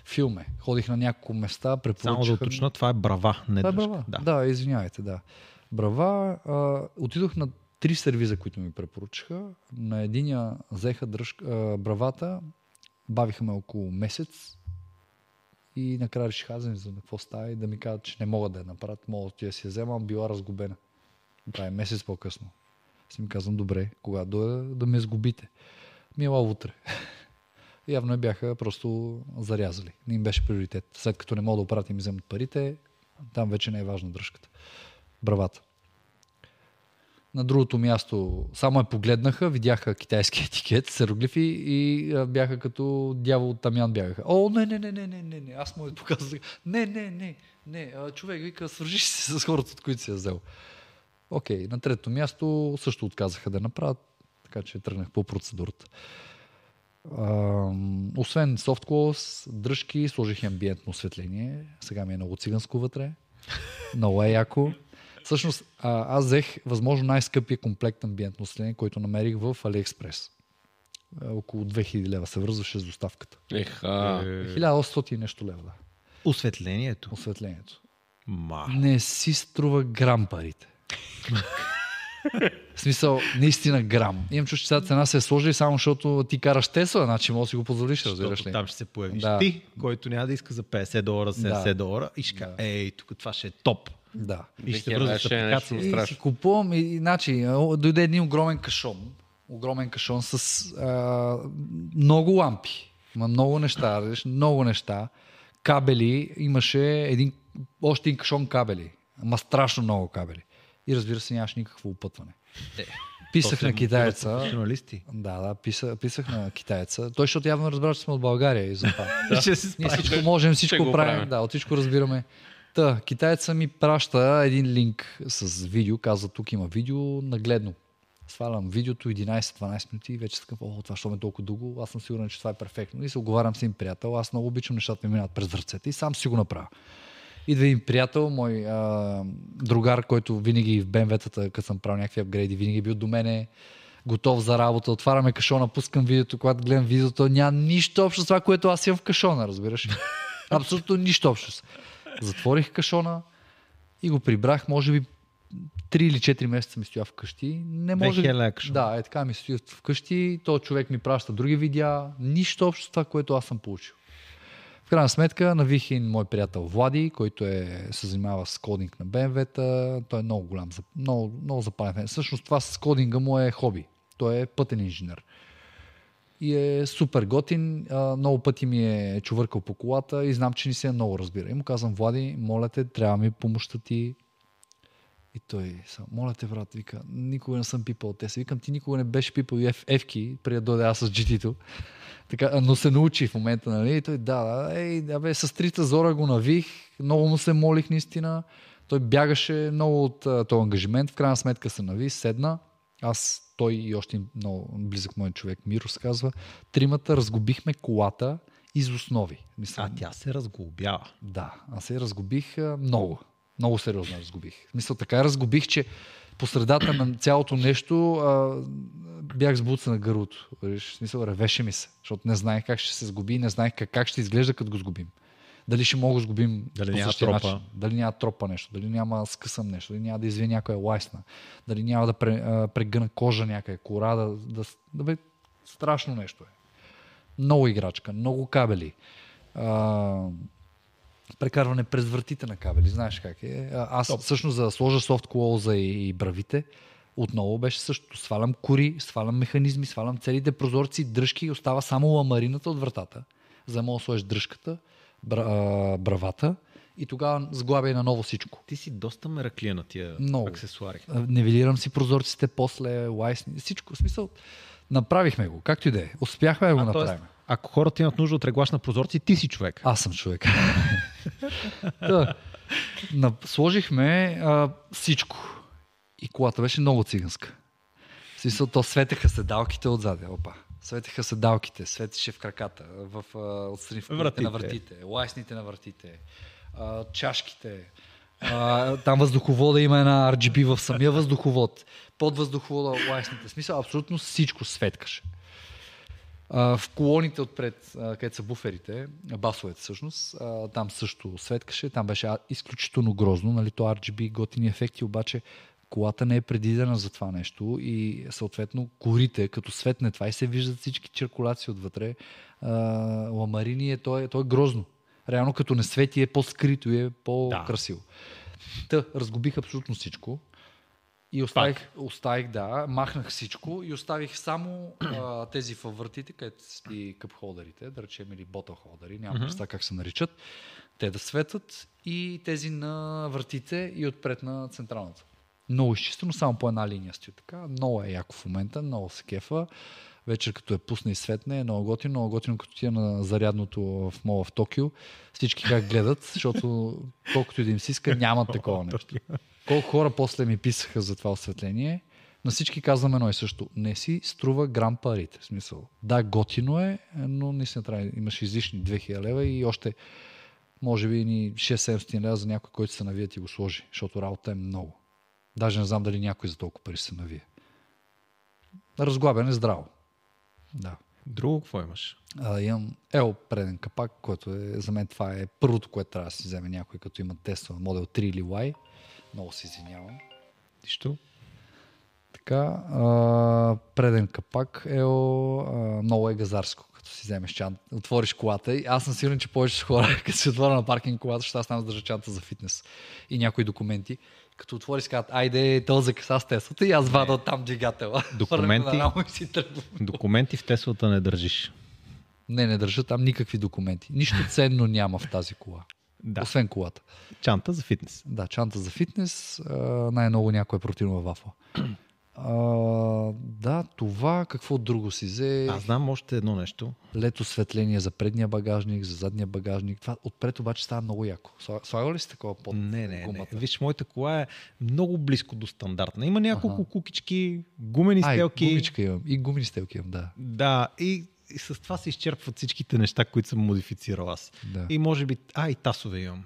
Speaker 2: Филм е. Ходих на няколко места, препоръчаха.
Speaker 1: Само да уточна, това е брава, не
Speaker 2: Това е
Speaker 1: дръжка.
Speaker 2: брава.
Speaker 1: Да.
Speaker 2: Да. да, извинявайте, да. Брава, а, отидох на три сервиза, които ми препоръчаха. На единия взеха дръж, а, бравата, бавиха ме около месец и накрая реших аз знам какво става и да ми кажат, че не могат да я направят, мога да я си я взема, била разгубена. Това е месец по-късно. Си ми казвам, добре, кога дойда да ме сгубите. Мила утре. Явно я бяха просто зарязали. Не им беше приоритет. След като не могат да оправят и вземат парите, там вече не е важна дръжката. Бравата. На другото място само я погледнаха, видяха китайски етикет, сероглифи и бяха като дявол от тамян бягаха. О, не, не, не, не, не, не, не. Аз му я показах. Не, не, не, не. Човек вика, свържиш се с хората, от които си я взел. Окей, на трето място също отказаха да направят, така че тръгнах по процедурата. А, освен soft дръжки, сложих амбиентно осветление. Сега ми е много циганско вътре. Много е яко. Всъщност, а, аз взех възможно най-скъпия комплект амбиентно осветление, който намерих в AliExpress. Около 2000 лева се връзваше с доставката.
Speaker 4: Ех, а,
Speaker 2: 1800 и нещо лева, да.
Speaker 1: Осветлението.
Speaker 2: Осветлението.
Speaker 1: Ма.
Speaker 2: Не си струва грам парите. В смисъл, наистина грам. Имам чувство, че тази цена се е сложила само защото ти караш Тесла, значи може да си го позволиш, разбираш ли?
Speaker 1: там ще се появиш
Speaker 2: Да.
Speaker 1: ти, който няма да иска за 50 долара, 70
Speaker 2: Да.
Speaker 1: долара и ще
Speaker 2: Да.
Speaker 1: ей, тук това ще е топ.
Speaker 2: Да.
Speaker 1: И ще връзваш апликация.
Speaker 2: И си купувам и, значи, дойде един огромен кашон. Огромен кашон с а, много лампи. Ма много неща, много неща. Кабели, имаше един, още един кашон кабели. Ма страшно много кабели. И разбира се, нямаш никакво опътване. Писах
Speaker 1: То се
Speaker 2: на китаеца.
Speaker 1: Професионалисти.
Speaker 2: Да, да, писах, писах на китаеца. Той, защото явно разбра, че сме от България и затова.
Speaker 1: Ще се
Speaker 2: Ние всичко можем, всичко правим. Да, от всичко разбираме. Та, китаеца ми праща един линк с видео, казва тук има видео нагледно. Свалям видеото 11-12 минути и вече съм о, това що ме е толкова дълго, аз съм сигурен, че това е перфектно. И се оговарям с един приятел, аз много обичам нещата ми минат през ръцете и сам си го направя. Идва един приятел, мой а, другар, който винаги в БМВ-тата, като съм правил някакви апгрейди, винаги е бил до мене, готов за работа. Отваряме кашона, пускам видеото, когато гледам видеото, няма нищо общо с това, което аз имам в кашона, разбираш. Абсолютно нищо общо. Затворих кашона и го прибрах, може би 3 или 4 месеца ми стоя вкъщи. Не може. Да, е така ми стои вкъщи. То човек ми праща други видеа. Нищо общо с това, което аз съм получил. В крайна сметка навих и мой приятел Влади, който е, се занимава с кодинг на BMW-та. Той е много голям, много, много запален. Всъщност това с кодинга му е хоби. Той е пътен инженер. И е супер готин. А, много пъти ми е чувъркал по колата и знам, че ни се е много разбира. И му казвам, Влади, моля те, трябва ми помощта ти. И той, сам, моля те, брат, вика, никога не съм пипал те. Викам, ти никога не беше пипал и F-ки, преди да дойде аз с GT-то. Така, но се научи в момента, нали? И той, да, да, ей, да, бе, с трите зора го навих, много му се молих наистина. Той бягаше много от този ангажимент, в крайна сметка се нави, седна. Аз, той и още много близък мой човек, Миро се казва, тримата разгубихме колата из основи. Мисля,
Speaker 1: А тя се разглобява.
Speaker 2: да, аз се разгубих много. Много сериозно разгубих. Смисъл, така разгубих, че по средата на цялото нещо а, бях сбуца на гърлото. Виж, смисъл, ревеше ми се, защото не знаех как ще се сгуби, не знаех как, как ще изглежда, като го сгубим. Дали ще мога да сгубим
Speaker 1: Дали
Speaker 2: по
Speaker 1: няма тропа.
Speaker 2: начин. Дали няма тропа нещо, дали няма скъсам нещо, дали няма да извия някоя лайсна, дали няма да прегъна кожа някъде, кора, да, да, да бе, страшно нещо е. Много играчка, много кабели. А, прекарване през вратите на кабели. Знаеш как е. Аз
Speaker 1: Топ.
Speaker 2: всъщност за да сложа софт клоуза и, и бравите, отново беше същото. Свалям кори, свалям механизми, свалям целите прозорци, дръжки и остава само ламарината от вратата. За да мога да сложиш дръжката, бра, бравата и тогава сглабя и наново всичко.
Speaker 1: Ти си доста мераклия на тия
Speaker 2: Много.
Speaker 1: аксесуари.
Speaker 2: А, Нивелирам си прозорците, после лайсни, всичко. В смисъл, направихме го. Както и да е. Успяхме да го направим.
Speaker 1: тоест, ако хората имат нужда от реглаж на прозорци, ти си човек.
Speaker 2: Аз съм човек. да. На, сложихме а, всичко. И колата беше много циганска. В смисъл, то светеха седалките отзаде. Опа. Светеха седалките, светеше в краката, в, отстрани в вратите. На вратите, лайсните на вратите, а, чашките. А, там въздуховода има една RGB в самия въздуховод. Под въздуховода лайсните. Смисъл, абсолютно всичко светкаше. А, в колоните отпред, а, където са буферите, басовете всъщност, а, там също светкаше, там беше изключително грозно, нали, то RGB, готини ефекти, обаче колата не е предвидена за това нещо и съответно корите, като светне това и се виждат всички циркулации отвътре, а, ламарини е, то е, то е грозно. Реално като не свети е по-скрито и е по-красиво. Та, разгубих абсолютно всичко. И оставих, оставих, да, махнах всичко и оставих само а, тези фавъртите, където и къп холдерите, да речем, или ботъл холдери, нямам mm-hmm. представа как се наричат, те да светят и тези на вратите и отпред на централната. Много изчистено, само по една линия стои така. Много е яко в момента, много се кефа. Вечер като е пусне и светне, е много готино, много готино като тия на зарядното в мола в Токио. Всички как гледат, защото колкото и да им си иска, нямат такова нещо. Колко хора после ми писаха за това осветление, на всички казвам едно и също. Не си струва грам парите. В смисъл, да, готино е, но наистина трябва. Имаш излишни 2000 лева и още може би ни 6-700 лева за някой, който се навие и го сложи, защото работа е много. Даже не знам дали някой за толкова пари се навие. Разглабяне здраво. Да.
Speaker 1: Друго какво имаш?
Speaker 2: А, имам Ел преден капак, който е, за мен това е първото, което трябва да си вземе някой, като има Tesla Model 3 или Y. Много се извинявам.
Speaker 1: Нищо.
Speaker 2: Така, а, преден капак е о, а, много е газарско, като си вземеш чант, отвориш колата. И аз съм сигурен, че повече хора, като си отворя на паркинг колата, ще аз там държа чанта за фитнес и някои документи. Като отвориш, казват, айде, тълзък с Теслата и аз вада от там двигателя.
Speaker 1: Документи,
Speaker 2: си
Speaker 1: документи в Теслата не държиш.
Speaker 2: Не, не държа там никакви документи. Нищо ценно няма в тази кола.
Speaker 1: Да.
Speaker 2: Освен колата.
Speaker 1: Чанта за фитнес.
Speaker 2: Да, чанта за фитнес, най-много някой е протеинова вафла. А, да, това какво друго си взе?
Speaker 1: Аз знам още едно нещо.
Speaker 2: Лето светление за предния багажник, за задния багажник. Това отпред обаче става много яко. Сла- Слагал ли си такова под
Speaker 1: Не, не, не.
Speaker 2: гумата?
Speaker 1: Виж, моята кола е много близко до стандартна. Има няколко
Speaker 2: Аха.
Speaker 1: кукички, гумени
Speaker 2: Ай,
Speaker 1: стелки.
Speaker 2: гумичка имам. И гумени стелки имам, да.
Speaker 1: Да, и, и с това се изчерпват всичките неща, които съм модифицирал аз.
Speaker 2: да.
Speaker 1: И може би, а, и тасове имам.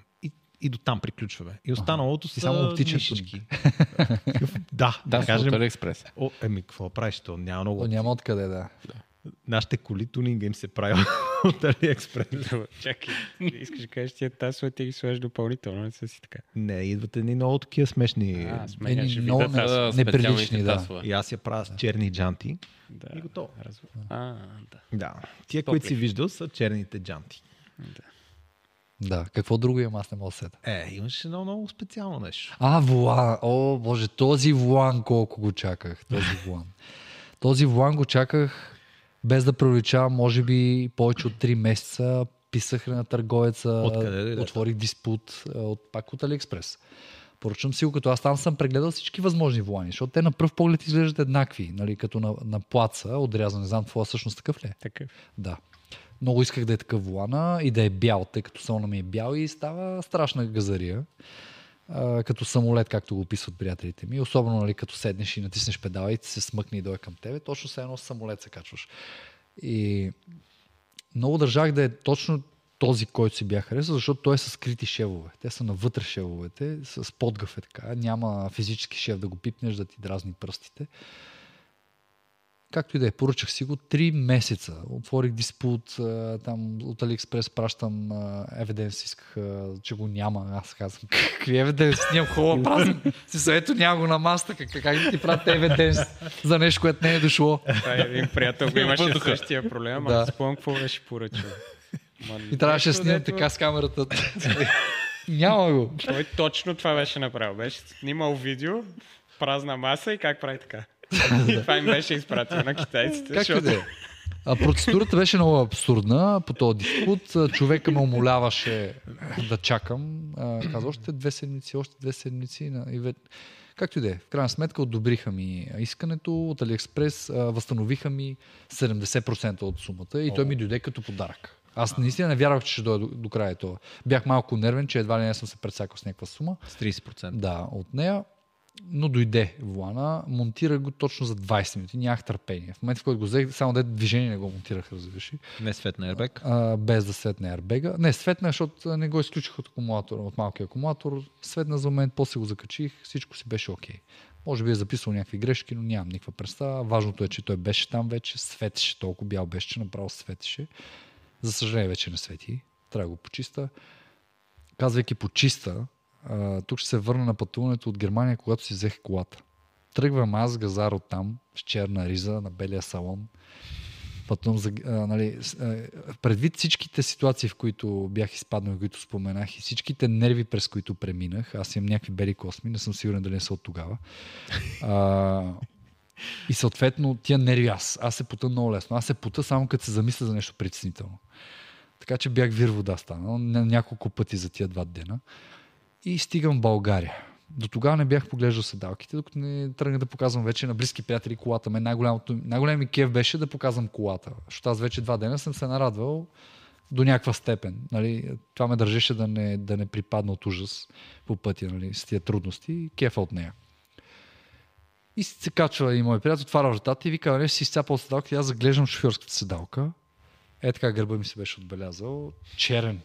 Speaker 1: И, до там приключваме. И останалото
Speaker 2: И
Speaker 1: са
Speaker 2: само оптичен
Speaker 1: нишички. Да,
Speaker 4: Да,
Speaker 1: да кажем.
Speaker 4: Алиекспрес.
Speaker 1: О, еми, какво правиш? То няма много.
Speaker 2: То няма откъде, да.
Speaker 1: Нашите коли тунинга им се прави от Алиекспрес.
Speaker 3: Чакай, искаш да кажеш, тия тасовете ги слагаш допълнително, не са си така.
Speaker 1: Не, идват едни много такива смешни.
Speaker 3: А, сменяш
Speaker 2: много не-
Speaker 3: тасове.
Speaker 4: Да,
Speaker 2: неприлични, да.
Speaker 4: тасове.
Speaker 1: И аз я правя с черни джанти.
Speaker 3: Да.
Speaker 1: И готово.
Speaker 3: А, да.
Speaker 1: Да. Тия, които си виждал, са черните джанти.
Speaker 2: Да. Какво друго имам, аз не мога да сета.
Speaker 1: Е, имаш едно много специално нещо.
Speaker 2: А, вулан. О, боже, този вулан колко го чаках. Този вулан. Този вулан го чаках без да проличавам, може би повече от 3 месеца. Писах на търговеца,
Speaker 1: Откъде
Speaker 2: отворих диспут а, от, пак от Алиекспрес. Поръчвам си го, като аз там съм прегледал всички възможни вулани, защото те на пръв поглед изглеждат еднакви, нали, като на, на плаца, отрязан, не знам, това всъщност такъв ли е.
Speaker 3: Такъв.
Speaker 2: Да. Много исках да е такъв вулана и да е бял, тъй като салона ми е бял и става страшна газария. А, като самолет, както го описват приятелите ми. Особено нали, като седнеш и натиснеш педала и се смъкне и дойде към тебе. Точно се едно самолет се качваш. И много държах да е точно този, който си бях харесал, защото той е с скрити шевове. Те са навътре шевовете, с подгъв е така. Няма физически шев да го пипнеш, да ти дразни пръстите. Както и да е, поръчах си го 3 месеца. Отворих диспут, там от Алиекспрес пращам евиденс, исках, а, че го няма. Аз казвам, какви евиденс? Нямам хубава празен. Си ето няма го на маста, как, как да ти пратя евиденс за нещо, което не е дошло.
Speaker 3: Това е един приятел го имаше същия проблем, ама
Speaker 2: Да.
Speaker 3: спомням какво беше поръчал.
Speaker 2: И трябваше да снимам така с камерата. няма го.
Speaker 3: Той точно това беше направил. Беше снимал видео, празна маса и как прави така. това им беше изпратил на китайците.
Speaker 2: Как
Speaker 3: защото-
Speaker 2: да е. А процедурата беше много абсурдна по този диспут. А, Човека ме умоляваше да чакам. Каза още две седмици, още две седмици. И. Както и да е. В крайна сметка одобриха ми искането от Алиекспрес, възстановиха ми 70% от сумата и той ми дойде като подарък. Аз наистина не вярвах, че ще дойде до, до края това. Бях малко нервен, че едва ли не съм се прецакал с някаква сума.
Speaker 1: С 30%.
Speaker 2: Да, от нея. Но дойде вулана, монтирах го точно за 20 минути, нямах търпение. В момента, в който го взех, само да движение не го монтирах, разбираш.
Speaker 1: Не светна ербек.
Speaker 2: А, без да светне арбега. Не, светна, защото не го изключих от акумулатора, от малкия акумулатор. Светна за момент, после го закачих, всичко си беше окей. Може би е записал някакви грешки, но нямам никаква представа. Важното е, че той беше там вече, светеше, толкова бял беше, че направо светеше. За съжаление вече не свети. Трябва да го почиста. Казвайки почиста, тук ще се върна на пътуването от Германия, когато си взех колата. Тръгвам аз, газар от там, с черна риза, на белия салон. Пътувам за, а, нали, а, предвид всичките ситуации, в които бях изпаднал, които споменах и всичките нерви, през които преминах, аз имам някакви бели косми, не съм сигурен дали не са от тогава. А, и съответно тия нерви аз. Аз се пута много лесно. Аз се пута само като се замисля за нещо притеснително. Така че бях вир вода станал ня- няколко пъти за тия два дена. И стигам в България. До тогава не бях поглеждал седалките, докато не тръгнах да показвам вече на близки приятели колата. Мен най-голям ми кев беше да показвам колата. Защото аз вече два дена съм се нарадвал до някаква степен. Нали? Това ме държеше да не, да не припадна от ужас по пътя нали? с тия трудности и кефа от нея. И се качва и мой приятел, отваря вратата и вика, не си изцяпал седалката. И аз заглеждам шофьорската седалка. Е така гърба ми се беше отбелязал. Черен.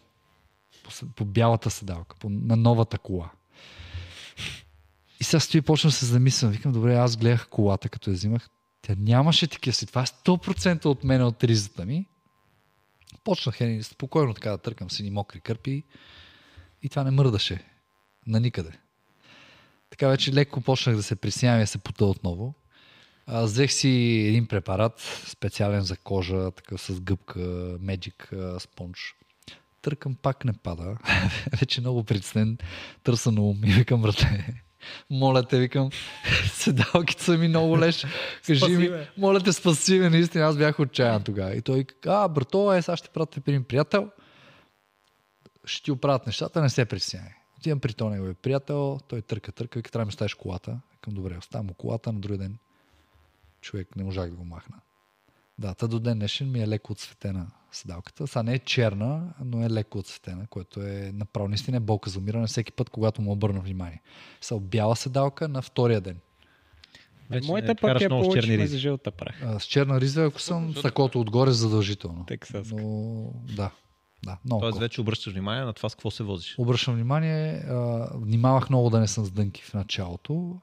Speaker 2: По, бялата седалка, по, на новата кола. И сега стои и почвам се замислям. Викам, добре, аз гледах колата, като я взимах. Тя нямаше такива си. Това е 100% от мен от ризата ми. Почнах е, спокойно така да търкам сини мокри кърпи и това не мърдаше. На никъде. Така вече леко почнах да се присявам и се пота отново. Взех си един препарат, специален за кожа, такъв с гъбка, Magic а, спонж. Търкам, пак не пада. вече много притеснен, търса на ум и викам, братле, моля те, викам, седалките са ми много леш. Кажи ми, моля те, спаси ме, наистина, аз бях отчаян тогава. И той, а, брато, е, сега ще пратя при приятел, ще ти оправят нещата, не се притеснявай. Отивам при този неговия приятел, той търка, търка, вика, трябва да ми оставиш колата. Към добре, оставам му колата, на другия ден човек не можах да го махна. Да, та до ден днешен ми е леко отсветена седалката. Сега не е черна, но е леко отсветена, което е направо наистина е болка за умиране всеки път, когато му обърна внимание. Са бяла седалка на втория ден.
Speaker 1: Вече
Speaker 3: Моята пък я
Speaker 1: много с черни
Speaker 3: получихме
Speaker 1: ризи.
Speaker 3: за жълта прах.
Speaker 2: А, с черна риза, ако съм сакото отгоре, задължително.
Speaker 3: Тексаска.
Speaker 2: Но да, да, много.
Speaker 1: Тоест вече обръщаш внимание на това с какво се возиш.
Speaker 2: Обръщам внимание, а, внимавах много да не съм с дънки в началото.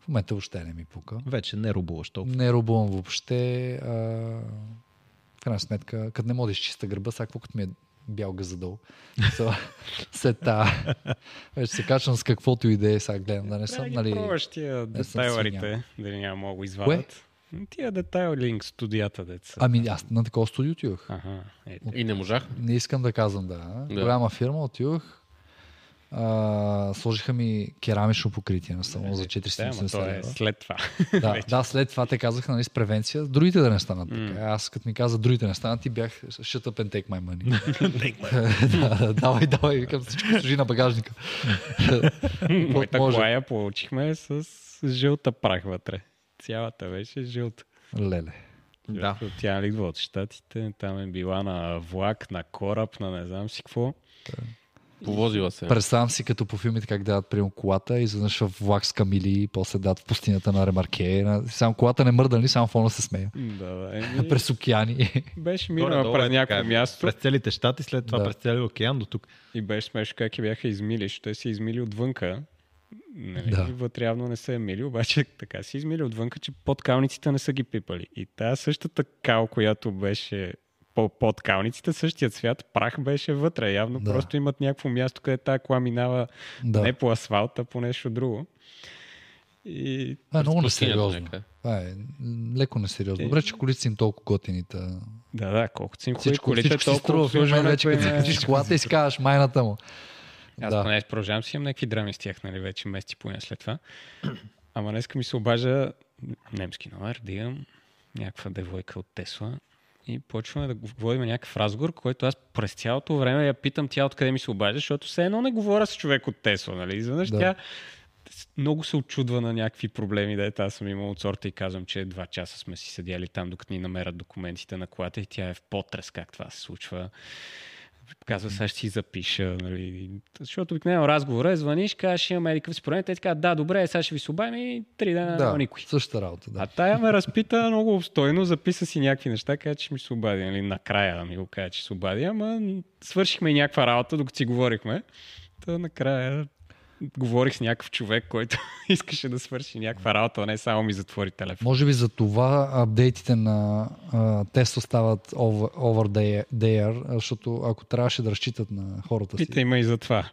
Speaker 2: В момента въобще не ми пука.
Speaker 1: Вече не рубуваш толкова.
Speaker 2: Не рубувам въобще. А, в крайна сметка, като не мога да изчиста гърба, сега какво като ми е бял газадъл. So, След та, вече се качвам с каквото и да е, сега гледам да не съм, нали...
Speaker 3: пробваш тия
Speaker 2: съм
Speaker 3: детайларите, дали няма много извадят. Тия детайлинг студията деца.
Speaker 2: Ами аз на такова студио отидох.
Speaker 3: Аха, е,
Speaker 4: И не можах.
Speaker 2: Не искам да казвам да.
Speaker 4: Да.
Speaker 2: Голяма фирма отидох. А, сложиха ми керамично покритие на само за
Speaker 3: да, ама
Speaker 2: 470
Speaker 3: то е
Speaker 2: лева.
Speaker 3: след това.
Speaker 2: Да, да, след това те казаха нали, с превенция, другите да не станат така. Аз като ми каза другите не станат и бях shut up and take my money. да, да, давай, давай, викам всичко служи на багажника.
Speaker 3: Моята
Speaker 2: може.
Speaker 3: кола я получихме с жълта прах вътре. Цялата беше жълта.
Speaker 2: Леле.
Speaker 1: Да.
Speaker 3: Тя идва от щатите, там е била на влак, на кораб, на не знам си какво.
Speaker 4: Повозила се.
Speaker 2: Представям си като по филмите как дават прием колата и изведнъж в влак с камили и после дават в пустинята на Ремарке. Само колата не мърда, нали? Само фона се смея.
Speaker 3: Да, да. Еми,
Speaker 2: През океани.
Speaker 3: беше минала
Speaker 1: е
Speaker 3: през някакво място
Speaker 1: През целите щати, след това
Speaker 2: Да.
Speaker 1: през целия океан до тук.
Speaker 3: и беше смешно как я бяха измили, защото те си измили отвънка. Нали?
Speaker 2: Да.
Speaker 3: И вътре явно не са я мили, обаче така си измили отвънка, че подкалниците не са ги пипали. И тази същата кал, която беше под калниците, същия цвят, прах беше вътре. Явно
Speaker 2: Да.
Speaker 3: просто имат някакво място, където тази кола минава
Speaker 2: да.
Speaker 3: не по асфалт, а по нещо друго. И
Speaker 2: Това е много несериозно. Това е леко несериозно. Добре, че колите им толкова готини. та-
Speaker 3: да, да, колкото си им
Speaker 2: Всичко,
Speaker 3: колите,
Speaker 2: всичко си
Speaker 3: толкова обслужването
Speaker 2: вече, като
Speaker 3: е-
Speaker 2: качиш колата и си казваш майната му.
Speaker 3: Аз
Speaker 2: Да.
Speaker 3: поне продължавам си имам някакви драми с тях, нали, вече месеци поне след това. Ама днеска ми се обажа немски номер, да имам някаква девойка от Тесла и почваме да водим някакъв разговор, който аз през цялото време я питам тя откъде ми се обажда, защото все едно не говоря с човек от Тесла, нали? Изведнъж
Speaker 2: Да.
Speaker 3: тя много се очудва на някакви проблеми, да аз съм имал от сорта и казвам, че два часа сме си седяли там, докато ни намерят документите на колата и тя е в потрес как това се случва. Казва, сега ще си запиша, нали. Защото обикновено разговора е, звъниш, казваш, имаме еди си проблем, те казват, да, добре, сега ще ви се обадим и три дена
Speaker 2: Да,
Speaker 3: няма никой.
Speaker 2: същата работа.
Speaker 3: А
Speaker 2: Да.
Speaker 3: тая ме разпита много обстойно, записа си някакви неща, каза, че ми се обади. Нали? Накрая ми го каза, че се обади, ама свършихме някаква работа, докато си говорихме. Та накрая говорих с някакъв човек, който искаше да свърши някаква работа, а не само ми затвори телефон.
Speaker 2: Може би за това апдейтите на Tesla стават over, over the, the air, защото ако трябваше да разчитат на хората си,
Speaker 3: Питай ме и за това.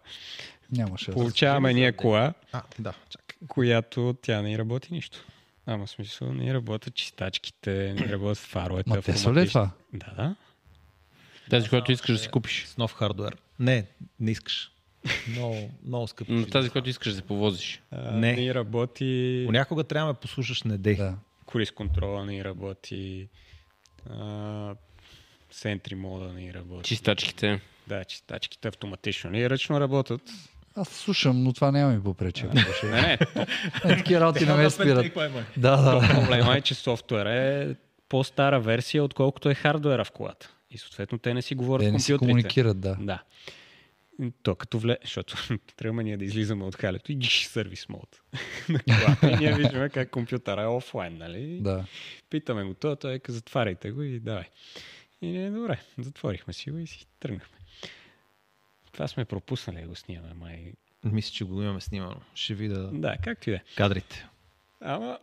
Speaker 2: нямаше.
Speaker 3: Получаваме ние кола,
Speaker 1: А, да, чакай.
Speaker 3: която тя не работи нищо. Ама смисъл, не работят чистачките, не работят фаровете.
Speaker 2: Ма Tesla ли е това?
Speaker 3: Да, да.
Speaker 4: Тази, която искаш да си купиш.
Speaker 1: С нов хардвер. Не, не искаш. Много, много скъпо.
Speaker 4: Но тази, която искаш да се повозиш.
Speaker 3: А,
Speaker 1: Не.
Speaker 3: Не работи
Speaker 1: Понякога трябва да послушаш не дей.
Speaker 2: Да.
Speaker 3: колис контрола, не работи а, сентри мода не работи.
Speaker 4: Чистачките.
Speaker 3: Да, чистачките автоматично не ръчно работят.
Speaker 2: Аз слушам, но това няма ми попречи.
Speaker 3: Не, не,
Speaker 2: Е, Такива работи не ме спират. Да, да.
Speaker 3: Проблема е, че софтуер е по-стара версия, отколкото е хардуера в колата. И съответно те не си говорят
Speaker 2: Те
Speaker 3: с
Speaker 2: не си
Speaker 3: компютрите.
Speaker 2: комуникират, да.
Speaker 3: Да. То като вле... Защото трябва ние да излизаме от халето и гиш сервис мод на колата. И ние виждаме как компютъра е офлайн, нали?
Speaker 2: Да.
Speaker 3: Питаме го това, той ека затваряйте го и давай. И ние, добре, затворихме си го и си тръгнахме. Това сме пропуснали да го снимаме, май.
Speaker 1: Мисля, че го имаме снимано. Ще видя
Speaker 3: Да, както и да е.
Speaker 1: кадрите.
Speaker 3: Ама,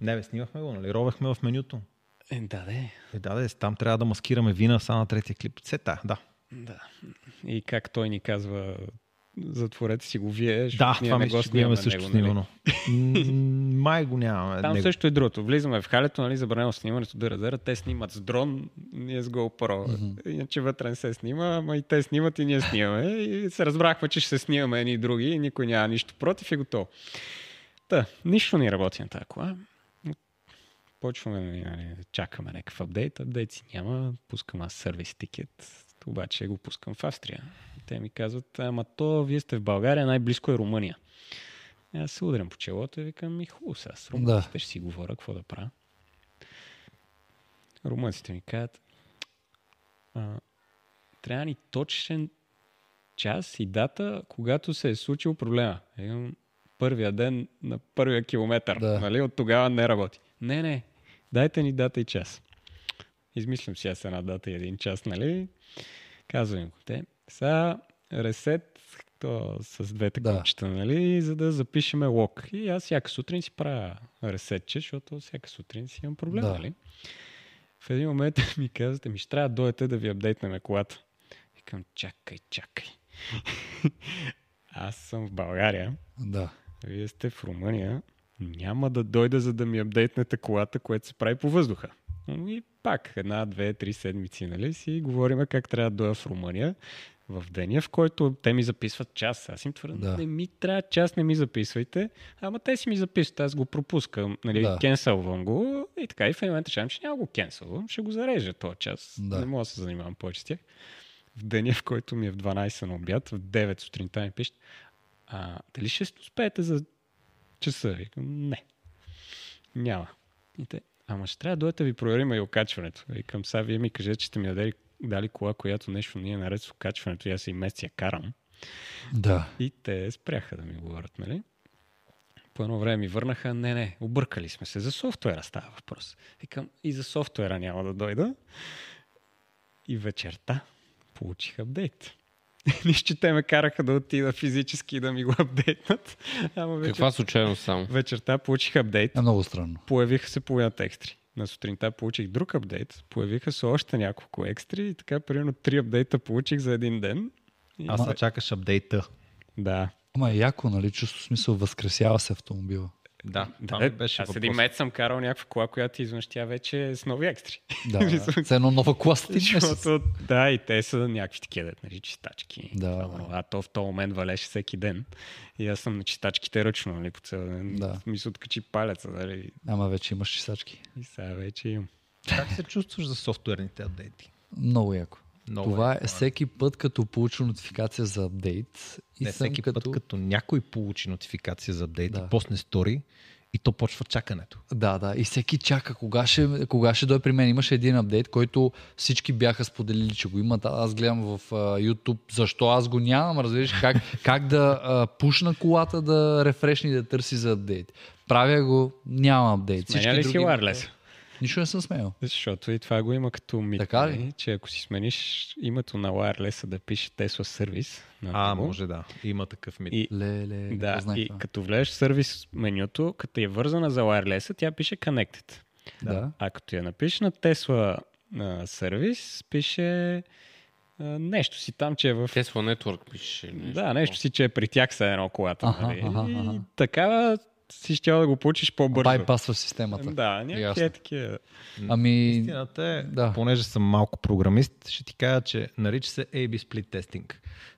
Speaker 1: Не, бе, снимахме го, нали? Ровехме в менюто.
Speaker 3: е, да, де.
Speaker 1: Е, да, да, там трябва да маскираме вина са на третия клип. Сета, да.
Speaker 3: Да. И как той ни казва, затворете си го вие,
Speaker 1: Да, това мисля, че го имаме също
Speaker 3: него, нали?
Speaker 1: снимано. М, Май го нямаме.
Speaker 3: Там
Speaker 1: него.
Speaker 3: също е другото. Влизаме в халето, нали, забранено снимането ДРДР, те снимат с дрон, ние с GoPro. Mm-hmm. Иначе вътре не се снима, ама и те снимат и ние снимаме. И се разбрахме, че ще се снимаме едни и други и никой няма нищо против и готово. Та, нищо не работи на тази кола. Почваме нали, да чакаме някакъв апдейт. Апдейт си няма. Пускам аз сервис тикет. Обаче го пускам в Австрия. Те ми казват, ама то вие сте в България, най-близко е Румъния. Аз се удрям по челото и викам, ми хубаво сега с румънците ще си говоря, какво да правя. Румънците ми казват, а, трябва ни точен час и дата, когато се е случил проблема. Викам, първия ден на първия километър.
Speaker 2: Да.
Speaker 3: Нали? От тогава не работи. Не, не. Дайте ни дата и час. Измислям си аз една дата и един час, нали? Казвам им го. Те, сега ресет то с двете
Speaker 2: Да.
Speaker 3: копчета, нали? За да запишеме лог. И аз всяка сутрин си правя ресетче, защото всяка сутрин си имам проблем,
Speaker 2: Да.
Speaker 3: нали? В един момент ми казвате, ми ще трябва да дойдете да ви апдейтнем колата. Викам, чакай, чакай. Аз съм в България,
Speaker 2: Да.
Speaker 3: вие сте в Румъния, няма да дойда за да ми апдейтнете колата, което се прави по въздуха. И пак една, две, три седмици, нали, си говориме как трябва да дойда в Румъния в деня, в който те ми записват час. Аз им твърда,
Speaker 2: Да.
Speaker 3: не ми трябва час, не ми записвайте, ама те си ми записват, аз го пропускам, нали,
Speaker 2: да.
Speaker 3: кенселвам го и така и в един момент решавам, че няма го кенселвам, ще го зарежа този час,
Speaker 2: Да.
Speaker 3: не мога да се занимавам повече с тях. В деня, в който ми е в 12 на обяд, в 9 сутринта ми пишат, а, дали ще успеете за часа? Викам, не. Няма. И те, ама ще трябва да дойдете да ви проверим и окачването. Викам, сега вие ми кажете, че сте ми дали, дали кола, която нещо ние наред с окачването и аз и месец я карам.
Speaker 2: Да.
Speaker 3: И те спряха да ми говорят, нали? По едно време ми върнаха, не, не, объркали сме се. За софтуера става въпрос. Викам, и за софтуера няма да дойда. И вечерта получих апдейт. Нищо, че те ме караха да отида физически да ми го апдейтнат. Ама вечер...
Speaker 4: Каква случайност само?
Speaker 3: вечерта получих апдейт.
Speaker 2: Е много странно.
Speaker 3: Появиха се половината екстри. На сутринта получих друг апдейт. Появиха се още няколко екстри и така примерно три апдейта получих за един ден. И...
Speaker 1: Аз да чакаш апдейта.
Speaker 3: Да.
Speaker 2: Ама е яко, нали? Чувство смисъл, възкресява се автомобила.
Speaker 1: Да, там
Speaker 3: Да,
Speaker 1: ми беше
Speaker 3: аз един месец съм карал някаква кола, която изведнъж тя вече е с нови екстри.
Speaker 2: Да, все едно нова кола с.
Speaker 3: Защото, да, и те са някакви такива, нали, чистачки.
Speaker 2: Да.
Speaker 3: А то в този момент валеше всеки ден. И аз съм на чистачките ръчно, нали, по цял ден.
Speaker 2: Да.
Speaker 3: Ми се откачи палеца, нали.
Speaker 2: Ама вече имаш чисачки.
Speaker 3: И сега вече имам.
Speaker 1: Как се чувстваш за софтуерните апдейти?
Speaker 2: Много яко.
Speaker 1: Много
Speaker 2: Това
Speaker 1: яко,
Speaker 2: е всеки път, като получа нотификация за апдейт. И
Speaker 1: Не всеки
Speaker 2: като...
Speaker 1: път, като някой получи нотификация за апдейт
Speaker 2: Да.
Speaker 1: и посне стори, и то почва чакането.
Speaker 2: Да, да. И всеки чака кога ще, кога ще дойде при мен. Имаше един апдейт, който всички бяха споделили, че го имат. Аз гледам в uh, YouTube защо аз го нямам. Разбираш как, как да uh, пушна колата да рефрешни да търси за апдейт. Правя го, нямам апдейт.
Speaker 3: Сменя ли си
Speaker 2: други-
Speaker 3: wireless?
Speaker 2: Нищо не съм смеял.
Speaker 3: Защото и това го има като мит,
Speaker 2: Така ли?
Speaker 3: нали, че ако си смениш името на Wireless да пише Tesla сервис,
Speaker 1: А, може да. Има такъв мит.
Speaker 3: И,
Speaker 2: Леле, не
Speaker 3: да, и
Speaker 2: това.
Speaker 3: като влезеш в сервис менюто, като е вързана за Wireless, тя пише Connected.
Speaker 2: Да.
Speaker 3: А като я напишеш на Tesla сервис, пише а, нещо си там, че е в...
Speaker 4: Tesla Network пише. Нещо.
Speaker 3: Да, нещо си, че е при тях са едно колата.
Speaker 2: Аха,
Speaker 3: нали?
Speaker 2: аха,
Speaker 3: И
Speaker 2: аха.
Speaker 3: Си ще да го получиш по-бързо.
Speaker 2: Байпасва системата.
Speaker 3: Да, някакви е такива.
Speaker 2: Ами,
Speaker 1: Истината е,
Speaker 2: да.
Speaker 1: понеже съм малко програмист, ще ти кажа, че нарича се A-B Split Testing.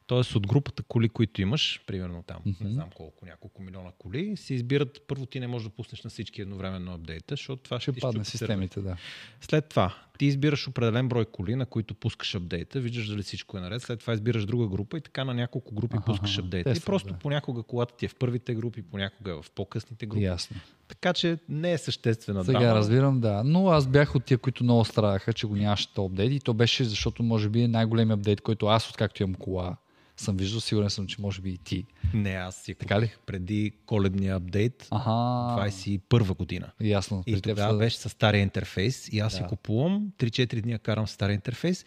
Speaker 1: Тоест от групата коли, които имаш, примерно там, не знам колко, няколко милиона коли, се избират, първо ти не можеш да пуснеш на всички едновременно апдейта, защото това ще,
Speaker 2: ще падне системите, да.
Speaker 1: След това ти избираш определен брой коли, на които пускаш апдейта, виждаш дали всичко е наред, след това избираш друга група и така на няколко групи
Speaker 2: Аха,
Speaker 1: пускаш апдейта. И просто
Speaker 2: да.
Speaker 1: понякога колата ти е в първите групи, понякога е в по-късните групи.
Speaker 2: Ясно.
Speaker 1: Така че не е съществена
Speaker 2: Сега
Speaker 1: драма.
Speaker 2: разбирам, да. Но аз бях от тия, които много страдаха, че го нямаше апдейт. И то беше, защото може би е най-големият апдейт, който аз, откакто имам кола, съм виждал. Сигурен съм, че може би и ти.
Speaker 1: Не, аз си
Speaker 2: Така ли?
Speaker 1: преди коледния апдейт,
Speaker 2: Аха.
Speaker 1: 21 година.
Speaker 2: Ясно.
Speaker 1: И тогава
Speaker 2: са-
Speaker 1: беше с стария интерфейс и аз
Speaker 2: Да.
Speaker 1: си купувам, 3-4 дни карам стария интерфейс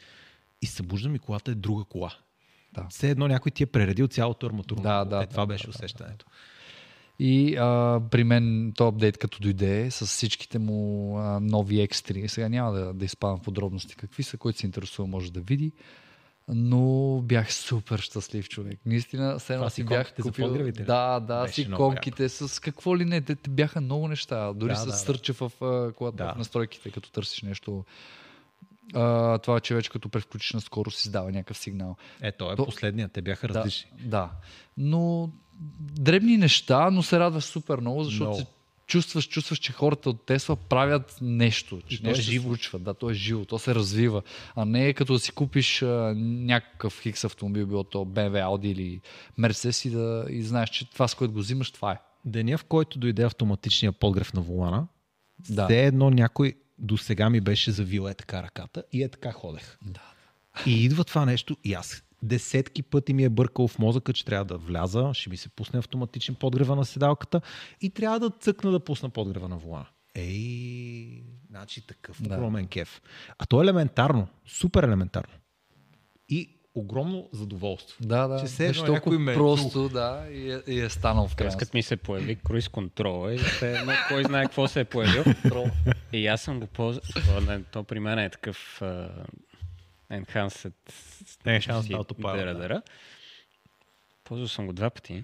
Speaker 1: и събуждам и колата е друга кола.
Speaker 2: Да.
Speaker 1: Все едно някой ти е прередил цялото арматурно.
Speaker 2: Да, да,
Speaker 1: е, това
Speaker 2: да,
Speaker 1: беше
Speaker 2: да,
Speaker 1: усещането.
Speaker 2: И а, при мен то апдейт като дойде с всичките му а, нови екстри. Сега няма да, да изпадам в подробности какви са, който се интересува може да види. Но бях супер щастлив човек. Наистина, все едно си
Speaker 1: си
Speaker 2: бях
Speaker 1: за
Speaker 2: купил...
Speaker 1: ли?
Speaker 2: Да, да,
Speaker 1: Беше
Speaker 2: си
Speaker 1: много
Speaker 2: конките с какво ли не. Те, те бяха много неща. Дори
Speaker 1: Да,
Speaker 2: с
Speaker 1: да, да.
Speaker 2: стърча в, когато
Speaker 1: Да.
Speaker 2: в настройките, като търсиш нещо. А, това, че вече като превключиш на скорост, издава някакъв сигнал.
Speaker 1: Е, то е
Speaker 2: То-
Speaker 1: последният. Те бяха различни.
Speaker 2: Да, да. Но дребни неща, но се радваш супер много, защото
Speaker 1: Много.
Speaker 2: Чувстваш, чувстваш, че хората от Тесла правят нещо. Че
Speaker 1: то е
Speaker 2: нещо се
Speaker 1: живо.
Speaker 2: случва. Да, то е живо, то се развива. А не е като да си купиш а, някакъв хикс автомобил, било то BMW, Audi или Mercedes и да и знаеш, че това, с което го взимаш, това е.
Speaker 1: Деня, в който дойде автоматичния подгрев на волана,
Speaker 2: Да.
Speaker 1: все едно някой до сега ми беше завил е така ръката и е така ходех.
Speaker 2: Да.
Speaker 1: И идва това нещо и аз десетки пъти ми е бъркал в мозъка, че трябва да вляза, ще ми се пусне автоматичен подгрева на седалката и трябва да цъкна да пусна подгрева на волана. Ей, значи такъв
Speaker 2: Да.
Speaker 1: огромен кеф. А то е елементарно, супер елементарно. И огромно задоволство.
Speaker 2: Да, да.
Speaker 1: Че едно някой
Speaker 2: толкова
Speaker 1: ме е
Speaker 2: просто, да, и е, и е станал в крайна
Speaker 3: Аз като ми се появи круиз контрола и те, но кой знае какво се е появил. И аз съм го ползвал. То, при мен е такъв Enhanced
Speaker 1: Enhanced Autopilot, да.
Speaker 3: Ползвал съм го два пъти,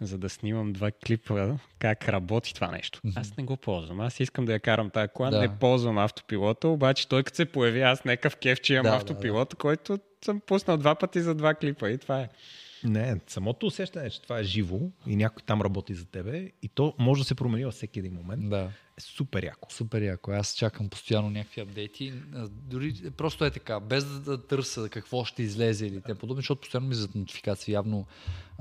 Speaker 3: за да снимам два клипа как работи това нещо. Аз не го ползвам. Аз искам да я карам тази кола,
Speaker 2: Да.
Speaker 3: не ползвам автопилота, обаче той като се появи, аз някакъв кеф, че имам
Speaker 2: Да, да,
Speaker 3: автопилота, който съм пуснал два пъти за два клипа и това е.
Speaker 1: Не, самото усещане, че това е живо и някой там работи за тебе и то може да се промени във всеки един момент.
Speaker 2: Да.
Speaker 1: Е супер яко.
Speaker 2: Супер яко. Аз чакам постоянно някакви апдейти. Дори просто е така, без да, да търся какво ще излезе или те подобни, защото постоянно ми излизат нотификации. Явно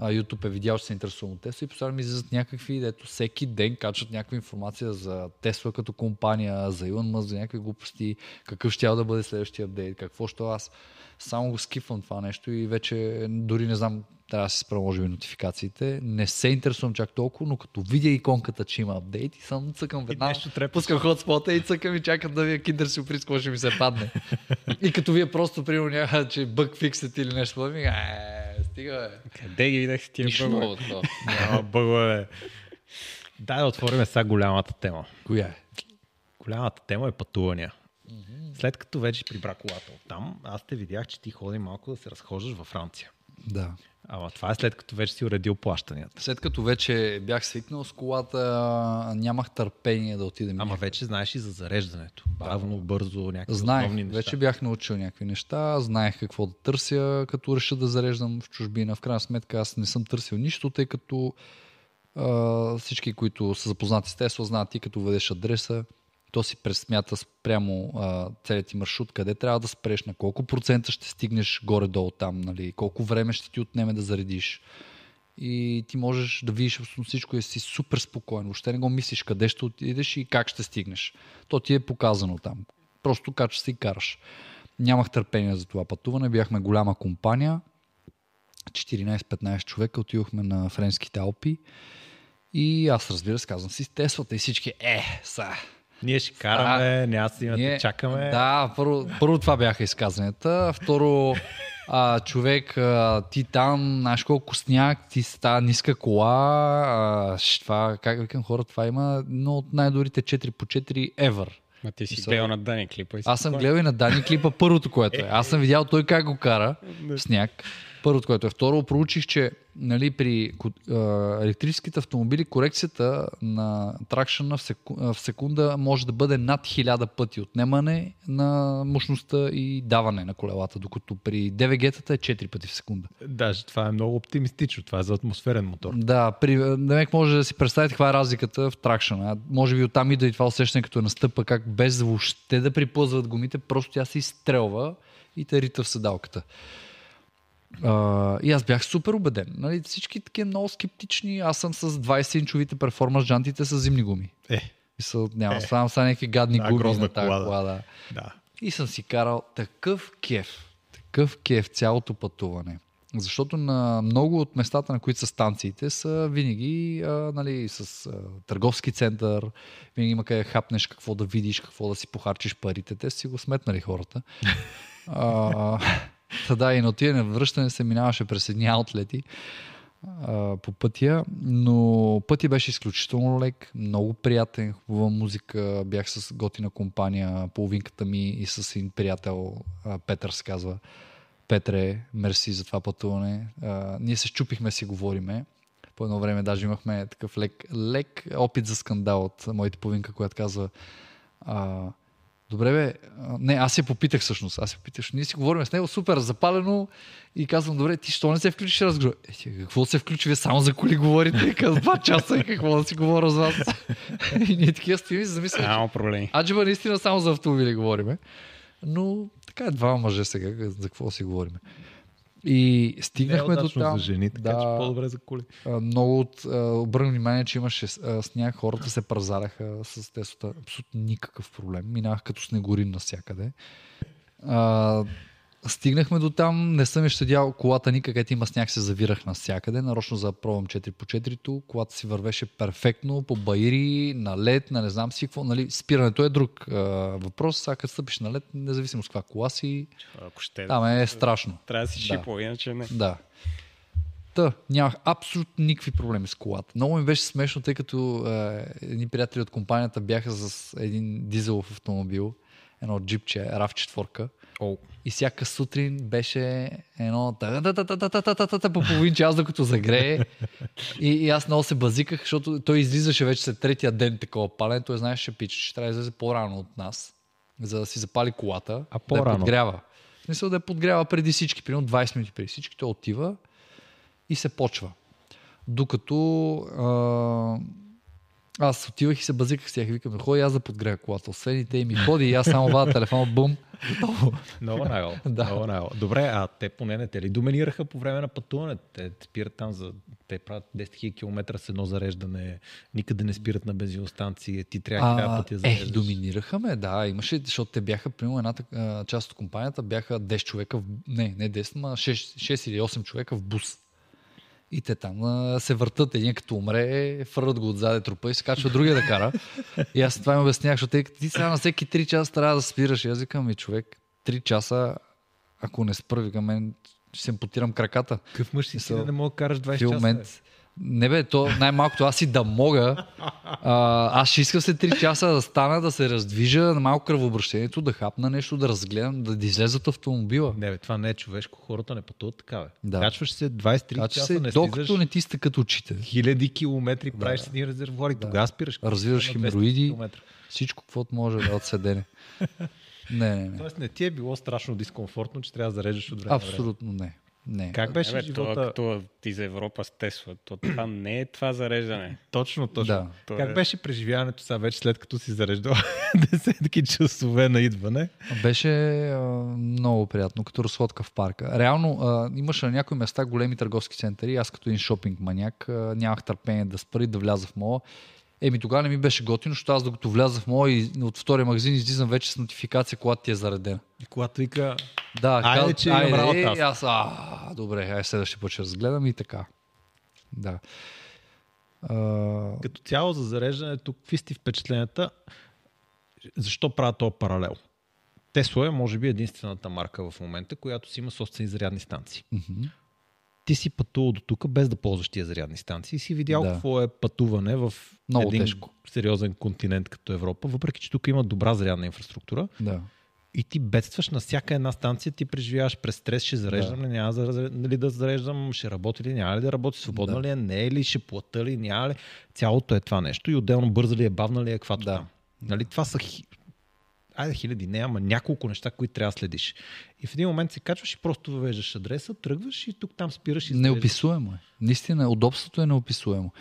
Speaker 2: YouTube е видял, че се интересувам от Tesla и постоянно ми излизат някакви, дето всеки ден качват някаква информация за Tesla като компания, за Elon Musk, за някакви глупости, какъв ще да бъде следващия апдейт, какво ще аз само го скипвам това нещо и вече дори не знам, трябва да си спра може би нотификациите. Не се интересувам чак толкова, но като видя иконката, че има апдейт и съм цъкам веднага.
Speaker 1: нещо трепа.
Speaker 2: Пускам хотспота и цъкам и чакам да вие киндер сюрприз, какво ще ми се падне. и като вие просто, примерно, няма, че бък фиксът или нещо, подобно, ми, е, стига, бе.
Speaker 3: Къде ги видях с тия
Speaker 4: Нищо
Speaker 3: бъгове?
Speaker 1: Няма бъгове. Дай да отворим сега голямата тема.
Speaker 2: Коя е?
Speaker 1: Голямата тема е пътувания. След като вече прибра колата от там, аз те видях, че ти ходи малко да се разхождаш във Франция.
Speaker 2: Да.
Speaker 1: Ама това е след като вече си уредил плащанията.
Speaker 2: След като вече бях свикнал с колата, нямах търпение да отидем.
Speaker 1: Ама
Speaker 2: някъде.
Speaker 1: вече знаеш и за зареждането. Бавно, бързо, някакви
Speaker 2: Знаех,
Speaker 1: основни неща.
Speaker 2: вече бях научил някакви неща, знаех какво да търся, като реша да зареждам в чужбина. В крайна сметка аз не съм търсил нищо, тъй като а, всички, които са запознати с Тесла, знаят ти като въдеш адреса, то си пресмята спрямо а, целият ти маршрут, къде трябва да спреш, на колко процента ще стигнеш горе-долу там, нали, колко време ще ти отнеме да заредиш. И ти можеш да видиш абсолютно всичко и си супер спокоен. Въобще не го мислиш къде ще отидеш и как ще стигнеш. То ти е показано там. Просто качваш се и караш. Нямах търпение за това пътуване. Бяхме голяма компания. 14-15 човека отидохме на Френските Алпи. И аз разбира се казвам си с Теслата и всички е, са.
Speaker 1: Ние ще караме, няма си да
Speaker 2: Ние-
Speaker 1: чакаме.
Speaker 2: Да, първо, първо това бяха изказванията. Второ, а, човек, а, ти там, знаеш колко сняг, ти с тази ниска кола, а, това, как викам хора, това има едно от най-добрите 4 по 4 ever.
Speaker 3: Ма ти си
Speaker 2: Мисъл-
Speaker 3: гледал на Дани клипа. и
Speaker 2: Аз съм гледал и на Дани клипа първото, което е. Аз съм видял той как го кара в сняг. Първото, което е. Второ, проучих, че нали, при а, електрическите автомобили корекцията на тракшена в, секу... а, в секунда може да бъде над 1000 пъти отнемане на мощността и даване на колелата, докато при DVG-тата е 4 пъти в секунда.
Speaker 1: Даже това е много оптимистично. Това е за атмосферен мотор.
Speaker 2: Да, при, демек може да си представите каква е разликата в тракшена. Може би оттам идва и това усещане, като настъпа, как без въобще да приплъзват гумите, просто тя се изстрелва и те рита в седалката. А, и аз бях супер убеден. Нали, всички такива много скептични. Аз съм с 20-инчовите перформанс джантите с зимни гуми.
Speaker 1: Е,
Speaker 2: И са, няма, е. само са някакви гадни
Speaker 1: Да,
Speaker 2: гуми на тази
Speaker 1: кола,
Speaker 2: кола. Да.
Speaker 1: да.
Speaker 2: И съм си карал такъв кеф. Такъв кеф цялото пътуване. Защото на много от местата, на които са станциите, са винаги а, нали, с а, търговски център, винаги има къде хапнеш какво да видиш, какво да си похарчиш парите. Те си го сметнали хората. а, та да, и на отиване връщане се минаваше през едни аутлети по пътя, но пътя беше изключително лек, много приятен, хубава музика, бях с готина компания, половинката ми и с един приятел, Петър се казва. Петре, мерси за това пътуване. Ние се щупихме си говориме. По едно време даже имахме такъв лек, лек опит за скандал от моята половинка, която казва а, Добре, бе. Не, аз я попитах всъщност. Аз я попитах. Ние си говорим с него супер запалено и казвам, добре, ти що не се включиш разговор? Е, какво се включи? Вие само за коли говорите? Казвам, два часа и какво да си говоря с вас? и ние такива стоим и се замисляме.
Speaker 3: Няма проблеми.
Speaker 2: Аджиба наистина само за автомобили говориме. Но така е двама мъже сега, за какво си говориме. И стигнахме до там.
Speaker 1: за жени, така
Speaker 2: да,
Speaker 1: че по-добре за коли.
Speaker 2: много от... Обърнах внимание, че имаше сняг, хората се празараха с тесота. Абсолютно никакъв проблем. Минах като снегорин навсякъде. А, стигнахме до там, не съм щадял колата никак, където има сняг, се завирах навсякъде. Нарочно за да пробвам 4 по 4 Колата си вървеше перфектно, по баири, на лед, на не знам си какво. Нали, спирането е друг а, въпрос. Сега като стъпиш на лед, независимо с каква кола си,
Speaker 3: Ако ще.
Speaker 2: там е страшно.
Speaker 3: Трябва да си
Speaker 2: Да.
Speaker 3: шипал, иначе не.
Speaker 2: Да. Та, нямах абсолютно никакви проблеми с колата. Много ми беше смешно, тъй като е, едни приятели от компанията бяха с един дизелов автомобил, едно джипче, RAV4. И всяка сутрин беше едно по половин час, докато загрее. И, и аз много се базиках, защото той излизаше вече след третия ден такова пален. Той знаеше, пич, че трябва да излезе по-рано от нас, за да си запали колата.
Speaker 1: А
Speaker 2: Да я
Speaker 1: по-рано?
Speaker 2: подгрява. В смисъл да я подгрява преди всички, примерно 20 минути преди всички. Той отива и се почва. Докато а, аз отивах и се базиках с тях викам, ходи аз да подгрея колата. Освен и те ми ходи и аз само вада телефона, бум, готово.
Speaker 1: много наго.
Speaker 2: Да.
Speaker 1: много наго. Добре, а те поне не те ли доминираха по време на пътуване? Те спират там за... Те правят 10 000 км с едно зареждане, никъде не спират на бензиностанции, ти трябва да пъти да
Speaker 2: е,
Speaker 1: зареждаш.
Speaker 2: доминираха ме, да. Имаше, защото те бяха, примерно, едната а, част от компанията бяха 10 човека, в, не, не 10, ма 6, 6 или 8 човека в бус. И те там а, се въртат, един като умре, фърват го отзаде трупа и се качва другия да кара. И аз това им обяснях, защото ти сега на всеки 3 часа трябва да спираш. И аз викам, ми човек, 3 часа, ако не спра, викам, мен ще се ампутирам краката.
Speaker 1: Какъв мъж си, си да не мога да караш 20
Speaker 2: В
Speaker 1: часа?
Speaker 2: момент. Не бе, то най-малкото аз и да мога. А, аз ще искам след 3 часа да стана, да се раздвижа на малко кръвообращението, да хапна нещо, да разгледам, да, да излеза от автомобила.
Speaker 1: Не, бе, това не е човешко. Хората не пътуват така, бе.
Speaker 2: Да.
Speaker 1: Качваш се 23
Speaker 2: Така че
Speaker 1: часа,
Speaker 2: се,
Speaker 1: не
Speaker 2: докато
Speaker 1: слизаш
Speaker 2: не ти стъкат очите,
Speaker 1: хиляди километри, правиш си един резервуар и тогава спираш.
Speaker 2: развиваш
Speaker 1: На 200
Speaker 2: хемороиди, всичко, каквото може да от седене. Не, не, не.
Speaker 1: Тоест не ти е било страшно дискомфортно, че трябва да зареждаш от време.
Speaker 2: Абсолютно не. Не.
Speaker 1: Как беше
Speaker 3: Е, бе, това,
Speaker 1: живота?
Speaker 3: като ти за Европа с Тесла, то това не е това зареждане.
Speaker 1: Точно, точно.
Speaker 2: Да.
Speaker 3: То
Speaker 1: Как
Speaker 3: е-
Speaker 1: беше преживяването сега вече след като си зареждал десетки часове на идване?
Speaker 2: Беше а, много приятно, като разходка в парка. Реално а, имаше на някои места големи търговски центъри. Аз като един шопинг маняк а, нямах търпение да спра и да вляза в мола. Еми тогава не ми беше готино, защото аз докато вляза в моя и от втория магазин излизам вече с нотификация, когато ти е заредена.
Speaker 1: И когато вика,
Speaker 2: Да,
Speaker 1: Айде, че имам работа аз.
Speaker 2: аз, а, добре, ай следващия път ще разгледам и така. Да. А,
Speaker 1: като цяло за зареждането, какви сте впечатленията? Защо правя този паралел? Тесла е, може би, единствената марка в момента, която си има собствени зарядни станции.
Speaker 2: Мгм.
Speaker 1: Ти си пътувал до тук без да ползваш тия зарядни станции и си видял
Speaker 2: Да.
Speaker 1: какво е пътуване в
Speaker 2: Много
Speaker 1: един
Speaker 2: тежко.
Speaker 1: сериозен континент като Европа, въпреки че тук има добра зарядна инфраструктура
Speaker 2: Да.
Speaker 1: и ти бедстваш на всяка една станция, ти преживяваш през стрес, ще зареждам ли, няма да, зареждам- нали, да зареждам, ще работи ли, няма ли да работи, свободна
Speaker 2: Да.
Speaker 1: ли е, не е ли, ще плата ли, няма ли. Цялото е това нещо и отделно бърза ли е, бавна ли е, каквато
Speaker 2: Да.
Speaker 1: там. Нали, това са. Айде хиляди, не, ама няколко неща, които трябва да следиш. И в един момент се качваш и просто въвеждаш адреса, тръгваш и тук там спираш и.
Speaker 2: Неописуемо е. Наистина, удобството е неописуемо.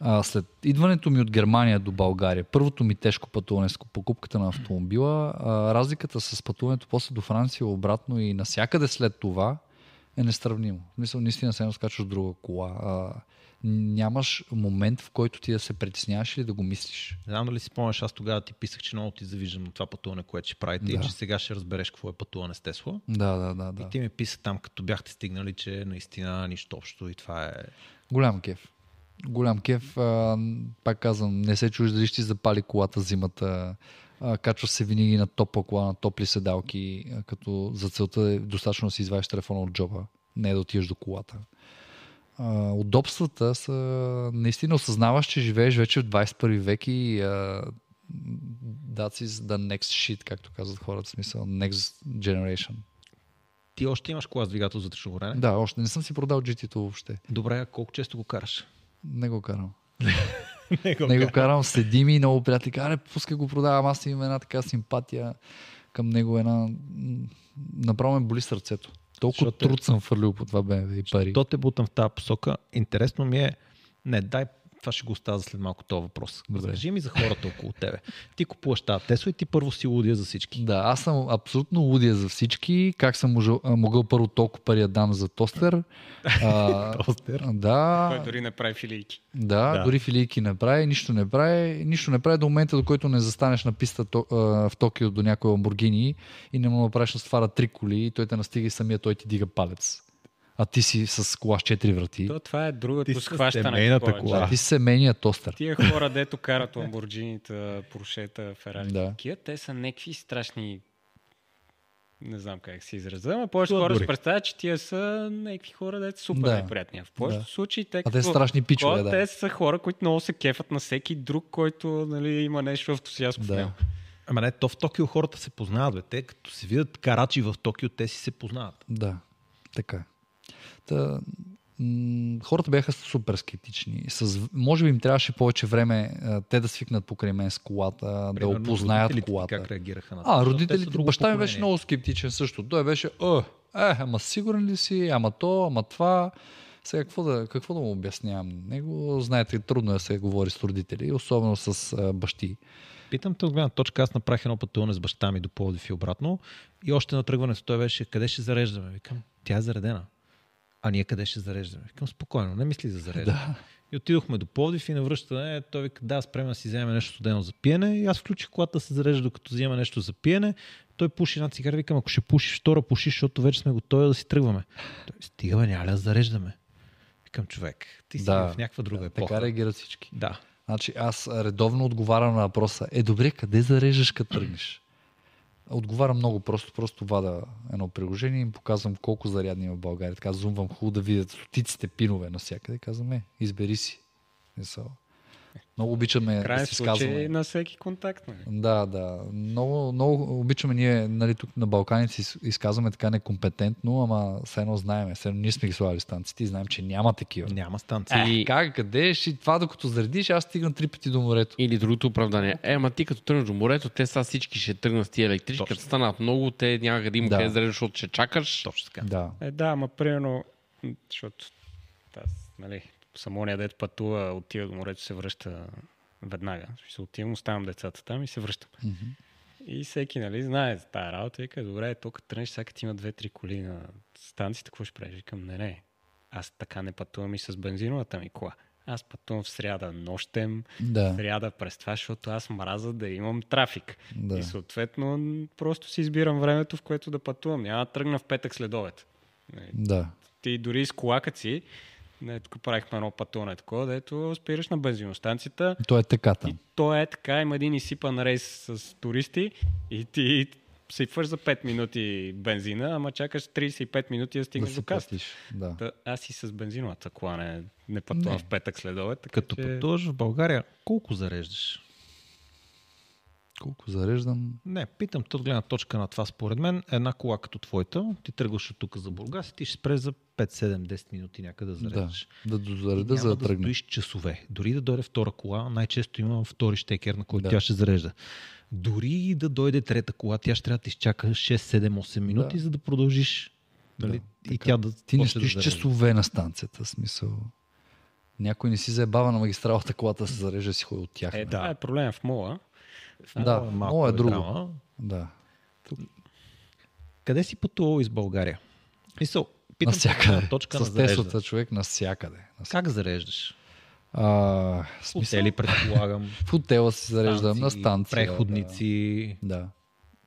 Speaker 2: А, след идването ми от Германия до България, първото ми тежко пътуване с покупката на автомобила, а, разликата с пътуването после до Франция обратно и насякъде след това е несравнимо. В смисъл, наистина се скачаш друга кола. А, нямаш момент, в който ти да се притесняваш или да го мислиш.
Speaker 1: Не знам дали си спомняш, аз тогава ти писах, че много ти завиждам на това пътуване, което ще правите
Speaker 2: Да.
Speaker 1: и че сега ще разбереш какво е пътуване с Тесла.
Speaker 2: Да, да, да. да.
Speaker 1: И ти ми писа там, като бяхте стигнали, че наистина нищо общо и това е...
Speaker 2: Голям кеф. Голям кеф. А, пак казвам, не се чуеш дали ще запали колата зимата. А, качва се винаги на топла кола, на топли седалки, като за целта е достатъчно да си извадиш телефона от джоба, не да отидеш до колата. А, удобствата са... Наистина осъзнаваш, че живееш вече в 21 век и а, that's is the next shit, както казват хората, в смисъл next generation.
Speaker 1: Ти още имаш кола с двигател за вътрешно горене?
Speaker 2: Да, още не съм си продал GT-то въобще.
Speaker 1: Добре, а колко често го караш?
Speaker 2: Не го карам.
Speaker 1: Не го
Speaker 2: Не го карам, седи ми много приятели. Аре, пускай го продавам. Аз имам една така симпатия към него. Една... Направо ме боли сърцето. Толкова
Speaker 1: Защото
Speaker 2: труд съм фърлил по това BMW и пари.
Speaker 1: То те бутам в тази посока. Интересно ми е... Не, дай, това ще го оставя за след малко този въпрос.
Speaker 2: Добре.
Speaker 1: Разкажи ми за хората около тебе. Ти купуваш тази Тесла и ти първо си лудия за всички.
Speaker 2: Да, аз съм абсолютно лудия за всички. Как съм можел, а, могъл първо толкова пари да дам за тостер? А,
Speaker 1: Тостер?
Speaker 2: да,
Speaker 3: Той дори не прави филийки.
Speaker 2: да,
Speaker 1: Да.
Speaker 2: дори филийки не прави, нищо не прави. Нищо не прави до момента, до който не застанеш на писта в Токио до някой Ламбургини и не му направиш на ствара три коли и той те настига и самия той ти дига палец. А ти си с кола с четири врати.
Speaker 3: То, това е
Speaker 1: Ти
Speaker 3: другото
Speaker 1: си
Speaker 3: схващане.
Speaker 1: семейната кола.
Speaker 2: Да, ти си семейният тостер.
Speaker 3: Тия хора, дето карат ламборджинита, Поршета, Ферари,
Speaker 2: Да.
Speaker 3: такива, те са някакви страшни не знам как се изразя, но повече хора се представят, че тия са някакви хора, дето са супер
Speaker 2: Да.
Speaker 3: неприятни. В повечето
Speaker 2: Да.
Speaker 3: случаи те,
Speaker 2: А
Speaker 3: като
Speaker 2: те са страшни пичове,
Speaker 3: ходят,
Speaker 2: да.
Speaker 3: те са хора, които много се кефат на всеки друг, който нали, има нещо ентусиазмо в
Speaker 2: Да.
Speaker 3: него.
Speaker 1: Ама не, то в Токио хората се познават, бе. Те като се видят карачи в Токио, те си се познават.
Speaker 2: Да, така. Та, м- хората бяха супер скептични. С, може би им трябваше повече време а, те да свикнат покрай мен с колата, да
Speaker 1: Примерно,
Speaker 2: опознаят
Speaker 1: родителите ти
Speaker 2: колата.
Speaker 1: Как реагираха на
Speaker 2: А,
Speaker 1: това? Са
Speaker 2: родителите, баща ми беше много скептичен също. Той беше, е, е, ама сигурен ли си, ама то, ама това. Сега какво да, какво да му обяснявам? Него, знаете, трудно е да се говори с родители, особено с а, бащи.
Speaker 1: Питам те от гледна точка, аз направих едно пътуване с баща ми до Пловдив и обратно и още на тръгването той беше, къде ще зареждаме? Викам, тя е заредена. А ние къде ще зареждаме? Викам, спокойно, не мисли за зареждане.
Speaker 2: Да.
Speaker 1: И отидохме до Пловдив и на връщане той вика, да, спрем да си вземем нещо студено за пиене. И аз включих колата да се зарежда, докато взема нещо за пиене. Той пуши една цигара, викам, ако ще пушиш втора, пушиш, защото вече сме готови да си тръгваме. Той, стига, бе, няма да зареждаме? Викам, човек, ти си
Speaker 2: Да.
Speaker 1: в някаква друга епоха.
Speaker 2: Така реагират всички.
Speaker 1: Да.
Speaker 2: Значи аз редовно отговарям на въпроса. Е, добре, къде зареждаш, като тръгнеш? Отговарям много просто. Просто вада едно приложение и им показвам колко зарядни има в България. Така зумвам хубаво да видят стотиците пинове навсякъде. Казвам, е, избери си. Смисъл. Много обичаме да
Speaker 3: Крайен
Speaker 2: си
Speaker 3: случай
Speaker 2: изказваме.
Speaker 3: на всеки контакт. Нали?
Speaker 2: Да, да. Много, много обичаме ние, нали, тук на Балканите си изказваме така некомпетентно, ама все едно знаеме. Все едно ние сме ги слагали станциите и знаем, че няма такива.
Speaker 1: Няма станция.
Speaker 2: Е,
Speaker 4: И-
Speaker 2: как, къде ще това, докато заредиш, аз стигна три пъти до морето.
Speaker 4: Или другото оправдание. Е, ама ти като тръгнеш до морето, те са всички ще тръгнат с тия електрички. Като станат много, те няма къде има
Speaker 2: Да.
Speaker 4: къде да зареждаш, защото ще чакаш.
Speaker 1: Точно така.
Speaker 2: Да.
Speaker 3: Е, да, ама примерно, защото аз, нали, самония дет пътува, отива до морето, се връща веднага. Се отивам, оставям децата там и се връщам.
Speaker 2: Мгм.
Speaker 3: И всеки, нали, знае за тази работа и вика, добре, тук тръгнеш, сега като има две-три коли на станцията, какво ще правиш? Викам, не, не, аз така не пътувам и с бензиновата ми кола. Аз пътувам в сряда нощем,
Speaker 2: Да.
Speaker 3: сряда през това, защото аз мраза да имам трафик.
Speaker 2: Да.
Speaker 3: И съответно просто си избирам времето, в което да пътувам. Няма да тръгна в петък след обед. Нали,
Speaker 2: Да.
Speaker 3: Ти дори с колака си, Не, тук правихме едно пътуване такова, дето спираш на бензиностанцията
Speaker 2: То е така там.
Speaker 3: и то е така, има един изсипан рейс с туристи и ти сипваш за 5 минути бензина, ама чакаш 35 минути да
Speaker 2: Да
Speaker 3: стигнеш
Speaker 2: си
Speaker 3: до каста.
Speaker 2: Да.
Speaker 3: Та, аз и с бензиновата кола не, не пътувам
Speaker 2: Не.
Speaker 3: в петък след обед.
Speaker 1: Като
Speaker 3: че...
Speaker 1: пътуваш в България, колко зареждаш?
Speaker 2: Колко зареждам?
Speaker 1: Не, питам те от гледна точка на това. Според мен, една кола като твоята, ти тръгваш от тук за Бургас и ти ще спреш за 5-7-10 минути някъде да
Speaker 2: Да,
Speaker 1: зареждаш.
Speaker 2: да дозареда,
Speaker 1: Няма
Speaker 2: за да
Speaker 1: да
Speaker 2: тръгна.
Speaker 1: стоиш часове. Дори да дойде втора кола, най-често има втори щекер, на който
Speaker 2: Да.
Speaker 1: тя ще зарежда. Дори и да дойде трета кола, тя ще трябва да изчака 6-7-8 минути,
Speaker 2: Да.
Speaker 1: за да продължиш. Нали?
Speaker 2: Да,
Speaker 1: и
Speaker 2: така.
Speaker 1: тя да
Speaker 2: Ти не
Speaker 1: да
Speaker 2: стоиш
Speaker 1: зарежда.
Speaker 2: часове на станцията, смисъл. Някой не си заебава на магистралата колата да се зарежда си ходи от тях.
Speaker 3: Е,
Speaker 2: не?
Speaker 3: да, е проблем в мола.
Speaker 2: Да,
Speaker 1: Малко
Speaker 2: много е друго.
Speaker 1: драма.
Speaker 2: да.
Speaker 1: Къде си пътувал из България? Мисъл, питам
Speaker 2: Навсякъде.
Speaker 1: точка на
Speaker 2: С
Speaker 1: зарежда.
Speaker 2: Теслата човек навсякъде. Навсякъде.
Speaker 1: Как зареждаш?
Speaker 2: А, смисъл,
Speaker 1: Хотели, предполагам.
Speaker 2: в хотела си зареждам, на
Speaker 1: станции,
Speaker 2: станция.
Speaker 1: Преходници.
Speaker 2: Да. да.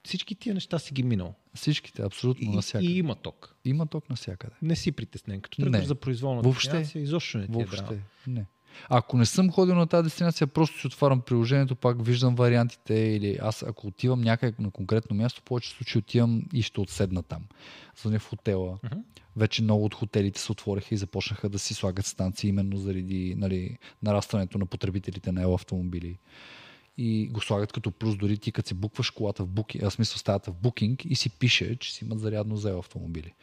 Speaker 1: Всички тия неща си ги минал.
Speaker 2: Всичките, абсолютно
Speaker 1: И,
Speaker 2: навсякъде.
Speaker 1: и има ток.
Speaker 2: Има ток навсякъде.
Speaker 1: Не си притеснен. Като тръгнеш
Speaker 2: Не.
Speaker 1: за произволна
Speaker 2: Въобще.
Speaker 1: дестинация, изобщо не ти е
Speaker 2: Въобще.
Speaker 1: драма.
Speaker 2: Не. Ако не съм ходил на тази дестинация, просто си отварям приложението, пак виждам вариантите или аз ако отивам някъде на конкретно място, в повече случаи отивам и ще отседна там. Звъня в хотела.
Speaker 1: Мгм.
Speaker 2: Вече много от хотелите се отвориха и започнаха да си слагат станции именно заради нали, нарастването на потребителите на ел автомобили. И го слагат като плюс, дори ти като си букваш колата в букинг, а смисъл стаята в букинг и си пише, че си имат зарядно за автомобили.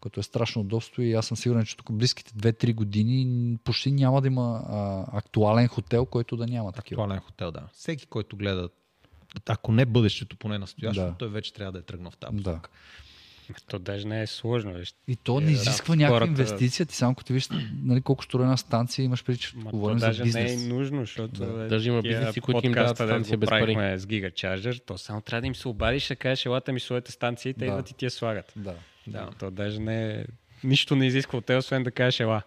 Speaker 2: Което е страшно удобство и аз съм сигурен, че тук близките 2-3 години почти няма да има а, актуален хотел, който да няма такива.
Speaker 1: Актуален хотел, да. Всеки, който гледа, ако не бъдещето, поне настоящето,
Speaker 2: Да.
Speaker 1: той вече трябва да е тръгнал в тази
Speaker 2: Да.
Speaker 1: посока.
Speaker 3: То даже не е сложно. Виж.
Speaker 2: И то не
Speaker 3: Е,
Speaker 2: изисква
Speaker 3: да,
Speaker 2: някаква
Speaker 3: хората-
Speaker 2: инвестиция. Ти само като ти виж нали, колко строя една станция имаш преди, че
Speaker 3: Ма то
Speaker 2: говорим за
Speaker 3: даже не е
Speaker 2: бизнес.
Speaker 3: нужно, защото
Speaker 2: Да.
Speaker 3: е,
Speaker 4: Даже има бизнеси, които им дават станция без пари.
Speaker 3: с Gigacharger, то само трябва да им се обадиш, да кажеш, елата ми своята станция и те
Speaker 2: Да.
Speaker 3: идват и ти я слагат.
Speaker 2: Да.
Speaker 3: Да. То даже не е... Нищо не изисква от те, освен да кажеш ела.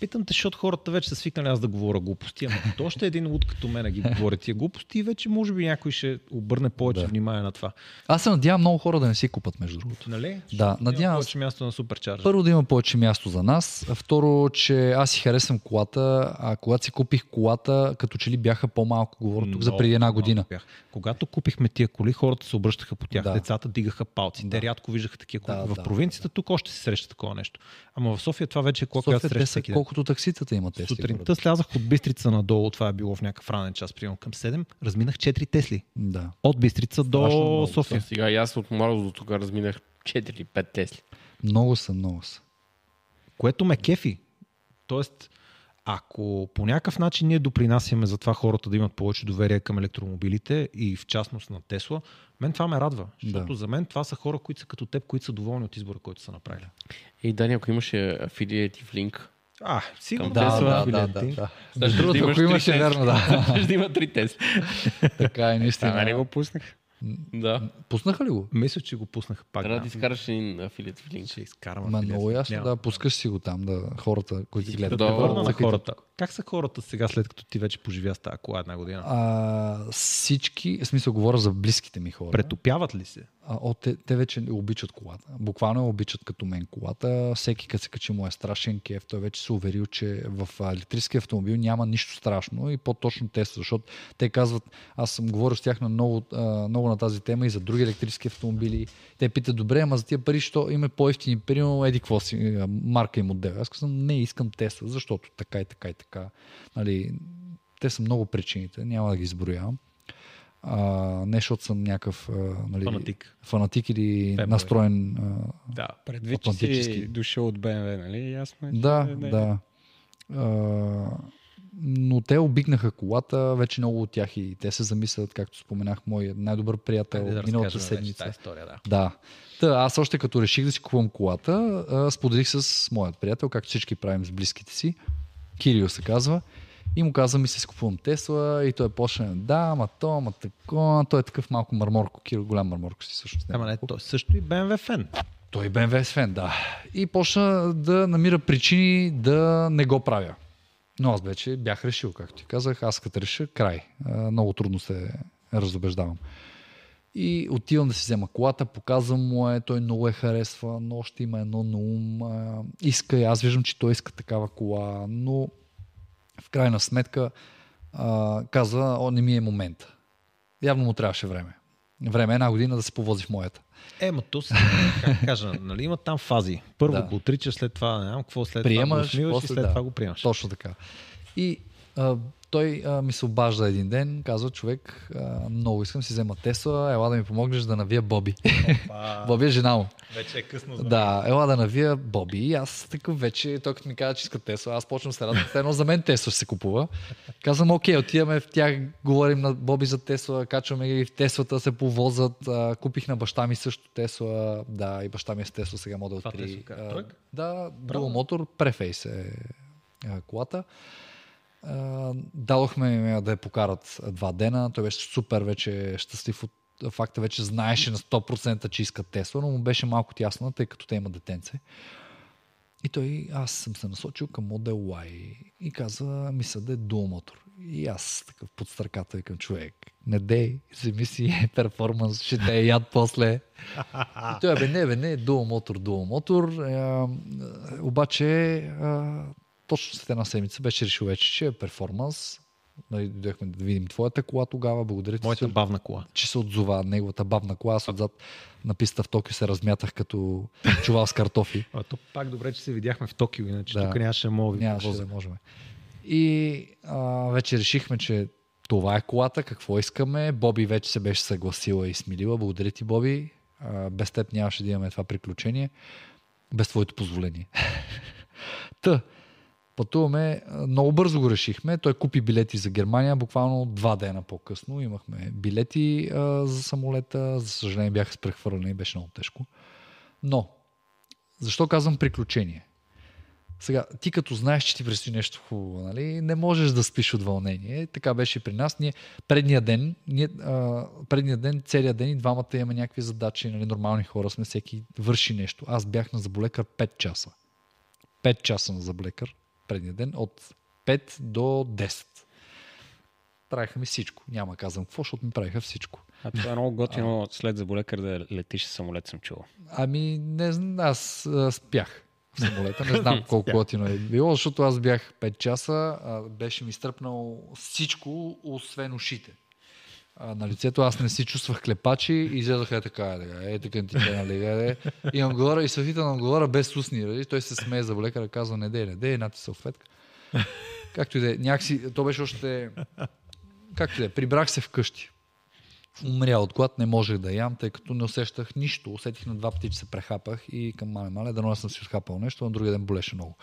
Speaker 1: Питам те, защото хората вече са свикнали аз да говоря глупости, ама като още един луд като мен ги говори тия глупости, вече може би някой ще обърне повече
Speaker 2: Да.
Speaker 1: внимание на това.
Speaker 2: Аз се надявам много хора да не си купат, между другото.
Speaker 1: Нали?
Speaker 2: Да, надявам
Speaker 1: повече място на суперчарджер.
Speaker 2: Първо да има повече място за нас. Второ, че аз си харесвам колата, а когато си купих колата, като че ли бяха по-малко, говоря тук за преди една година.
Speaker 1: Бях. Когато купихме тия коли, хората се обръщаха по тях.
Speaker 2: Да.
Speaker 1: Децата дигаха палци. Те
Speaker 2: Да.
Speaker 1: рядко виждаха такива коли.
Speaker 2: Да,
Speaker 1: в
Speaker 2: да,
Speaker 1: провинцията тук още се среща такова нещо. Ама в София това вече е кола, която
Speaker 2: те
Speaker 1: среща
Speaker 2: са
Speaker 1: всеки ден.
Speaker 2: Колкото такситата имат Тесли.
Speaker 1: Сутринта слязах от Бистрица надолу, това е било в някакъв ранен час, примерно към 7, разминах 4 Тесли.
Speaker 2: Да.
Speaker 1: От Бистрица до
Speaker 2: много
Speaker 1: София.
Speaker 4: Сега и аз от Мороз до тук разминах 4 или 5 Тесли.
Speaker 2: Много са, много са.
Speaker 1: Което ме кефи. Тоест, ако по някакъв начин ние допринасяме за това хората да имат повече доверие към електромобилите и в частност на Тесла, мен това ме радва. Защото
Speaker 2: Да.
Speaker 1: за мен това са хора, които са като теб, които са доволни от избора, който са направили.
Speaker 4: Ей, Дани, ако имаше афилиетив линк,
Speaker 1: А, сигурно
Speaker 4: Да, да,
Speaker 2: да, да, да. Между другото,
Speaker 4: имаш
Speaker 2: ако
Speaker 4: три
Speaker 2: имаше, вярно, да.
Speaker 4: ще има 3 Тесли.
Speaker 2: така е,
Speaker 3: Та, нали
Speaker 2: наистина.
Speaker 3: го пуснах?
Speaker 4: Да.
Speaker 2: Пуснаха ли го?
Speaker 1: Мисля, че го пуснаха пак.
Speaker 4: Трябва да изкараш един афилиетив линк.
Speaker 1: Ще изкарам.
Speaker 2: Ма много ясно,
Speaker 1: Няма.
Speaker 2: да, пускаш си го там, да хората, които
Speaker 1: Да,
Speaker 2: гледат.
Speaker 1: да
Speaker 4: Да,
Speaker 1: на хората. Как са хората сега, след като ти вече поживя с тази кола една година?
Speaker 2: А, всички, в смисъл говоря за близките ми хора.
Speaker 1: Претопяват ли се?
Speaker 2: А, о, те, те вече обичат колата. Буквално обичат като мен колата. Всеки като се качи му е страшен кеф. Той вече се уверил, че в електрически автомобил няма нищо страшно и по-точно те са, защото те казват, аз съм говорил с тях на много, много на тази тема и за други електрически автомобили. Те питат, добре, ама за тия пари, що има по-ефтини, примерно, еди какво си, марка и модел. Аз казвам, не, искам Тесла, защото така и така и така. Нали, те са много причините, няма да ги изброявам. А, не защото съм някакъв а, нали,
Speaker 1: Фанатик.
Speaker 2: фанатик или
Speaker 1: Фенбой.
Speaker 2: настроен. А,
Speaker 1: Да.
Speaker 3: Предвид, че си дошъл от БМВ, нали? Ясно е, че
Speaker 2: да,
Speaker 3: не е.
Speaker 2: да. А, но те обикнаха колата, вече много от тях и те се замислят, както споменах, мой най-добър приятел
Speaker 1: Хайде да
Speaker 2: миналата
Speaker 1: вече
Speaker 2: седмица.
Speaker 1: тази история, да.
Speaker 2: Да. Та, аз още като реших да си купувам колата, а, споделих с моят приятел, както всички правим с близките си. Кирил се казва. И му каза, ми се си купувам Тесла и той почна, да, ама то, ама тако, той е такъв малко марморко, Кирил голям марморко си всъщност.
Speaker 1: Ама не, той също и BMW фен.
Speaker 2: Той е BMW фен, да. И почна да намира причини да не го правя. Но аз вече бях решил, както ти казах, аз като реша, край. Много трудно се разобеждавам. И отивам да си взема колата, показвам му е, той много е харесва, но още има едно на ум. А, иска, и аз виждам, че той иска такава кола, но в крайна сметка а, казва, о, не ми е момента. Явно му трябваше време. Време е една година да се повози в моята.
Speaker 1: Е, ма то си, как кажа, нали има там фази. Първо
Speaker 2: Да.
Speaker 1: го отричаш, след това, не знам какво, след
Speaker 2: Приемаш,
Speaker 1: това го усмиваш и след
Speaker 2: да.
Speaker 1: това го приемаш.
Speaker 2: Точно така. И а, той а, ми се обажда един ден, казва човек, а, много искам си взема Тесла, ела да ми помогнеш да навия Боби. Боби е жена му.
Speaker 1: Вече е късно за
Speaker 2: Да, ела да навия Боби. И аз такъв вече, той като ми каза, че иска Тесла, аз почвам се радвам. Едно за мен Тесла ще се купува. Казвам, окей, отиваме в тях, говорим на Боби за Тесла, качваме ги в Теслата, се повозат. А, купих на баща ми също Тесла. Да, и баща ми е с Тесла сега модел
Speaker 1: Това
Speaker 2: 3.
Speaker 1: Тесла кара
Speaker 2: А,
Speaker 1: тройка?
Speaker 2: Да, дуал мотор, префейс е а, колата. Дадохме да я покарат два дена. Той беше супер вече щастлив от факта, вече знаеше на 100% че иска Тесла, но му беше малко тясно, тъй като те има детенце. И той, аз съм се насочил към Model Y и каза, мисля да е dual мотор. И аз такъв под стърката към човек. Не дей, вземи си перформанс, ще те е яд после. И той, бе, не, бе, не, дуал мотор, дуал мотор. А, обаче, а, точно след една седмица беше решил вече, че е перформанс. Нали, дойдохме да видим твоята кола тогава. Благодаря ти,
Speaker 1: Моята
Speaker 2: че-
Speaker 1: бавна кола.
Speaker 2: че се отзова неговата бабна кола. Аз отзад на писта в Токио се размятах като чувал с картофи.
Speaker 1: А, то пак добре, че се видяхме в Токио, иначе
Speaker 2: Да.
Speaker 1: тук нямаше мога
Speaker 2: Нямаше да можем. И а, вече решихме, че това е колата, какво искаме. Боби вече се беше съгласила и смилила. Благодаря ти, Боби. А, без теб нямаше да имаме това приключение. Без твоето позволение. Та, пътуваме. Много бързо го решихме. Той купи билети за Германия. Буквално два дена по-късно имахме билети а, за самолета. За съжаление бяха с прехвърляне и беше много тежко. Но, защо казвам приключение? Сега, ти като знаеш, че ти предстои нещо хубаво, нали, не можеш да спиш от вълнение. Така беше и при нас. Ние предния ден, ние, а, предния ден, целият ден и двамата имаме някакви задачи, нали, нормални хора сме, всеки върши нещо. Аз бях на заболекар 5 часа. 5 часа на заболекар предния ден, от 5 до 10. Правиха ми всичко. Няма казвам какво, защото ми правиха всичко.
Speaker 3: А това е много готино след заболекар да летиш с самолет, съм чувал.
Speaker 2: Ами, не знам, аз а, спях в самолета. Не знам колко готино е било, защото аз бях 5 часа, а, беше ми стръпнал всичко, освен ушите. А, на лицето аз не си чувствах клепачи и излезаха е така, е, така, е, така ти е, нали, е, е. И говоря, и съвително му говоря без устни, нали? той се смее за лекара, казва, не дей, не дей, една ти салфетка. Както и да е, някакси, то беше още, както и да е, прибрах се вкъщи. Умря от глад, не можех да ям, тъй като не усещах нищо. Усетих на два пъти, че се прехапах и към мале мале, да не съм си отхапал нещо, на другия ден болеше много.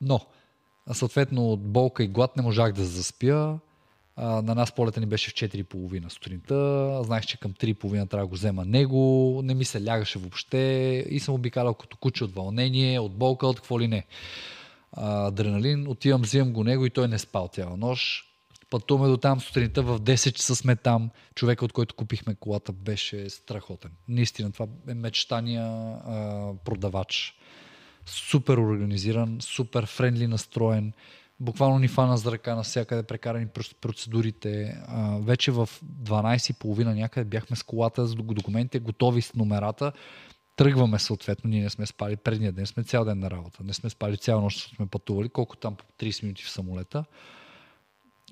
Speaker 2: Но, съответно от болка и глад не можах да заспя. На нас полета ни беше в 4.30 сутринта. Знаех, че към 3.30 трябва да го взема него. Не ми се лягаше въобще. И съм обикалял като куче от вълнение, от болка, от какво ли не. Адреналин. Отивам, взимам го него и той не спал цяла нощ. Пътуваме до там сутринта, в 10 часа сме там. Човека, от който купихме колата, беше страхотен. Наистина, това е мечтания продавач. Супер организиран, супер френдли настроен. Буквално ни фана за ръка навсякъде, прекарани процедурите. А, вече в 12.30 някъде бяхме с колата, с документите, готови с номерата. Тръгваме съответно, ние не сме спали предния ден, сме цял ден на работа. Не сме спали цяла нощ, сме пътували, колко там по 30 минути в самолета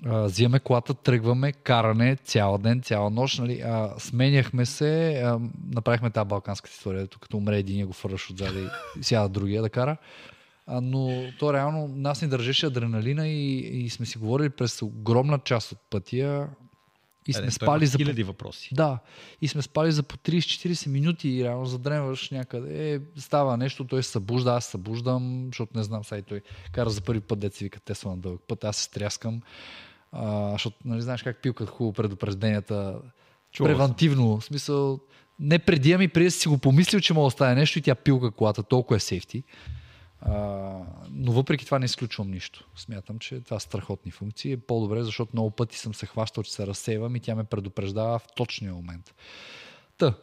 Speaker 2: а, взимаме колата, тръгваме, каране цял ден, цяла нощ. Нали, а, сменяхме се, а, направихме тази балканска история, като умре един го фърваш отзади и сяда другия да кара. А, но то реално нас ни държеше адреналина и, и сме си говорили през огромна част от пътя и сме
Speaker 1: Е, той
Speaker 2: спали за...
Speaker 1: хиляди въпроси.
Speaker 2: Да, и сме спали за по 30-40 минути и реално задремваш някъде. Е, става нещо, той се събужда, аз събуждам, защото не знам, сега и той кара за първи път, деца вика Тесла на дълъг път, аз се стряскам, а, защото нали знаеш как пилкат хубаво предупрежденията,
Speaker 1: съм.
Speaker 2: превантивно, в смисъл, не преди, ами преди си го помислил, че мога да стане нещо и тя пилка колата, толкова е сейфти. А, но въпреки това не изключвам нищо. Смятам, че това са страхотни функции. Е по-добре, защото много пъти съм се хващал, че се разсейвам и тя ме предупреждава в точния момент. Та,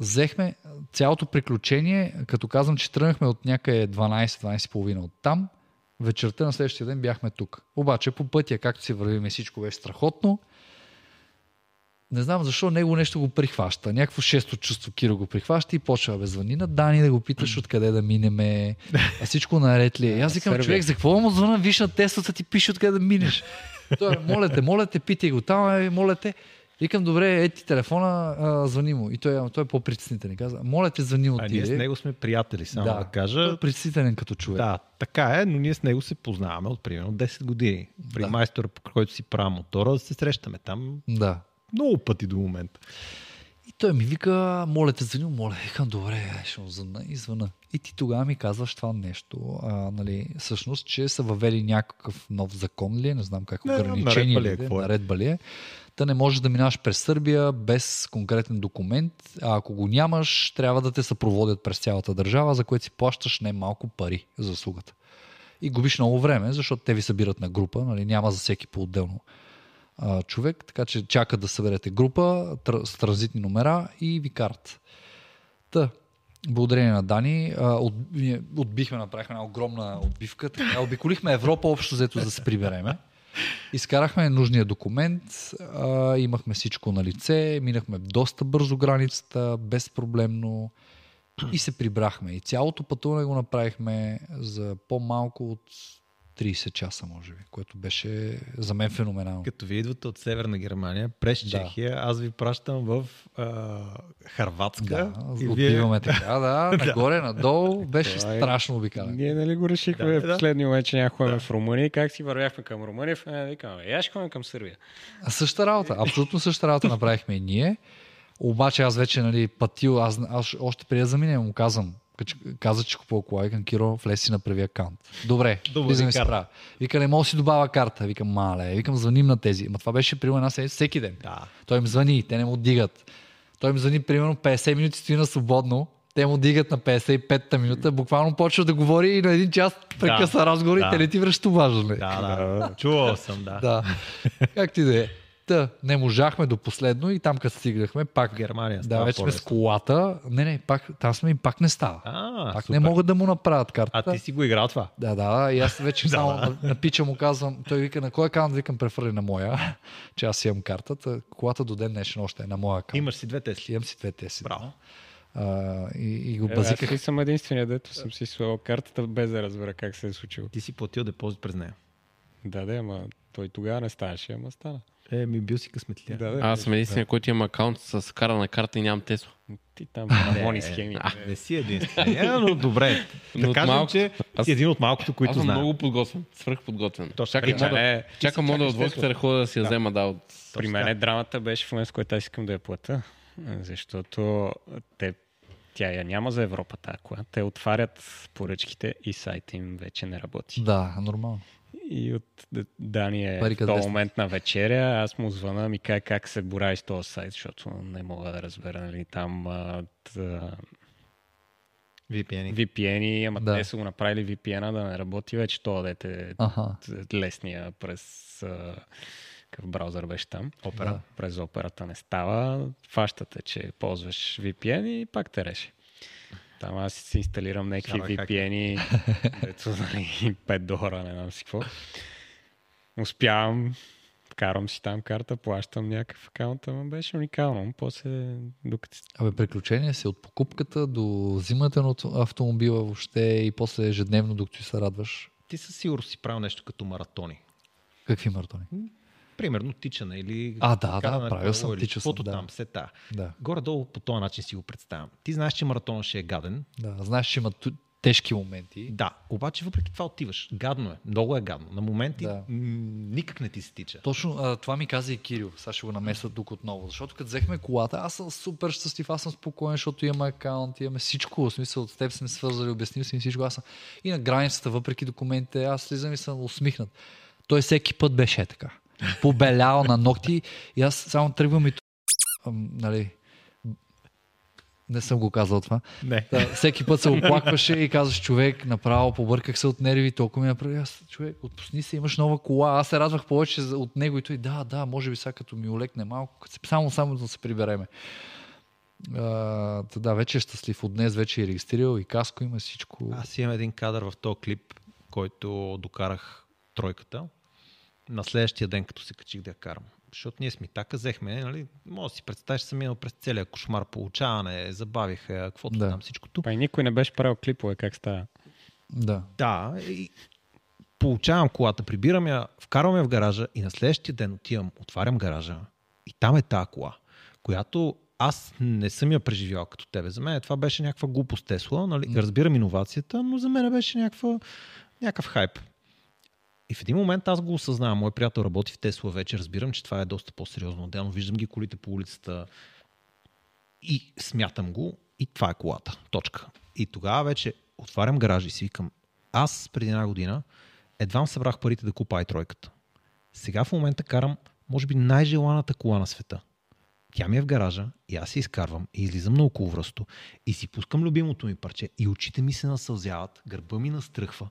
Speaker 2: взехме цялото приключение, като казвам, че тръгнахме от някъде 12-12.30 от там, вечерта на следващия ден бяхме тук. Обаче по пътя, както си вървим, всичко беше страхотно. Не знам защо него нещо го прихваща. Някакво шесто чувство Киро го прихваща и почва бе звъни на Дани да го питаш откъде да минеме. А всичко наред ли е? Аз викам, човек, за какво му звъна? Виж на тестата ти пише откъде да минеш. Той, моля те, моля те, питай го там, е, моля те. Викам, добре, ети телефона, а, звъни му. И той, той е по-притеснителен. Каза, моля те, звъни му
Speaker 1: А
Speaker 2: ти.
Speaker 1: ние с
Speaker 2: е.
Speaker 1: него сме приятели, само да, да
Speaker 2: Той
Speaker 1: кажа.
Speaker 2: е притеснителен като човек.
Speaker 1: Да, така е, но ние с него се познаваме от примерно 10 години. При
Speaker 2: Да.
Speaker 1: майстора, по който си правя мотора, се срещаме там
Speaker 2: да.
Speaker 1: Много пъти до момента.
Speaker 2: И той ми вика, моля те, звъни, моля. Викам, добре, ще му звъна и звъна. И ти тогава ми казваш това нещо, а, нали, всъщност, че са въвели някакъв нов закон ли е, не знам как,
Speaker 1: Не,
Speaker 2: ограничение
Speaker 1: наредба ли е,
Speaker 2: е,
Speaker 1: какво е?
Speaker 2: наредба ли е, да не можеш да минаш през Сърбия без конкретен документ, а ако го нямаш, трябва да те съпроводят през цялата държава, за което си плащаш не малко пари за услугата. И губиш много време, защото те ви събират на група, нали, няма за всеки по-отделно човек, така че чакат да съберете група тр- с транзитни номера и ви карат. Та, благодарение на Дани, а, от, отбихме, направихме една огромна отбивка. Така, обиколихме Европа общо взето за да се прибереме. Изкарахме нужния документ, а, имахме всичко на лице, минахме доста бързо границата, безпроблемно и се прибрахме. И цялото пътуване го направихме за по-малко от 30 часа, може би, което беше за мен феноменално.
Speaker 1: Като ви идвате от Северна Германия, през
Speaker 2: Да.
Speaker 1: Чехия, аз ви пращам в а, Харватска.
Speaker 2: Да,
Speaker 1: и
Speaker 2: отбиваме така, да, нагоре, надолу, беше
Speaker 3: Това е-
Speaker 2: страшно обикаляне.
Speaker 3: Ние нали го решихме
Speaker 1: Да,
Speaker 3: в
Speaker 1: да.
Speaker 3: последния момент, че някой да. в Румъния. Как си вървяхме към Румъния, е, викаме, я ще ходим към Сърбия.
Speaker 2: А Същата работа, абсолютно същата работа направихме и ние. Обаче аз вече, нали, пътил, аз, аз още преди да заминем му казвам, каза, че купува кола, викам, Киро, влез си направи акаунт. Добре,
Speaker 1: Добави
Speaker 2: влизаме си правя. Вика, не мога да си добавя карта. Викам, мале, викам, звъним на тези. Ма това беше примерно една седмица всеки ден.
Speaker 1: Да.
Speaker 2: Той им звъни, те не му дигат. Той им звъни примерно 50 минути стои на свободно. Те му дигат на 55-та минута, буквално почва да говори и на един час прекъсва разговор и
Speaker 1: да.
Speaker 2: те не ти връщат обаждане.
Speaker 1: Да, да. Чувал съм, да.
Speaker 2: Да. как ти да е. Та, не можахме до последно и там като стигнахме, пак
Speaker 1: В Германия
Speaker 2: да, вече сме с колата. Не, не, пак, там сме и пак не става.
Speaker 1: А,
Speaker 2: пак
Speaker 1: супер.
Speaker 2: не могат да му направят картата.
Speaker 1: А ти си го играл това?
Speaker 2: Да, да, и аз вече само
Speaker 1: да.
Speaker 2: на, на пича му казвам, той вика на кой акаунт, викам префърли на моя, че аз имам картата. Колата до ден днешен още е на моя акаунт.
Speaker 1: Имаш си две Тесли.
Speaker 2: Имам си две теси.
Speaker 1: Браво.
Speaker 2: А, и, и го
Speaker 3: Е, аз
Speaker 2: базиках.
Speaker 3: съм единствения, дето съм си слагал картата, без да разбера как се е случило.
Speaker 1: Ти си платил депозит през нея.
Speaker 3: Да, да, ама той тогава не ставаше, ама стана.
Speaker 1: Е, ми бил си късметлия.
Speaker 3: Да, да.
Speaker 4: Аз съм единствения, който има акаунт с карана карта и нямам Тесло.
Speaker 3: Ти там мамони схеми.
Speaker 1: А, не си единствения, но добре.
Speaker 4: Но
Speaker 1: Да кажем,
Speaker 4: малко-
Speaker 1: че
Speaker 4: аз-
Speaker 1: си един от малкото, които
Speaker 4: Аз съм
Speaker 1: знаем.
Speaker 4: много подготвен, свръх подготвен.
Speaker 1: Точно
Speaker 4: Чакай,
Speaker 1: така.
Speaker 4: мода,
Speaker 3: Не,
Speaker 4: чакам мода от водката да хода да си я взема, да, от...
Speaker 3: При мен драмата беше в момент, в който аз искам да я плата, защото те, тя я няма за Европа тази кола. Те отварят поръчките и сайта им вече не работи.
Speaker 2: Да, нормално.
Speaker 3: И от Дани е
Speaker 2: Пари
Speaker 3: в този момент на вечеря, аз му звъна, ми каже как се борави с този сайт, защото не мога да разбера, нали, там а, т,
Speaker 1: VPN.
Speaker 3: VPN-и, ама
Speaker 2: Да.
Speaker 3: те са го направили VPN-а да не работи вече, то дете
Speaker 2: Аха.
Speaker 3: лесния през а, какъв браузър беше там.
Speaker 1: Опера.
Speaker 2: Да.
Speaker 3: През операта не става. Фащате, че ползваш VPN и пак те реши. Там аз си инсталирам някакви. VPN-и, дето нали, 5 долара, не знам си какво. Успявам, карам си там карта, плащам някакъв акаунт, ама беше уникално. После, докато
Speaker 2: Абе, приключение си от покупката до взимането на авто- автомобила въобще и после ежедневно, докато се радваш.
Speaker 1: Ти със сигурност си правил нещо като маратони.
Speaker 2: Какви маратони?
Speaker 1: Примерно тичане или...
Speaker 2: А, да, да, правил съм,
Speaker 1: или
Speaker 2: тичал съм, да.
Speaker 1: там, се та.
Speaker 2: Да,
Speaker 1: Горе-долу по този начин си го представям. Ти знаеш, че маратонът ще е гаден.
Speaker 2: да. Знаеш, че има тежки моменти.
Speaker 1: Да, обаче въпреки това отиваш. Гадно е. Много е гадно. На моменти
Speaker 2: Да.
Speaker 1: никак не ти се тича.
Speaker 2: Точно а, това ми каза и Кирил. Сега ще го намеса тук отново. Защото като взехме колата, аз съм супер щастлив, аз съм спокоен, защото имаме акаунт, имаме всичко. В смисъл, с теб сме свързали, обяснил си всичко. Аз съм и на границата, въпреки документите, аз слизам и съм усмихнат. Той всеки път беше така. Побелял на ногти и аз само тръгвам и нали, не съм го казал това.
Speaker 1: Не.
Speaker 2: Да, всеки път се оплакваше и казваш, човек, направо побърках се от нерви, толкова ми направи. Аз, човек, отпусни се, имаш нова кола. Аз се радвах повече от него и той, да, да, може би сега като ми олекне малко, само, само да се прибереме. А, та да, вече е щастлив. От днес вече е регистрирал и каско има всичко.
Speaker 1: Аз имам един кадър в този клип, който докарах тройката. На следващия ден, като се качих да я карам. Защото ние сме така взехме, нали, може да си представиш, съм минал през целия кошмар, получаване, забавиха, каквото
Speaker 2: Да.
Speaker 1: там всичкото.
Speaker 3: Па и никой не беше правил клипове, как става.
Speaker 2: Да.
Speaker 1: Да, и получавам колата, прибирам я, вкарвам я в гаража и на следващия ден отивам, отварям гаража и там е тази кола, която аз не съм я преживял като тебе. За мен това беше някаква глупост Тесла. Нали? Разбирам иновацията, но за мен беше някаква, някакъв хайп. И в един момент аз го осъзнавам. Мой приятел работи в Тесла вече. Разбирам, че това е доста по-сериозно отделно. Виждам ги колите по улицата и смятам го и това е колата. Точка. И тогава вече отварям гаража и си викам, аз преди една година едва събрах парите да купа i3. Сега в момента карам, може би, най-желаната кола на света. Тя ми е в гаража и аз се изкарвам и излизам на околовръсто и си пускам любимото ми парче и очите ми се насълзяват, гърба ми настръхва.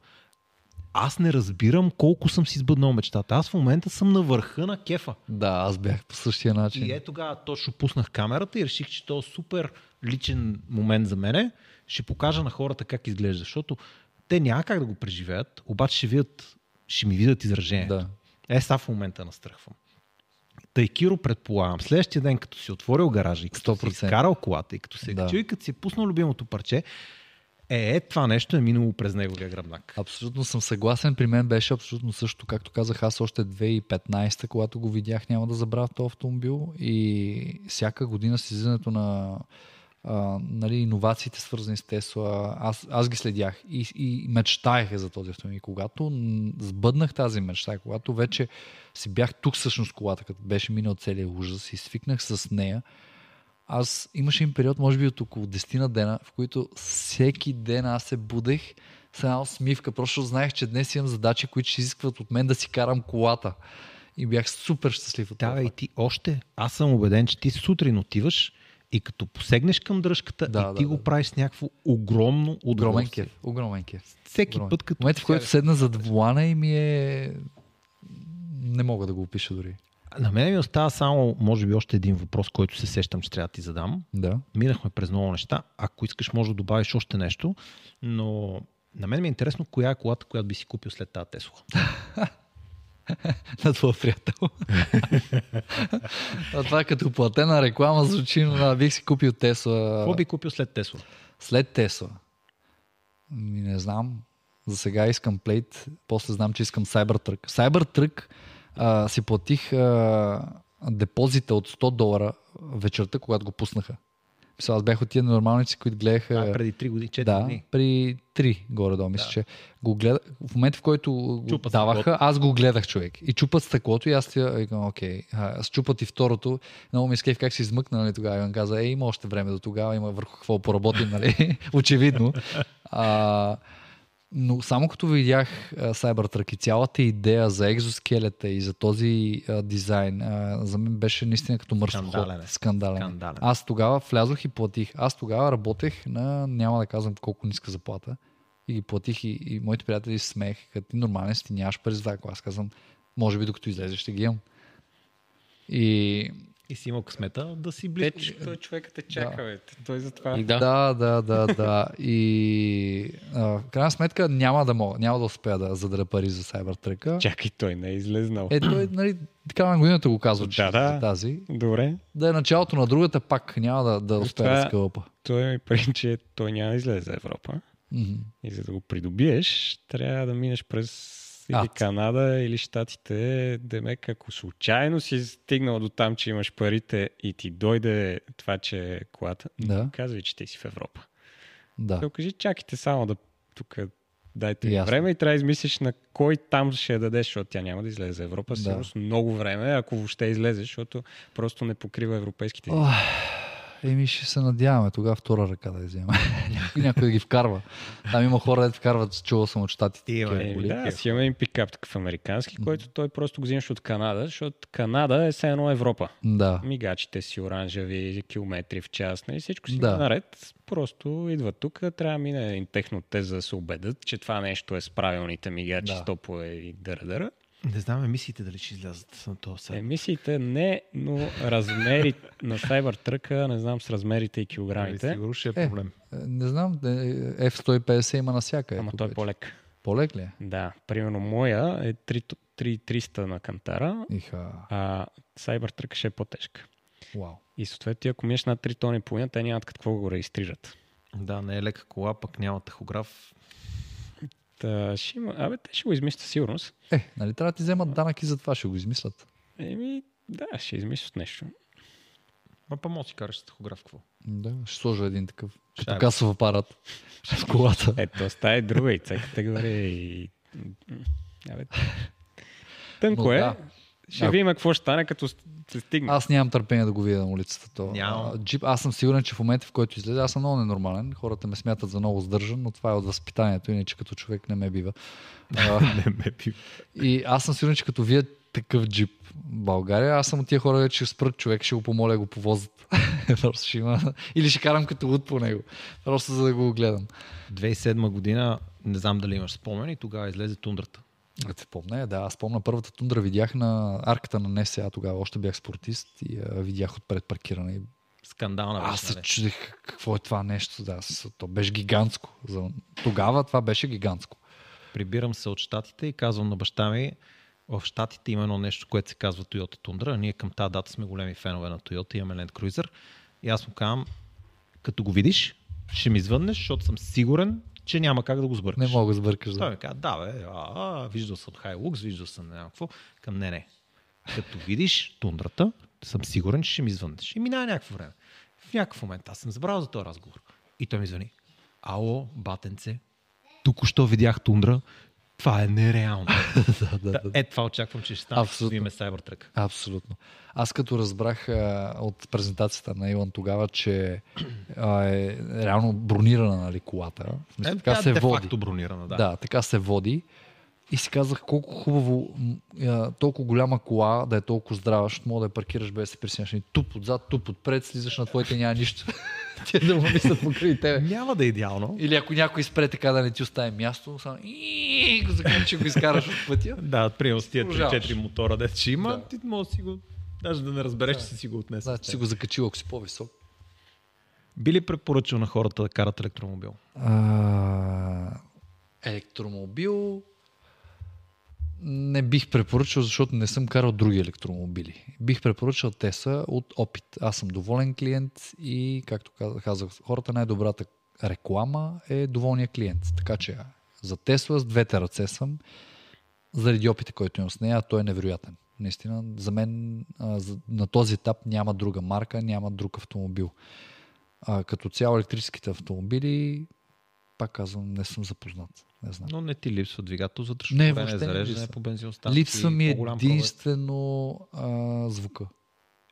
Speaker 1: Аз не разбирам колко съм си сбъднал мечтата. Аз в момента съм на върха на кефа.
Speaker 2: Да, аз бях по същия начин.
Speaker 1: И е тогава точно пуснах камерата и реших, че то е супер личен момент за мене. Ще покажа на хората как изглежда, защото те няма как да го преживеят, обаче ще, видят, ще ми видят изражението.
Speaker 2: Да.
Speaker 1: Е, сега в момента настръхвам. Тъй Киро предполагам, следващия ден, като си отворил гаража и като си
Speaker 2: 100%.
Speaker 1: изкарал колата и като се е
Speaker 2: Да.
Speaker 1: качил и като си е пуснал любимото парче, е, е, това нещо е минало през неговия гръбнак.
Speaker 2: Абсолютно съм съгласен. При мен беше абсолютно също. Както казах, аз още 2015, когато го видях, няма да забравя този автомобил. И всяка година с излизането на а, нали, иновациите, свързани с Тесла, аз, аз ги следях и, и мечтаех за този автомобил. Когато сбъднах тази мечта, когато вече си бях тук всъщност колата, като беше минал целият ужас и свикнах с нея, аз имаше им период, може би от около 10 на дена, в които всеки ден аз се будех с една усмивка, просто знаех, че днес имам задачи, които ще изискват от мен да си карам колата. И бях супер щастлив от
Speaker 1: Да,
Speaker 2: това.
Speaker 1: бе, и ти още. Аз съм убеден, че ти сутрин отиваш и като посегнеш към дръжката
Speaker 2: Да,
Speaker 1: и ти
Speaker 2: да,
Speaker 1: го
Speaker 2: да.
Speaker 1: правиш с някакво огромно
Speaker 2: Огромен кеф. Огромен кеф.
Speaker 1: Всеки
Speaker 2: Огромен.
Speaker 1: път, като...
Speaker 2: В момента, в който седна зад вулана и ми е... Не мога да го опиша дори.
Speaker 1: На мен ми остава само, може би, още един въпрос, който се сещам, че трябва да ти задам.
Speaker 2: Да.
Speaker 1: Минахме през много неща. Ако искаш, може да добавиш още нещо, но на мен ми е интересно, коя е колата, която би си купил след тази Тесла.
Speaker 2: На твоя приятел. а това като платена реклама звучи, но бих си купил Тесла.
Speaker 1: Какво би купил след Тесла?
Speaker 2: След Тесла. Ми не знам. За сега искам плейт, после знам, че искам Cybertruck. Cybertruck а, си платих а, депозита от 100 долара вечерта, когато го пуснаха. Мисля, аз бях от тия нормалници, които гледаха...
Speaker 1: А, преди 3 години, 4
Speaker 2: да,
Speaker 1: дни.
Speaker 2: при 3 горе-долу, мисля,
Speaker 1: Да.
Speaker 2: че го гледа... в момента, в който го
Speaker 1: Чупат
Speaker 2: даваха,
Speaker 1: стъклото.
Speaker 2: аз го гледах човек. И чупат стъклото и аз викам, окей, аз чупат и второто. Много ми изкейф как се измъкна, нали, тогава. И он каза, е, има още време до тогава, има върху какво поработим, нали, очевидно. А, но само като видях Cybertruck и цялата идея за екзоскелета и за този а, дизайн, а, за мен беше наистина като мърсоход.
Speaker 1: Скандален е.
Speaker 2: Скандален.
Speaker 1: Скандален.
Speaker 2: Аз тогава влязох и платих. Аз тогава работех на, няма да казвам колко ниска заплата. И ги платих и, и моите приятели се смеех, като ти нормален си, ти нямаш пари за това. Аз казвам, може би докато излезеш ще ги имам. И
Speaker 1: И си имал късмета да си
Speaker 3: Те,
Speaker 1: близко.
Speaker 3: че той човекът те чака, бе. Той затова...
Speaker 4: Да.
Speaker 2: да, да, да, да. И а, в крайна сметка няма да мога, няма да успея да заделя пари за Cybertruck.
Speaker 3: Чакай, той не е излезнал.
Speaker 2: Е, той, нали, така на годината го казва, че
Speaker 3: Да, да.
Speaker 2: за тази.
Speaker 3: Добре.
Speaker 2: Да е началото на другата, пак няма да, да успея да
Speaker 3: Това-
Speaker 2: скълъпа.
Speaker 3: Той ми прави, че той няма да излезе за Европа.
Speaker 2: Мгм.
Speaker 3: И за да го придобиеш, трябва да минеш през или
Speaker 2: Ад.
Speaker 3: Канада, или Штатите. Демек, ако случайно си стигнал до там, че имаш парите и ти дойде това, че е колата,
Speaker 2: Да.
Speaker 3: казвай, че ти си в Европа.
Speaker 2: Да.
Speaker 3: Той кажи, чакайте само да тук дайте
Speaker 2: Ясно.
Speaker 3: време и трябва да измислиш на кой там ще я дадеш, защото тя няма да излезе за Европа.
Speaker 2: Да.
Speaker 3: Сигурно много време, ако въобще излезе, защото просто не покрива европейските.
Speaker 2: Ох, Еми ще се надяваме тогава втора ръка да взема. някой, някой да ги вкарва. Там има хора, да вкарват, чувал съм от щатите.
Speaker 1: Има, е,
Speaker 3: да, си имаме един пикап такъв американски, който той просто го взимаш от Канада, защото Канада е все едно Европа.
Speaker 2: Да.
Speaker 3: Мигачите си оранжеви, километри в час, нали? всичко си
Speaker 2: Да.
Speaker 3: наред. Просто идват тук, трябва да мине един технотест, за да се убедят, че това нещо е с правилните мигачи,
Speaker 2: да.
Speaker 3: стопове и дъра-дъра.
Speaker 1: Не знам емисиите дали ще излязат на този сайт.
Speaker 3: Емисиите не, но размери на Cybertruck, не знам с размерите и килограмите.
Speaker 1: Сигурно ще е
Speaker 2: Е,
Speaker 1: проблем.
Speaker 2: Е, Не знам, е, F-150 има навсякъде.
Speaker 3: Ама
Speaker 2: тук
Speaker 3: той е по-лек.
Speaker 2: По-лек ли е?
Speaker 3: Да, примерно моя е 3 3300 на кантара,
Speaker 2: Иха.
Speaker 3: а Cybertruck ще е по-тежка.
Speaker 2: Вау.
Speaker 3: И съответно ти ако миеш над 3 тони и половина, те нямат какво го реестрират.
Speaker 1: Да, не е лека кола, пък няма тахограф.
Speaker 3: Та, ще има... Абе, те ще го измислят сигурност.
Speaker 2: Е, нали трябва да ти вземат данък и за това ще го измислят.
Speaker 3: Еми, да, ще измислят нещо.
Speaker 1: Ма па си караш с тахограф какво?
Speaker 2: Да, ще сложа един такъв
Speaker 1: Ще
Speaker 2: като
Speaker 1: е.
Speaker 2: касов апарат в колата.
Speaker 3: Ето, става е друга и C категория и... Абе, тънко
Speaker 2: Но
Speaker 3: е.
Speaker 2: да.
Speaker 3: Ще
Speaker 2: Ако-
Speaker 3: видим какво ще стане, като се стигне.
Speaker 2: Аз нямам търпение да го видя на улицата. То.
Speaker 1: Нямам.
Speaker 2: Джип, аз съм сигурен, че в момента, в който излезе, аз съм много ненормален. Хората ме смятат за много сдържан, но това е от възпитанието, иначе като човек не ме бива.
Speaker 1: Не ме пи.
Speaker 2: и аз съм сигурен, че като вие такъв джип в България, аз съм от тия хора, че спрат човек, ще го помоля го повозят. Просто ще има... Или ще карам като луд по него. Просто за да го гледам.
Speaker 1: 2007 година, не знам дали имаш спомен, и тогава излезе тундрата.
Speaker 2: Да се помня, да, аз помня първата тундра видях на арката на НСА, тогава още бях спортист и а, видях отпред паркиране. И
Speaker 1: Скандална
Speaker 2: Аз
Speaker 1: беше,
Speaker 2: се
Speaker 1: нали?
Speaker 2: чудех какво е това нещо. Да, то беше гигантско. За... Тогава това беше гигантско.
Speaker 1: Прибирам се от Штатите и казвам на баща ми, в Штатите има едно нещо, което се казва Toyota Tundra. Ние към тази дата сме големи фенове на Toyota, имаме Land Cruiser. И аз му казвам, като го видиш, ще ми звъннеш, защото съм сигурен, че няма как да го
Speaker 2: Не
Speaker 1: сбъркаш.
Speaker 2: мога да сбъркаш.
Speaker 1: Той
Speaker 2: Да.
Speaker 1: ми каза, да бе, а, а, виждал съм Hilux, виждал съм не знам какво. Към не, не. Като видиш тундрата, съм сигурен, че ще ми звъннеш. И минава някакво време. В някакъв момент аз съм забрал за този разговор. И той ми звъни. Ало, батенце, тук-що видях тундра. Това е нереално.
Speaker 2: да, да,
Speaker 1: да,
Speaker 2: да.
Speaker 1: е, това очаквам, че ще стане.
Speaker 2: Абсолютно.
Speaker 1: Име Cybertruck.
Speaker 2: Абсолютно. Аз като разбрах а, от презентацията на Илон тогава, че а, е реално бронирана нали, колата. В смисъл,
Speaker 1: Е,
Speaker 2: така
Speaker 1: тя
Speaker 2: се води.
Speaker 1: бронирана, да.
Speaker 2: Да, така се води. И си казах колко хубаво, а, толкова голяма кола да е толкова здрава, защото мога да я паркираш без да се присняш. Туп отзад, туп отпред, слизаш на твоите няма нищо. Те да му мислят покрай тебе.
Speaker 1: Няма да е идеално.
Speaker 2: Или ако някой спре така да не ти остави място, само и го заключи, го изкараш от пътя.
Speaker 1: Да, примерно с тия
Speaker 2: Продължаваш.
Speaker 1: 3-4 мотора, дет ще има,
Speaker 2: Да.
Speaker 1: ти може си го... Даже да не разбереш, че си си го отнесъл.
Speaker 2: Значи си го закачил, ако си по-висок.
Speaker 1: Би ли препоръчал на хората да карат електромобил?
Speaker 2: А, електромобил не бих препоръчал, защото не съм карал други електромобили. Бих препоръчал Теса от опит. Аз съм доволен клиент и, както казах, хората най-добрата реклама е доволния клиент. Така че за Тесла с двете ръце съм, заради опита, който имам с нея, той е невероятен. Наистина, за мен на този етап няма друга марка, няма друг автомобил. А, като цяло електрическите автомобили, пак казвам, не съм запознат. Не знам.
Speaker 1: Но не ти липсва двигател за
Speaker 2: Не,
Speaker 1: не,
Speaker 2: въобще не
Speaker 1: зареждане
Speaker 2: липсва.
Speaker 1: по бензиностанции.
Speaker 2: Липсва ми единствено а, звука.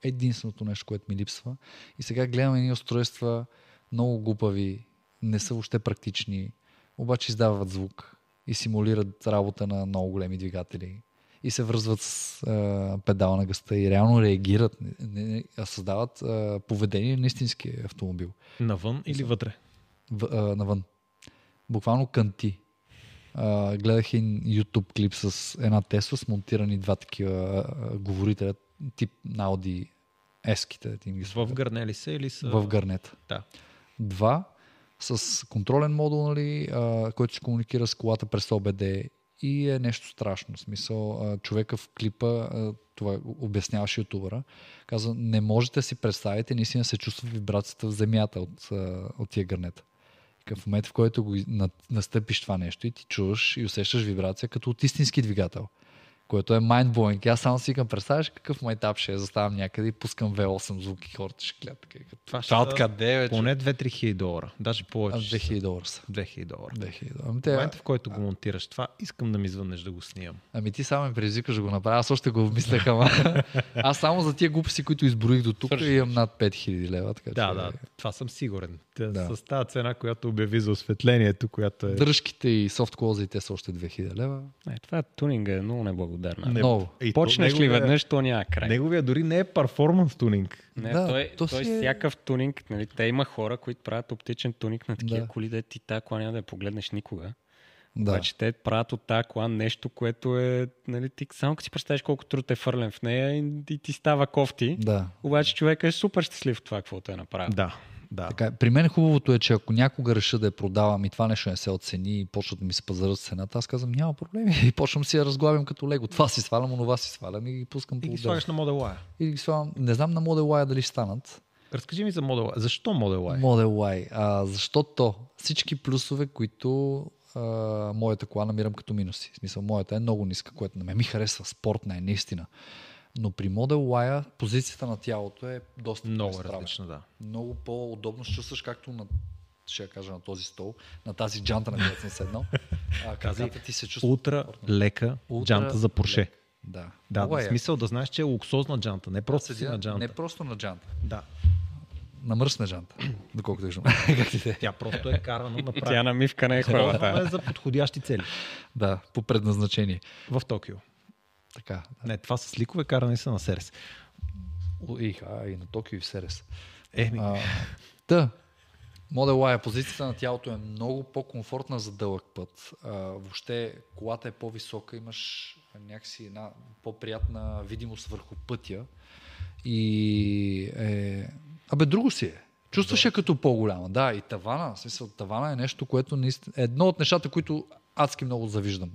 Speaker 2: Единственото нещо, което ми липсва. И сега гледам едни устройства, много глупави, не са въобще практични, обаче издават звук и симулират работа на много големи двигатели и се връзват с а, педала на гъста и реално реагират, не, не, а създават а, поведение на истински автомобил.
Speaker 1: Навън или вътре?
Speaker 2: В, а, навън. Буквално кънти. А, гледах един YouTube клип с една Тесла с монтирани два такива а, говорителя, тип на Audi ги
Speaker 1: В гърне ли са или са...
Speaker 2: в гърнета.
Speaker 1: Да.
Speaker 2: Два с контролен модул, нали, а, който се комуникира с колата през OBD и е нещо страшно. В смисъл, а, човека в клипа, а, това обясняваше ютубъра, каза, не можете да си представите, наистина се чувства вибрацията в земята от, а, от тия гърнета. Към в момента, в който го на- настъпиш това нещо и ти чуваш и усещаш вибрация като от истински двигател, което е mindblowing. Аз само си викам, представяш какъв майтап ще е, заставам някъде и пускам V8 звук и хората ще гледат.
Speaker 1: Това ще
Speaker 2: Това откъде, бе,
Speaker 1: Поне 2-3 хиляди долара. Даже повече.
Speaker 2: 2000 долара са.
Speaker 1: 2000 долара.
Speaker 2: 2000 долара. Ами,
Speaker 1: В
Speaker 2: те,
Speaker 1: момента, в който го монтираш това, искам да ми звъннеш да го снимам.
Speaker 2: ами ти само ме предизвикаш да го направя. Аз още го обмислях, ама аз само за тия глупости, които изброих до тук,
Speaker 4: Свърши.
Speaker 2: имам над 5000 лева. Така,
Speaker 1: Да,
Speaker 2: че,
Speaker 1: да, това съм сигурен.
Speaker 2: Да.
Speaker 1: С тази цена, която обяви за осветлението, която е...
Speaker 2: Дръжките и софт клозите са още 2000 лева.
Speaker 3: Е, това тунинга е много неблагодарна.
Speaker 1: Не,
Speaker 2: Много.
Speaker 1: И то
Speaker 3: Почнеш ли
Speaker 1: неговия-
Speaker 3: веднъж, то няма край.
Speaker 1: Неговия дори не е перформанс тунинг.
Speaker 3: Не,
Speaker 2: Да,
Speaker 3: той,
Speaker 2: то
Speaker 3: той
Speaker 2: е-
Speaker 3: всякакъв тунинг, нали, те има хора, които правят оптичен тунинг на такива
Speaker 2: Да.
Speaker 3: коли, да ти тази кола няма да я погледнеш никога.
Speaker 2: Да.
Speaker 3: Обаче те правят от тази кола нещо, което е, нали, ти само като си представиш колко труд е фърлен в нея и, и ти става кофти.
Speaker 2: да.
Speaker 3: Обаче човек е супер щастлив в това, каквото е направил.
Speaker 1: Да. Да.
Speaker 2: Така, при мен хубавото е, че ако някога реша да я продавам и това нещо не се оцени и почват да ми се пазарат цената, аз казвам няма проблеми и почвам си я разглавям като лего. Това си свалям, онова си свалям и ги пускам
Speaker 1: И
Speaker 2: по
Speaker 1: ги
Speaker 2: отдел.
Speaker 1: слагаш на Model Y.
Speaker 2: И ги свалям. Не знам на Model Y дали станат.
Speaker 1: Разкажи ми за Model Y. Защо Model Y?
Speaker 2: Model Y. А, защото всички плюсове, които а, моята кола намирам като минуси. В смисъл, моята е много ниска, което на мен ми харесва. Спортна е, наистина. Но при Model Y позицията на тялото е доста
Speaker 1: Много различна, да.
Speaker 2: Много по-удобно се чувстваш, както на ще я кажа на този стол, на тази джанта, на която съм седнал. А, краката ти се чувства.
Speaker 1: Ултра лека
Speaker 2: Ултра
Speaker 1: джанта за Порше.
Speaker 2: лек. Да.
Speaker 1: Да,
Speaker 2: Много е
Speaker 1: смисъл да знаеш, че е луксозна джанта, не просто
Speaker 2: яко.
Speaker 1: си на джанта.
Speaker 2: Не просто на джанта.
Speaker 1: Да.
Speaker 2: На мръсна джанта. Доколкото виждам. е?
Speaker 1: Тя просто е карана
Speaker 3: Тя
Speaker 1: направо.
Speaker 3: намивка не е тая.
Speaker 1: е за подходящи цели.
Speaker 2: Да, по предназначение.
Speaker 1: В Токио.
Speaker 2: Така.
Speaker 1: Не, това с ликове карани са на Серес.
Speaker 2: И, а, и на Токио и в Серес.
Speaker 1: Еми,
Speaker 2: А, Та, Model Y, позицията на тялото е много по-комфортна за дълъг път. А, въобще колата е по-висока, имаш някакси една по-приятна видимост върху пътя. И е... Абе, друго си е. Чувстваш я като по-голяма. Да, и тавана, в смисъл, тавана е нещо, което наистина... е Едно от нещата, които адски много завиждам,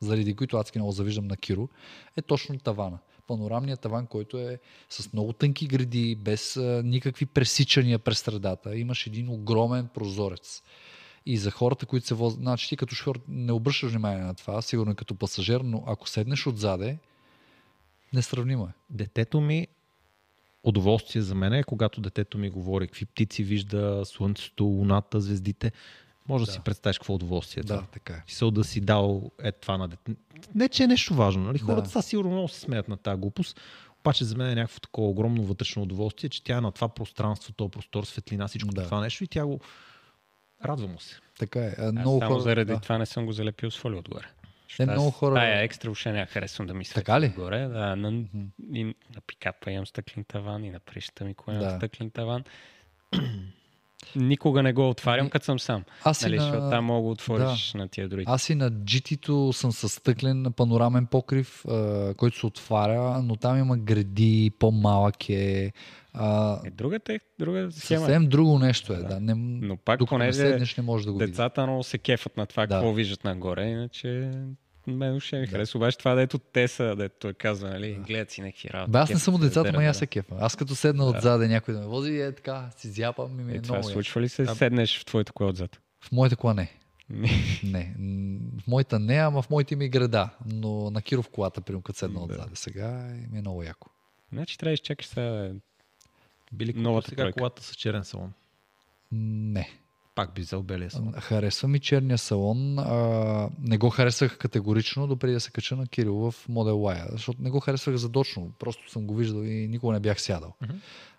Speaker 2: заради които адски много завиждам на Киро, е точно тавана. Панорамният таван, който е с много тънки гради, без а, никакви пресичания през средата. Имаш един огромен прозорец. И за хората, които се возят, значи ти като шофьор не обръщаш внимание на това, сигурно и като пасажир, но ако седнеш отзаде, несравнимо е.
Speaker 1: детето ми удоволствие за мен е, когато детето ми говори какви птици вижда, слънцето, луната, звездите. Може да,
Speaker 2: Да.
Speaker 1: си представиш какво удоволствие е
Speaker 2: Да,
Speaker 1: това.
Speaker 2: така е.
Speaker 1: Мисъл да си дал е това на дете. Не, че е нещо важно. Нали?
Speaker 2: Да.
Speaker 1: Хората са сигурно много се смеят на тази глупост. Обаче за мен е някакво такова огромно вътрешно удоволствие, че тя е на това пространство, то простор, светлина, всичко
Speaker 2: Да.
Speaker 1: това нещо и тя го радва му се.
Speaker 2: Така е. А, Много
Speaker 3: само
Speaker 2: хора,
Speaker 3: заради
Speaker 2: да.
Speaker 3: това не съм го залепил с фолио отгоре.
Speaker 2: Е,
Speaker 3: Аз
Speaker 2: много хора-
Speaker 3: Тая екстра въобще не харесвам да ми свети
Speaker 2: Така ли?
Speaker 3: отгоре. Да, на, и на пикапа имам стъклен таван и на прищата ми имам
Speaker 2: Да.
Speaker 3: стъклен таван. Никога не го отварям, като съм сам.
Speaker 2: Аз
Speaker 3: Нали,
Speaker 2: на-
Speaker 3: там мога да отвориш на тия други.
Speaker 2: Аз и на GT-то съм с стъклен панорамен покрив, а, който се отваря, но там има гради, по-малък е. А,
Speaker 3: Е, другата е друга схема.
Speaker 2: съвсем друго нещо е. Да.
Speaker 3: Да.
Speaker 2: Не,
Speaker 3: Но пак,
Speaker 2: докато не
Speaker 3: понеже
Speaker 2: седнеш, не можеш да го.
Speaker 3: Децата много се кефат на това,
Speaker 2: Да.
Speaker 3: какво виждат нагоре, иначе мен въобще ми
Speaker 2: Да.
Speaker 3: харесва. Обаче това, дето те са, дето той казва, нали, гледат си някакви работи.
Speaker 2: Бе, аз не съм от децата, и аз се кефа. Аз като седна
Speaker 3: Да.
Speaker 2: отзаде някой да ме вози, е така, си зяпам и ми е,
Speaker 3: Е, това
Speaker 2: много
Speaker 3: случва ли се?
Speaker 1: Да.
Speaker 3: Седнеш в твоето кое отзад?
Speaker 2: В моята кола не. Не. В моята не, ама в моите ми града. Но на Киров колата, примерно, като седна
Speaker 3: Да.
Speaker 2: отзаде сега, ми е много яко.
Speaker 3: Значи трябва да изчакаш сега.
Speaker 1: Били
Speaker 3: Новата
Speaker 1: сега
Speaker 3: тройка.
Speaker 1: колата с черен салон.
Speaker 2: Не.
Speaker 1: Пак би салон.
Speaker 2: Харесва ми черния салон. А, не го харесах категорично, допреди да се кача на Кирил в Model Y, защото не го харесвах задочно. Просто съм го виждал и никога не бях сядал.
Speaker 1: Мгм.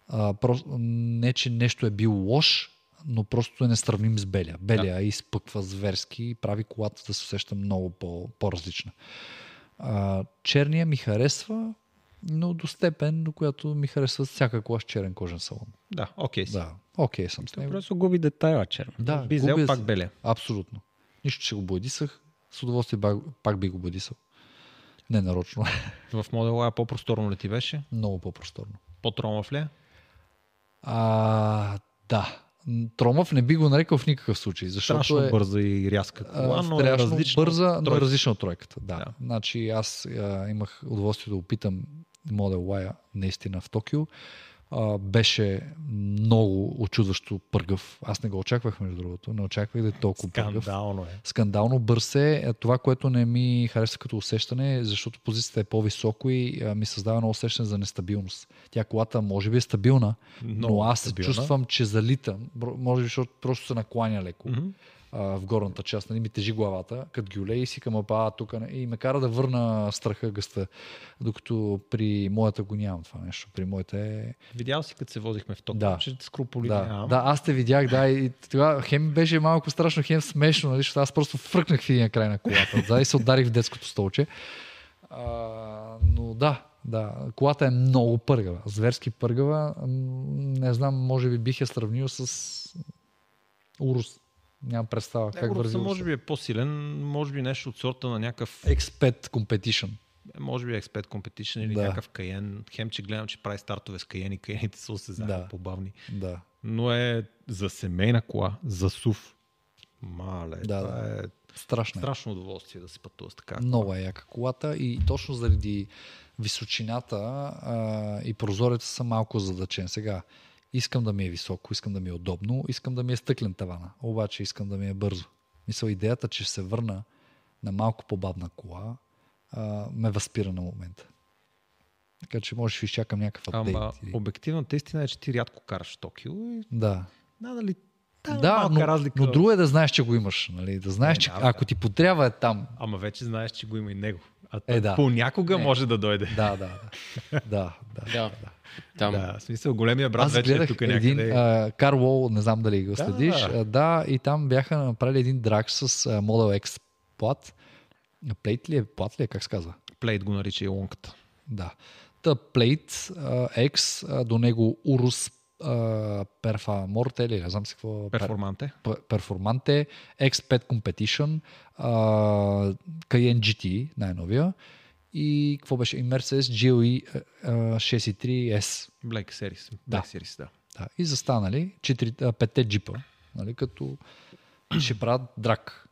Speaker 2: А, просто, не, че нещо е бил лош, но просто е несравним с белия. Белия да. изпъква зверски и прави колата да се усеща много по, по-различна. А, черния ми харесва, но до степен, до която ми харесва всяка кола с черен кожен салон.
Speaker 1: Да, окей си.
Speaker 2: Да, окей съм с него.
Speaker 3: просто губи детайла черно.
Speaker 2: Да,
Speaker 1: би взел пак белия.
Speaker 2: Абсолютно. Нищо, че го бодисах. С удоволствие пак, пак би го бодисал. Не нарочно.
Speaker 1: В Model Y по-просторно ли ти беше?
Speaker 2: Много по-просторно.
Speaker 1: По-тромав ли? е?
Speaker 2: А, да. Тромав не би го нарекал в никакъв случай, защото
Speaker 1: Страшно
Speaker 2: е
Speaker 1: бърза и рязка кола,
Speaker 2: а,
Speaker 1: но е различна.
Speaker 2: бърза, но е
Speaker 1: тройка.
Speaker 2: различна от тройката. Да.
Speaker 1: да.
Speaker 2: Значи аз а, имах удоволствие да опитам Model Y наистина в Токио. А, беше много очудващо пъргав. Аз не го очаквах, между другото. Не очаквах да е толкова пъргав.
Speaker 1: Скандално е.
Speaker 2: скандално бърз е. Това, което не ми харесва като усещане, е, защото позицията е по-високо и а, ми създава едно усещане за нестабилност. Тя колата може би е стабилна,
Speaker 1: Много
Speaker 2: но аз
Speaker 1: стабилна.
Speaker 2: чувствам, че залитам. Може би, защото просто се накланя леко
Speaker 1: Мгм.
Speaker 2: А, в горната част. Нали, ми тежи главата, като и си към апа, тук. И ме кара да върна страха гъста. Докато при моята го нямам това нещо. При моята е...
Speaker 1: Видял си, като се возихме в Токио,
Speaker 2: Да.
Speaker 1: че скруполи
Speaker 2: Да,
Speaker 1: нямам.
Speaker 2: да, аз те видях, да, и тогава хем беше малко страшно, хем смешно, нали, защото аз просто фръкнах в един край на колата отзад и се ударих в детското столче. А, но да, да, колата е много пъргава, зверски пъргава. Не знам, може би бих я сравнил с Урус. Нямам представа как върви.
Speaker 1: може би е по-силен, може би нещо от сорта на някакъв
Speaker 2: Expert Competition.
Speaker 1: е, може би Expert Competition или
Speaker 2: Да.
Speaker 1: някакъв каен. Хем, че гледам, че прави стартове с каен и каените са осезаеми
Speaker 2: Да.
Speaker 1: по-бавни.
Speaker 2: Да.
Speaker 1: Но е за семейна кола, за СУВ. Мале,
Speaker 2: Да,
Speaker 1: това
Speaker 2: да.
Speaker 1: е
Speaker 2: Страшно. е.
Speaker 1: страшно удоволствие да се пътува с така.
Speaker 2: Много е яка колата и точно заради височината а, и прозореца съм малко задачен. Сега искам да ми е високо, искам да ми е удобно, искам да ми е стъклен тавана, обаче искам да ми е бързо. Мисля, идеята, че ще се върна на малко по-бавна кола, а, ме възпира на момента. Така че може да изчакам някакъв апдейт.
Speaker 1: Ама
Speaker 2: или-
Speaker 1: обективната истина е, че ти рядко караш Токио и
Speaker 2: Да.
Speaker 1: надали
Speaker 2: Да,
Speaker 1: малка
Speaker 2: но,
Speaker 1: разлика.
Speaker 2: но друго е да знаеш, че го имаш. Нали? Да знаеш,
Speaker 1: Е,
Speaker 2: че
Speaker 1: да,
Speaker 2: ако ти потрябва е там.
Speaker 1: Ама вече знаеш, че го има и него. А
Speaker 2: Е, да.
Speaker 1: понякога
Speaker 2: Е.
Speaker 1: може да дойде.
Speaker 2: Да, да, да. да, да.
Speaker 4: Да. Там.
Speaker 1: Да, в смисъл, големия брат
Speaker 2: Аз
Speaker 1: вече е тук
Speaker 2: един
Speaker 1: някъде.
Speaker 2: а, Car Wall, не знам дали го следиш.
Speaker 1: да.
Speaker 2: Да, и там бяха направили един драг с а, Model X плат. Плейт ли е? Плат ли е? Как се казва?
Speaker 1: Плейт го нарича и лонката.
Speaker 2: Да. Та Plate а, X, а, до него Urus Morte или не знам си какво.
Speaker 1: Перформанте.
Speaker 2: Пер- Performante, X5 Competition, а, Cayenne GT, най-новия. И какво беше? И Mercedes GLE а, 63S.
Speaker 1: Black Series.
Speaker 2: Да.
Speaker 1: Black Series, да.
Speaker 2: Да, и застанали 4, а, петте джипа, нали, като ще правят драк.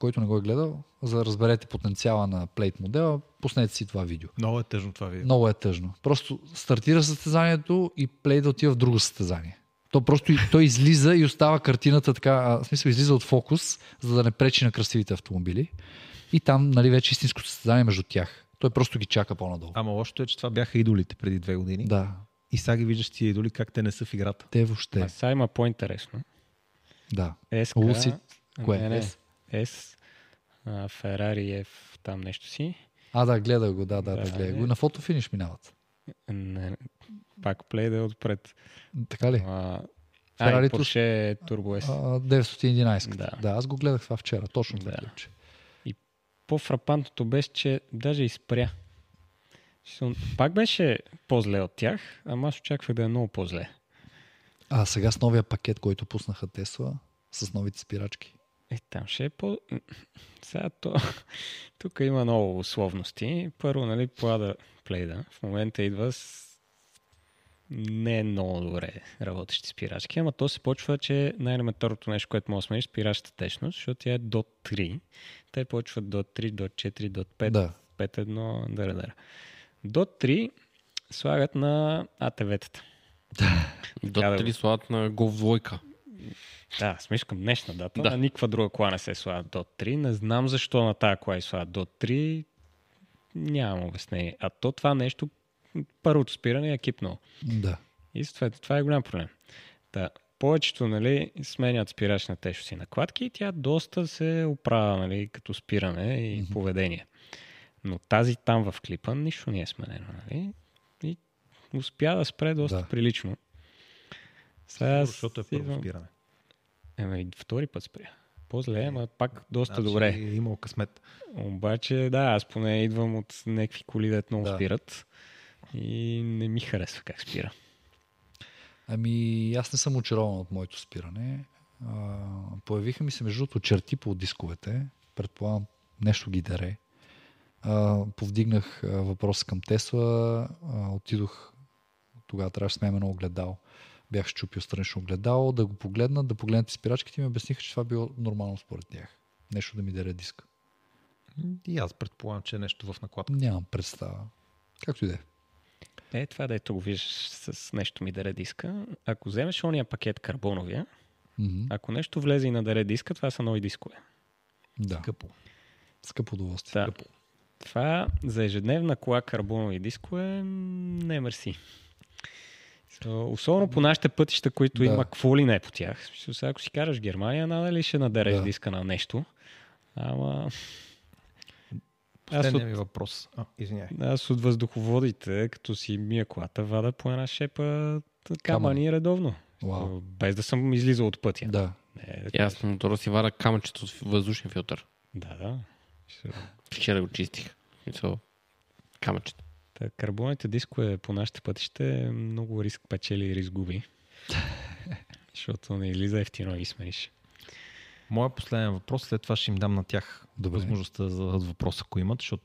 Speaker 2: Който не го е гледал, за да разберете потенциала на плейт модела, пуснете си това видео.
Speaker 1: Много е тъжно това видео.
Speaker 2: Много е тъжно. Просто стартира състезанието и плей да отива в друго състезание. То просто той излиза и остава картината така, в смисъл излиза от фокус, за да не пречи на красивите автомобили. И там, нали, вече истинското състезание между тях. Той просто ги чака по-надолу.
Speaker 1: Ама лошото е, че това бяха идолите преди две години.
Speaker 2: Да,
Speaker 1: И сега ги виждаш тия идоли как те не са в играта.
Speaker 2: те въобще.
Speaker 3: А сега има по-интересно.
Speaker 2: Да.
Speaker 3: S,
Speaker 2: Луси, кое?
Speaker 3: Не, не.
Speaker 2: S,
Speaker 3: а, Ferrari F, там нещо си.
Speaker 2: А, да, гледа го, да, да, да,
Speaker 3: Да,
Speaker 2: гледа
Speaker 3: е.
Speaker 2: го. И На фотофиниш минават.
Speaker 3: Не, пак плей да е отпред.
Speaker 2: Така ли?
Speaker 3: А,
Speaker 2: Ferrari
Speaker 3: а, и Porsche Turbo S.
Speaker 2: А, 911.
Speaker 3: Да.
Speaker 2: Да. аз го гледах това вчера, точно това
Speaker 3: Да.
Speaker 2: клипче.
Speaker 3: По-фрапантното беше, че даже изпря. Смисъл, Пак беше по-зле от тях, ама аз очаквах да е много по-зле.
Speaker 2: А сега с новия пакет, който пуснаха Тесла, с новите спирачки.
Speaker 3: Е, там ще е по... Сега то... Тук има много условности. Първо, нали, плада плейда. В момента идва с не е много добре работещи спирачки, ама то се почва, че най-елементарното нещо, което може да смениш, спирачната течност, защото тя е до 3. Те почват до 3, до 4, до 5,
Speaker 2: Да.
Speaker 3: 5-1, дара, дара. До 3 слагат на АТВ-тата.
Speaker 4: До
Speaker 3: да го-
Speaker 4: три слагат на Golf двойка.
Speaker 3: Да, смисъл към днешна дата.
Speaker 4: Да.
Speaker 3: На никаква друга кола не се слага до 3. Не знам защо на тази кола и слага до 3. Нямам обяснение. А то това нещо, първото спиране е екипно.
Speaker 2: Да.
Speaker 3: И това, това е голям проблем. Та, повечето нали, сменят спирач на тежо си накладки и тя доста се оправя нали, като спиране и
Speaker 2: Мгм.
Speaker 3: поведение. Но тази там в клипа нищо не е сменено. Нали? И успя да спре доста
Speaker 2: Да.
Speaker 3: прилично. Сега
Speaker 1: Защото е първо спиране.
Speaker 3: Еми, втори път спря. По-зле, ама пак доста
Speaker 1: Значи
Speaker 3: добре.
Speaker 1: Е имал късмет.
Speaker 3: Обаче, да, аз поне идвам от някакви коли, дето много
Speaker 2: Да.
Speaker 3: спират. И не ми харесва как спира.
Speaker 2: Ами, аз не съм очарован от моето спиране. А, появиха ми се между другото черти по дисковете. Предполагам, нещо ги даре. А, повдигнах въпрос към Тесла. А, отидох, тогава трябваше да сме едно огледало. Бях щупил странично огледало, да го погледнат, да погледнат спирачките и ми обясниха, че това било нормално според тях. Нещо да ми даде диск.
Speaker 1: И аз предполагам, че е нещо в накладка.
Speaker 2: Нямам представа. Както и да е.
Speaker 3: Е, това дето го виждаш с нещо ми даре диска. Ако вземеш ония пакет карбоновия,
Speaker 2: Мгм.
Speaker 3: ако нещо влезе и надаре диска, това са нови дискове.
Speaker 2: Да,
Speaker 1: Скъпо.
Speaker 2: скъпо удоволствие.
Speaker 3: Да. Това за ежедневна кола карбонови дискове не мерси. Особено по нашите пътища, които
Speaker 2: Да.
Speaker 3: има какво ли не по тях. Сега, ако си караш Германия, надали ще надареш
Speaker 2: Да.
Speaker 3: диска на нещо. Ама Аз
Speaker 1: Последният
Speaker 3: от-
Speaker 1: ми въпрос. А, извиняй.
Speaker 3: аз от въздуховодите, като си мия колата, вада по една шепа камъни редовно.
Speaker 2: Вау.
Speaker 3: Без да съм излизал от пътя.
Speaker 2: Да.
Speaker 3: Не,
Speaker 4: аз на мотора си вара камъчето от въздушен филтър.
Speaker 3: да, да.
Speaker 4: Вчера го чистих. Камъчето.
Speaker 3: Та, карбоните дискове по нашите пътища е много риск печели и риск губи. Защото не излиза ефтино ги смениш.
Speaker 1: Моя последен въпрос, след това ще им дам на тях
Speaker 2: Добре.
Speaker 1: възможността да зададат въпрос, ако имат, защото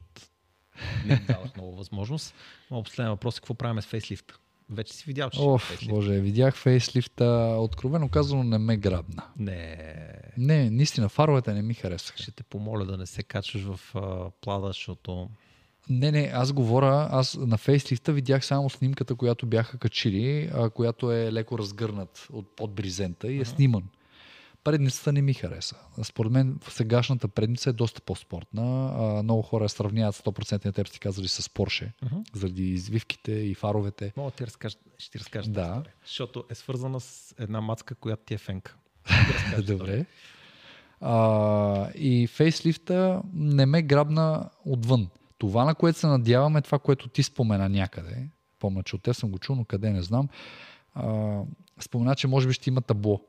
Speaker 1: Не им давах много възможност. Но последен въпрос е какво правим с фейслифта. Вече си видял, че
Speaker 2: Оф,
Speaker 1: е фейслифт.
Speaker 2: боже, видях фейслифта, откровено казано не ме грабна.
Speaker 1: Не,
Speaker 2: Не, наистина, фаровете не ми харесаха.
Speaker 1: ще те помоля да не се качваш в а, плада, защото
Speaker 2: Не, не, аз говоря, аз на фейслифта видях само снимката, която бяха качили, а, която е леко разгърнат от под бризента и е сниман. Предницата не ми хареса. Според мен сегашната предница е доста по-спортна. А, много хора сравняват 100% те си казали с
Speaker 1: Мгм.
Speaker 2: заради извивките и фаровете.
Speaker 1: мога ти разкажа, ще ти разкажа
Speaker 2: Да.
Speaker 1: история. Защото е свързана с една мацка, която ти е фенка. Ти.
Speaker 2: Добре. А, и фейслифта не ме грабна отвън. Това, на което се надяваме, това, което ти спомена някъде, помня, че от те съм го чул, но къде не знам, а, спомена, че може би ще има табло.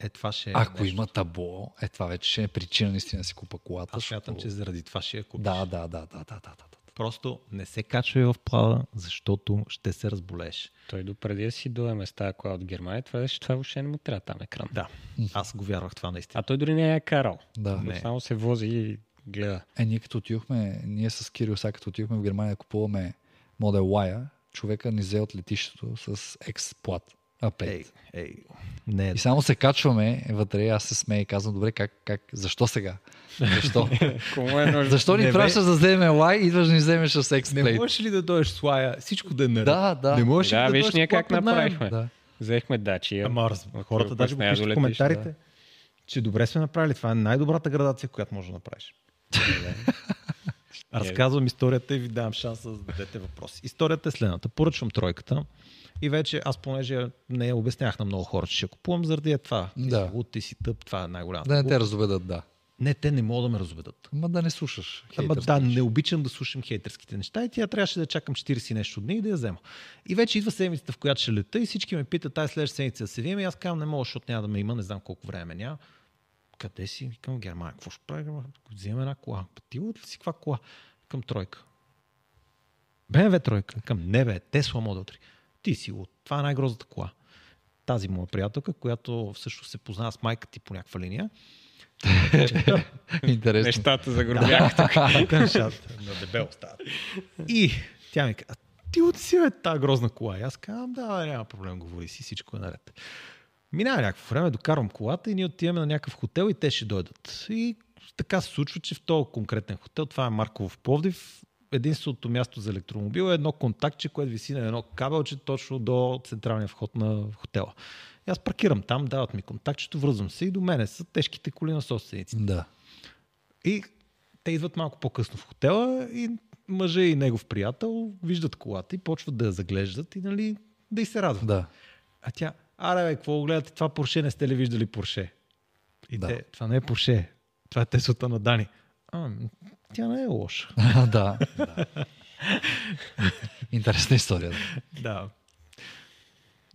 Speaker 1: Е, това ще е
Speaker 2: Ако
Speaker 1: нещо.
Speaker 2: има табло, е това вече ще е причина наистина да си купа колата.
Speaker 1: Аз смятам,
Speaker 2: защото-
Speaker 1: че заради това ще я купиш.
Speaker 2: Да, да, да, да, да, да, да.
Speaker 1: Просто не се качвай в плада, защото ще се разболееш.
Speaker 3: Той допреди да си доеме с тази кола от Германия, това беше, това въобще не му трябва там екран.
Speaker 1: Да, аз го вярвах това наистина.
Speaker 3: А той дори не е карал.
Speaker 2: да.
Speaker 1: Не.
Speaker 3: Само се вози и гледа.
Speaker 2: Е, ние като отидохме, ние с Кирил, сега като отидохме в Германия да купуваме Model Y, човека ни взе от летището с X плат. А5.
Speaker 1: Ей, ей, не е
Speaker 2: И само се качваме вътре, аз се смея и казвам, добре, как, как, защо сега? Защо?
Speaker 3: Кому е нужно?
Speaker 2: защо ни
Speaker 1: Не,
Speaker 2: пращаш да вземем лай, идваш да ни вземеш с
Speaker 1: Не
Speaker 2: X-Plate?
Speaker 1: можеш ли да дойдеш с лая, всичко да е наред?
Speaker 2: Да, да.
Speaker 1: Не можеш ли
Speaker 3: Да,
Speaker 1: да
Speaker 3: виж ние как направихме.
Speaker 2: Да.
Speaker 3: Взехме дачия.
Speaker 1: Ама раз, хората даже го пишат в коментарите,
Speaker 3: летището.
Speaker 1: че добре сме направили. Това е най-добрата градация, която можеш да направиш. Разказвам историята и ви давам шанса да зададете въпроси. Историята е следната. Поръчвам тройката и вече аз понеже не обяснях на много хора, че ще купувам заради е това. Ти
Speaker 2: Да.
Speaker 1: си луд, ти си тъп, това е най-голямата.
Speaker 2: Да не те разведат, да.
Speaker 1: не, те не могат да ме разведат.
Speaker 2: Ама да не слушаш.
Speaker 1: Ама да, не обичам да слушам хейтерските неща и тя трябваше да чакам 40 и нещо дни и да я взема. И вече идва седмицата, в която ще лета и всички ме питат, тази следващата седмица да се видим и аз казвам, не мога, защото няма да ме има, не знам колко време няма. Къде си? Викам Германия. Какво ще прави? Вземем една кола. Ти от ли си каква кола? Към тройка. БМВ тройка. Към не бе, Тесла Model 3. Ти си от. Това е най-грозната кола. Тази моя приятелка, която всъщност се познава с майка ти по някаква линия.
Speaker 2: Интересно.
Speaker 3: Нещата загробяха.
Speaker 1: Тук нещата на дебело стават. И тя ми каза, ти от си бе тази грозна кола. И аз казвам, да, да, няма проблем, говори си, всичко е наред. Минава някакво време, докарвам колата и ние отиваме на някакъв хотел и те ще дойдат. И така се случва, че в този конкретен хотел, това е Марково в Пловдив, единственото място за електромобил е едно контактче, което виси на едно кабелче точно до централния вход на хотела. И аз паркирам там, дават ми контактчето, връзвам се и до мене са тежките коли на собствениците.
Speaker 2: Да.
Speaker 1: И те идват малко по-късно в хотела и мъжа и негов приятел виждат колата и почват да я заглеждат и нали, да й се радват.
Speaker 2: Да.
Speaker 1: А тя, аре бе, какво гледате? Това Порше не сте ли виждали Порше? И
Speaker 2: Да.
Speaker 1: те, това не е Порше, това е Теслата на Дани. А, тя не е лоша.
Speaker 2: да. да. Интересна история. Да.
Speaker 1: да.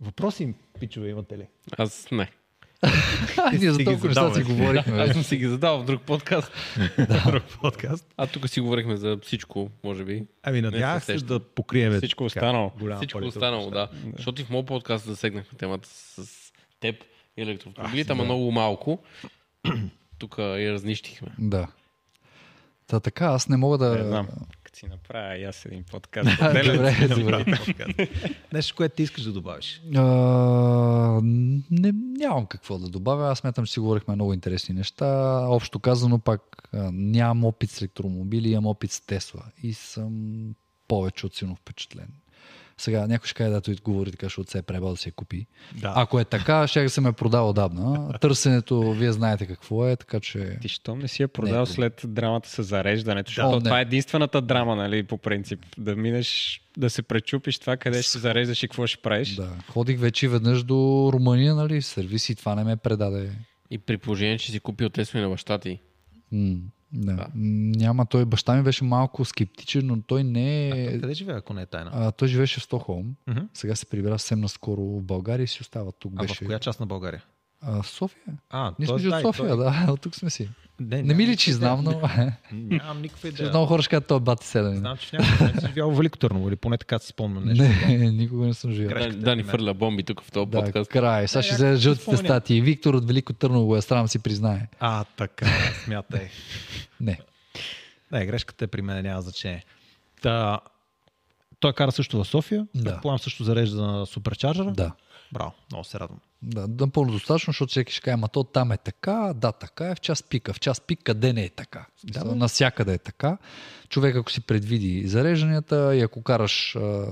Speaker 1: Въпроси, пичове, имате ли?
Speaker 4: Аз не.
Speaker 2: Ние за толкова неща си говорихме.
Speaker 4: Аз съм си ги задал в друг подкаст.
Speaker 1: Друг подкаст.
Speaker 4: А тук си говорихме за всичко, може би.
Speaker 1: Ами надявах
Speaker 4: се
Speaker 1: да покрием
Speaker 3: Всичко останало.
Speaker 4: Всичко останало, да. Защото и в моят подкаст засегнахме темата с теб и електроавтомобилите, ама
Speaker 1: да.
Speaker 4: много малко. Тук я разнищихме.
Speaker 2: Да. Та така, аз не мога да...
Speaker 3: Не знам. Като си направя и аз един подкаст.
Speaker 2: добре, добре.
Speaker 1: Нещо, което ти искаш да добавиш.
Speaker 2: А, не, нямам какво да добавя. Аз смятам, че си говорихме много интересни неща. Общо казано пак нямам опит с електромобили, имам опит с Тесла. И съм повече от силно впечатлен. Сега някой ще каже, да, той говори така, защото се е пребал да се купи.
Speaker 1: Да.
Speaker 2: Ако е така, ще се ме продава отдавна. Търсенето, вие знаете какво е, така че...
Speaker 3: Ти щом не си я
Speaker 2: Не,
Speaker 3: продал
Speaker 2: то-
Speaker 3: след драмата с зареждането,
Speaker 2: О,
Speaker 3: защото
Speaker 2: не.
Speaker 3: това е единствената драма, нали, по принцип. Да минеш, да се пречупиш това, къде ще се зареждаш и какво ще правиш.
Speaker 2: Да. Ходих вече веднъж до Румъния, нали, сервис и това не ме предаде.
Speaker 4: И при положение, че си купил Тесла на баща ти.
Speaker 2: М, да.
Speaker 4: Да.
Speaker 2: Няма, той баща ми беше малко скептичен, но той не е...
Speaker 1: къде живее, ако не е тайна?
Speaker 2: А, той живеше в Стокхолм.
Speaker 1: Мгм.
Speaker 2: Сега се прибира съвсем наскоро в България и си остава тук.
Speaker 1: А
Speaker 2: Беше...
Speaker 1: в коя част на България?
Speaker 2: А, София.
Speaker 1: А,
Speaker 2: Ние
Speaker 1: той-
Speaker 2: сме от София,
Speaker 1: той-
Speaker 2: да. От тук сме си.
Speaker 1: Не,
Speaker 2: Не ми личи, знам, но...
Speaker 1: Нямам никаква идея.
Speaker 2: Много хора ще кажат, той е бати седен.
Speaker 1: Знам, че момент си живял в Велико Търново, или поне така си спомням нещо.
Speaker 2: Не, никога не съм живял.
Speaker 4: Да,
Speaker 1: е
Speaker 4: ни
Speaker 1: мен.
Speaker 4: фърля бомби тук в този
Speaker 2: Да,
Speaker 4: подкаст.
Speaker 2: край. Сега ще вземе жълтите статии. Виктор от Велико Търново го е срам си признае.
Speaker 1: А, така, смятай.
Speaker 2: Не.
Speaker 1: Не, грешката е при мен, няма значение. Та, той кара също в София.
Speaker 2: Да.
Speaker 1: Предполагам също зарежда на суперчарджера.
Speaker 2: Да.
Speaker 1: Браво, много се радвам.
Speaker 2: Да, напълно достатъчно, защото всеки ще каже, ма то там е така, да, така е, в час пика. В час пик къде не е така? Да,
Speaker 1: Да.
Speaker 2: Насякъде е така. Човек, ако си предвиди зарежданията и ако караш а,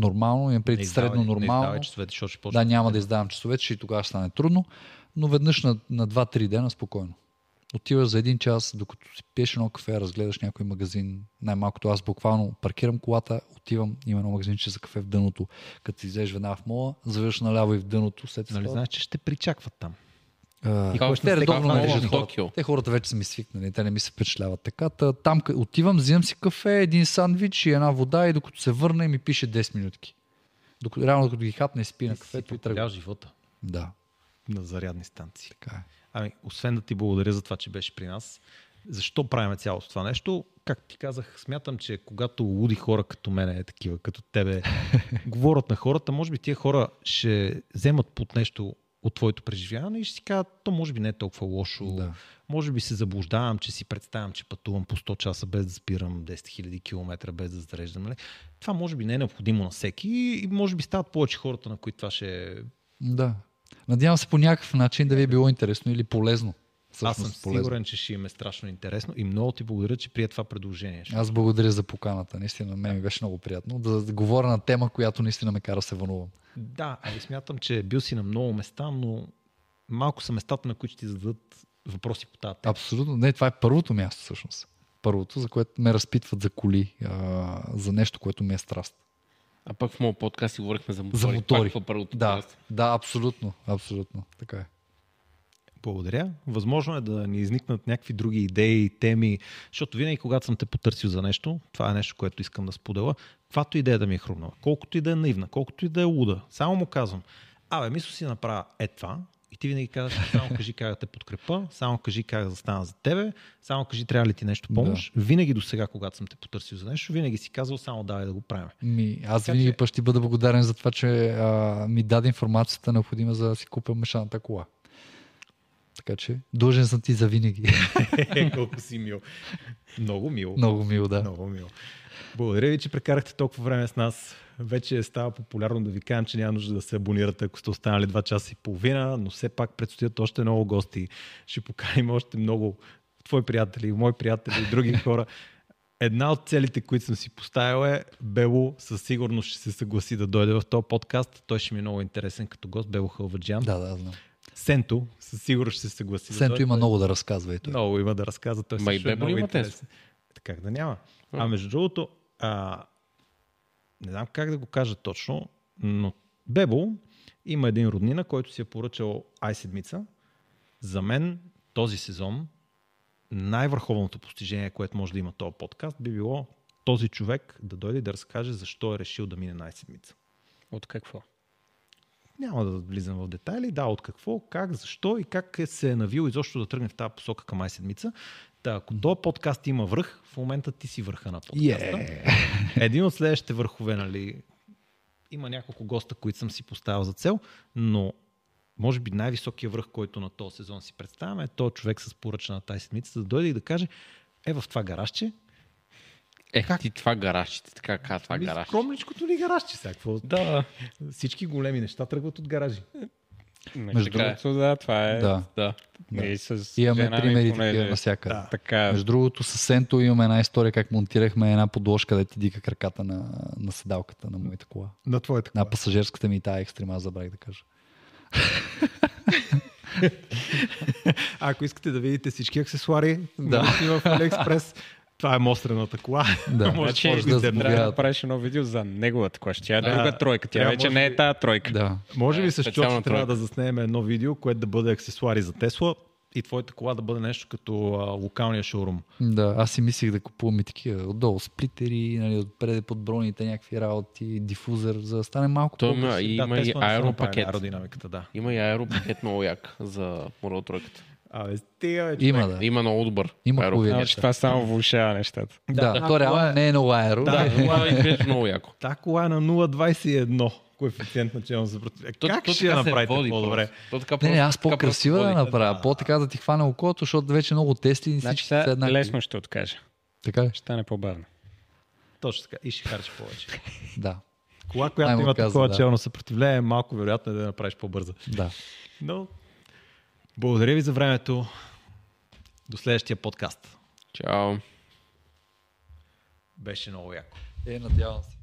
Speaker 2: нормално, имам преди
Speaker 1: Не
Speaker 2: средно
Speaker 1: Не
Speaker 2: нормално,
Speaker 1: издавай часовете, ще
Speaker 2: да, няма да издавам часове, че и тогава ще стане трудно, но веднъж на, на 2-3 дена спокойно. Отиваш за един час, докато си пиеш едно кафе, разгледаш някой магазин. Най-малкото аз буквално паркирам колата, отивам, има едно магазинче за кафе в дъното. Като си излезеш веднага в мола, завърш наляво и в дъното. След
Speaker 1: Нали знаеш, че ще причакват там.
Speaker 2: а,
Speaker 1: И кой
Speaker 2: те редовно
Speaker 1: всеки
Speaker 2: ме
Speaker 1: в
Speaker 2: хората.
Speaker 4: Токио.
Speaker 2: Те хората вече са ми свикнали, те не ми се впечатляват така. Та, там къ- отивам, взимам си кафе, един сандвич и една вода и докато се върна и ми пише 10 минутки. Докато, реално докато ги хапне и спи на кафето и тръгва.
Speaker 1: живота
Speaker 2: Да,
Speaker 1: на зарядни станции.
Speaker 2: така е.
Speaker 1: Ами, освен да ти благодаря за това, че беше при нас, защо правим цялото това нещо? Как ти казах, смятам, че когато луди хора като мен, е такива, като тебе, говорят на хората, може би тия хора ще вземат под нещо от твоето преживяване и ще си кажат, то може би не е толкова лошо.
Speaker 2: Да.
Speaker 1: Може би се заблуждавам, че си представям, че пътувам по 100 часа без да спирам 10 000 км, без да зареждам. Нали? Това може би не е необходимо на всеки и може би стават повече хората, на които това ще е
Speaker 2: Да. Надявам се по някакъв начин да ви е било интересно или полезно.
Speaker 1: Аз съм
Speaker 2: полезно.
Speaker 1: сигурен, че ще им е страшно интересно и много ти благодаря, че прие това предложение.
Speaker 2: Аз благодаря за поканата. Наистина, мен ми беше много приятно да, да говоря на тема, която наистина ме кара да се вълнувам.
Speaker 1: Да, ами смятам, че бил си на много места, но малко са местата, на които ще ти зададат въпроси по тази тема.
Speaker 2: Абсолютно. Не, това е първото място всъщност. Първото, за което ме разпитват за коли, а, за нещо, което ми е страст.
Speaker 4: А пък в моят подкаст си говорихме за мотори.
Speaker 2: За мотори.
Speaker 4: Пак първото
Speaker 2: Да,
Speaker 4: място.
Speaker 2: да, абсолютно, абсолютно. Така е.
Speaker 1: Благодаря. Възможно е да ни изникнат някакви други идеи, теми, защото винаги, когато съм те потърсил за нещо, това е нещо, което искам да споделя, каквато идея да ми е хрумнала, колкото и да е наивна, колкото и да е луда, само му казвам, абе, мисля си направя е това, и ти винаги казваш, само кажи как да те подкрепа, само кажи как да стана за тебе, само кажи трябва ли ти нещо помощ. Винаги до сега, когато съм те потърсил за нещо, винаги си казвал, само давай да го правим.
Speaker 2: Ми, аз
Speaker 1: Така
Speaker 2: винаги
Speaker 1: че-
Speaker 2: пък ще бъда благодарен за това, че а, ми даде информацията необходима за да си купя мешаната кола. Така че, дължен съм ти за винаги.
Speaker 1: Колко си мил. Много мил.
Speaker 2: Много мило, да.
Speaker 1: Много мило. Благодаря ви, че прекарахте толкова време с нас. Вече става популярно да ви кажем, че няма нужда да се абонирате, ако сте останали 2 часа и половина, но все пак предстоят още много гости. Ще поканим още много твои приятели, мои приятели и други хора. Една от целите, които съм си поставил е Бело със сигурност ще се съгласи да дойде в този подкаст. Той ще ми е много интересен като гост, Бело Халваджан.
Speaker 2: Да, да, знам.
Speaker 1: Сенто със сигурност ще се съгласи. да
Speaker 2: Сенто
Speaker 1: дойде.
Speaker 2: има много да разказва и той.
Speaker 1: Много има да разказва. Той
Speaker 4: Ма и
Speaker 1: е
Speaker 4: Бебо
Speaker 1: много
Speaker 4: има
Speaker 1: интересен. Как да няма? А между другото, а, не знам как да го кажа точно, но Бебо има един роднина, който си е поръчал Ай седмица. За мен този сезон най-върховното постижение, което може да има този подкаст, би било този човек да дойде да разкаже защо е решил да мине на Ай седмица.
Speaker 3: От какво?
Speaker 1: Няма да влизам в детайли, да, от какво, как, защо и как се е навил изобщо да тръгне в тази посока към Ай седмица. Да, ако този подкаст има връх, в момента ти си върха на подкаста.
Speaker 2: Yeah.
Speaker 1: Един от следващите върхове, нали, има няколко госта, които съм си поставил за цел, но може би най-високия връх, който на този сезон си представяме, е този човек с поръчна на тази седмица, да дойде и да каже, е в това гаражче,
Speaker 4: Е, как ти това гаражче, ти така каза това
Speaker 1: Ами,
Speaker 4: гараж.
Speaker 1: скромничкото ни гаражче, сега. какво?
Speaker 4: Да,
Speaker 1: Всички големи неща тръгват от гаражи.
Speaker 3: Между
Speaker 2: Между
Speaker 3: другото, да, това е.
Speaker 2: Да.
Speaker 4: да.
Speaker 3: И с
Speaker 2: Имаме примери такива навсякъде.
Speaker 1: Да.
Speaker 3: Така,
Speaker 2: Между другото, с Сенто имаме една история как монтирахме една подложка, да ти дика краката на, на седалката на моята кола.
Speaker 1: На твоята
Speaker 2: На пасажирската ми тая екстрема, забравих да кажа.
Speaker 1: Ако искате да видите всички аксесуари,
Speaker 2: Да.
Speaker 1: да. в AliExpress, това е мострената кола.
Speaker 2: Да.
Speaker 1: Може
Speaker 3: Значи,
Speaker 2: може
Speaker 1: да
Speaker 2: да
Speaker 3: трябва да направиш едно видео за неговата кола. Ще Тя е
Speaker 1: Да.
Speaker 3: друга тройка. Тя вече
Speaker 1: може
Speaker 3: не е тази тройка.
Speaker 2: Да.
Speaker 1: Може би
Speaker 4: Е,
Speaker 1: с Чочи трябва да заснемем едно видео, което да бъде аксесуари за Тесла и твоята кола да бъде нещо като а, локалния шоурум.
Speaker 2: Да, аз си мислих да купувам и такива отдолу сплитери, нали, отпред под броните някакви работи, дифузър, за да стане малко
Speaker 4: Той има,
Speaker 2: по-красиво.
Speaker 4: и,
Speaker 1: Да,
Speaker 4: има и аеропакет.
Speaker 1: Аеродинамиката, да.
Speaker 4: Има и аеропакет много як за Морал тройката.
Speaker 1: Абе, стига, човек.
Speaker 2: Има, да.
Speaker 4: Има много добър.
Speaker 2: Има хубави
Speaker 3: Значи това само влушава нещата.
Speaker 2: Да,
Speaker 1: да.
Speaker 2: то реално
Speaker 1: е-
Speaker 2: не е много аеро.
Speaker 1: Да.
Speaker 4: Да, това изглежда много яко.
Speaker 1: Та кола е на 0,21 коефициент на челно за
Speaker 4: противник.
Speaker 1: Как
Speaker 4: то
Speaker 1: ще я
Speaker 4: така
Speaker 1: направите
Speaker 4: води
Speaker 1: по-добре?
Speaker 4: То така
Speaker 2: Не, не, аз по-красива да направя. По-така да ти хване окото, защото вече много тести и всички
Speaker 3: значи
Speaker 2: са сега еднакви.
Speaker 3: лесно ще откажа.
Speaker 2: Така ли?
Speaker 3: Ще стане по-бавно.
Speaker 1: Точно така. И ще харча повече.
Speaker 2: Да,
Speaker 1: Кола, която има такова челно съпротивление, малко вероятно е да направиш по-бърза.
Speaker 2: да.
Speaker 1: Но благодаря ви за времето. До следващия подкаст.
Speaker 4: Чао.
Speaker 1: Беше много яко.
Speaker 2: Е, надявам се.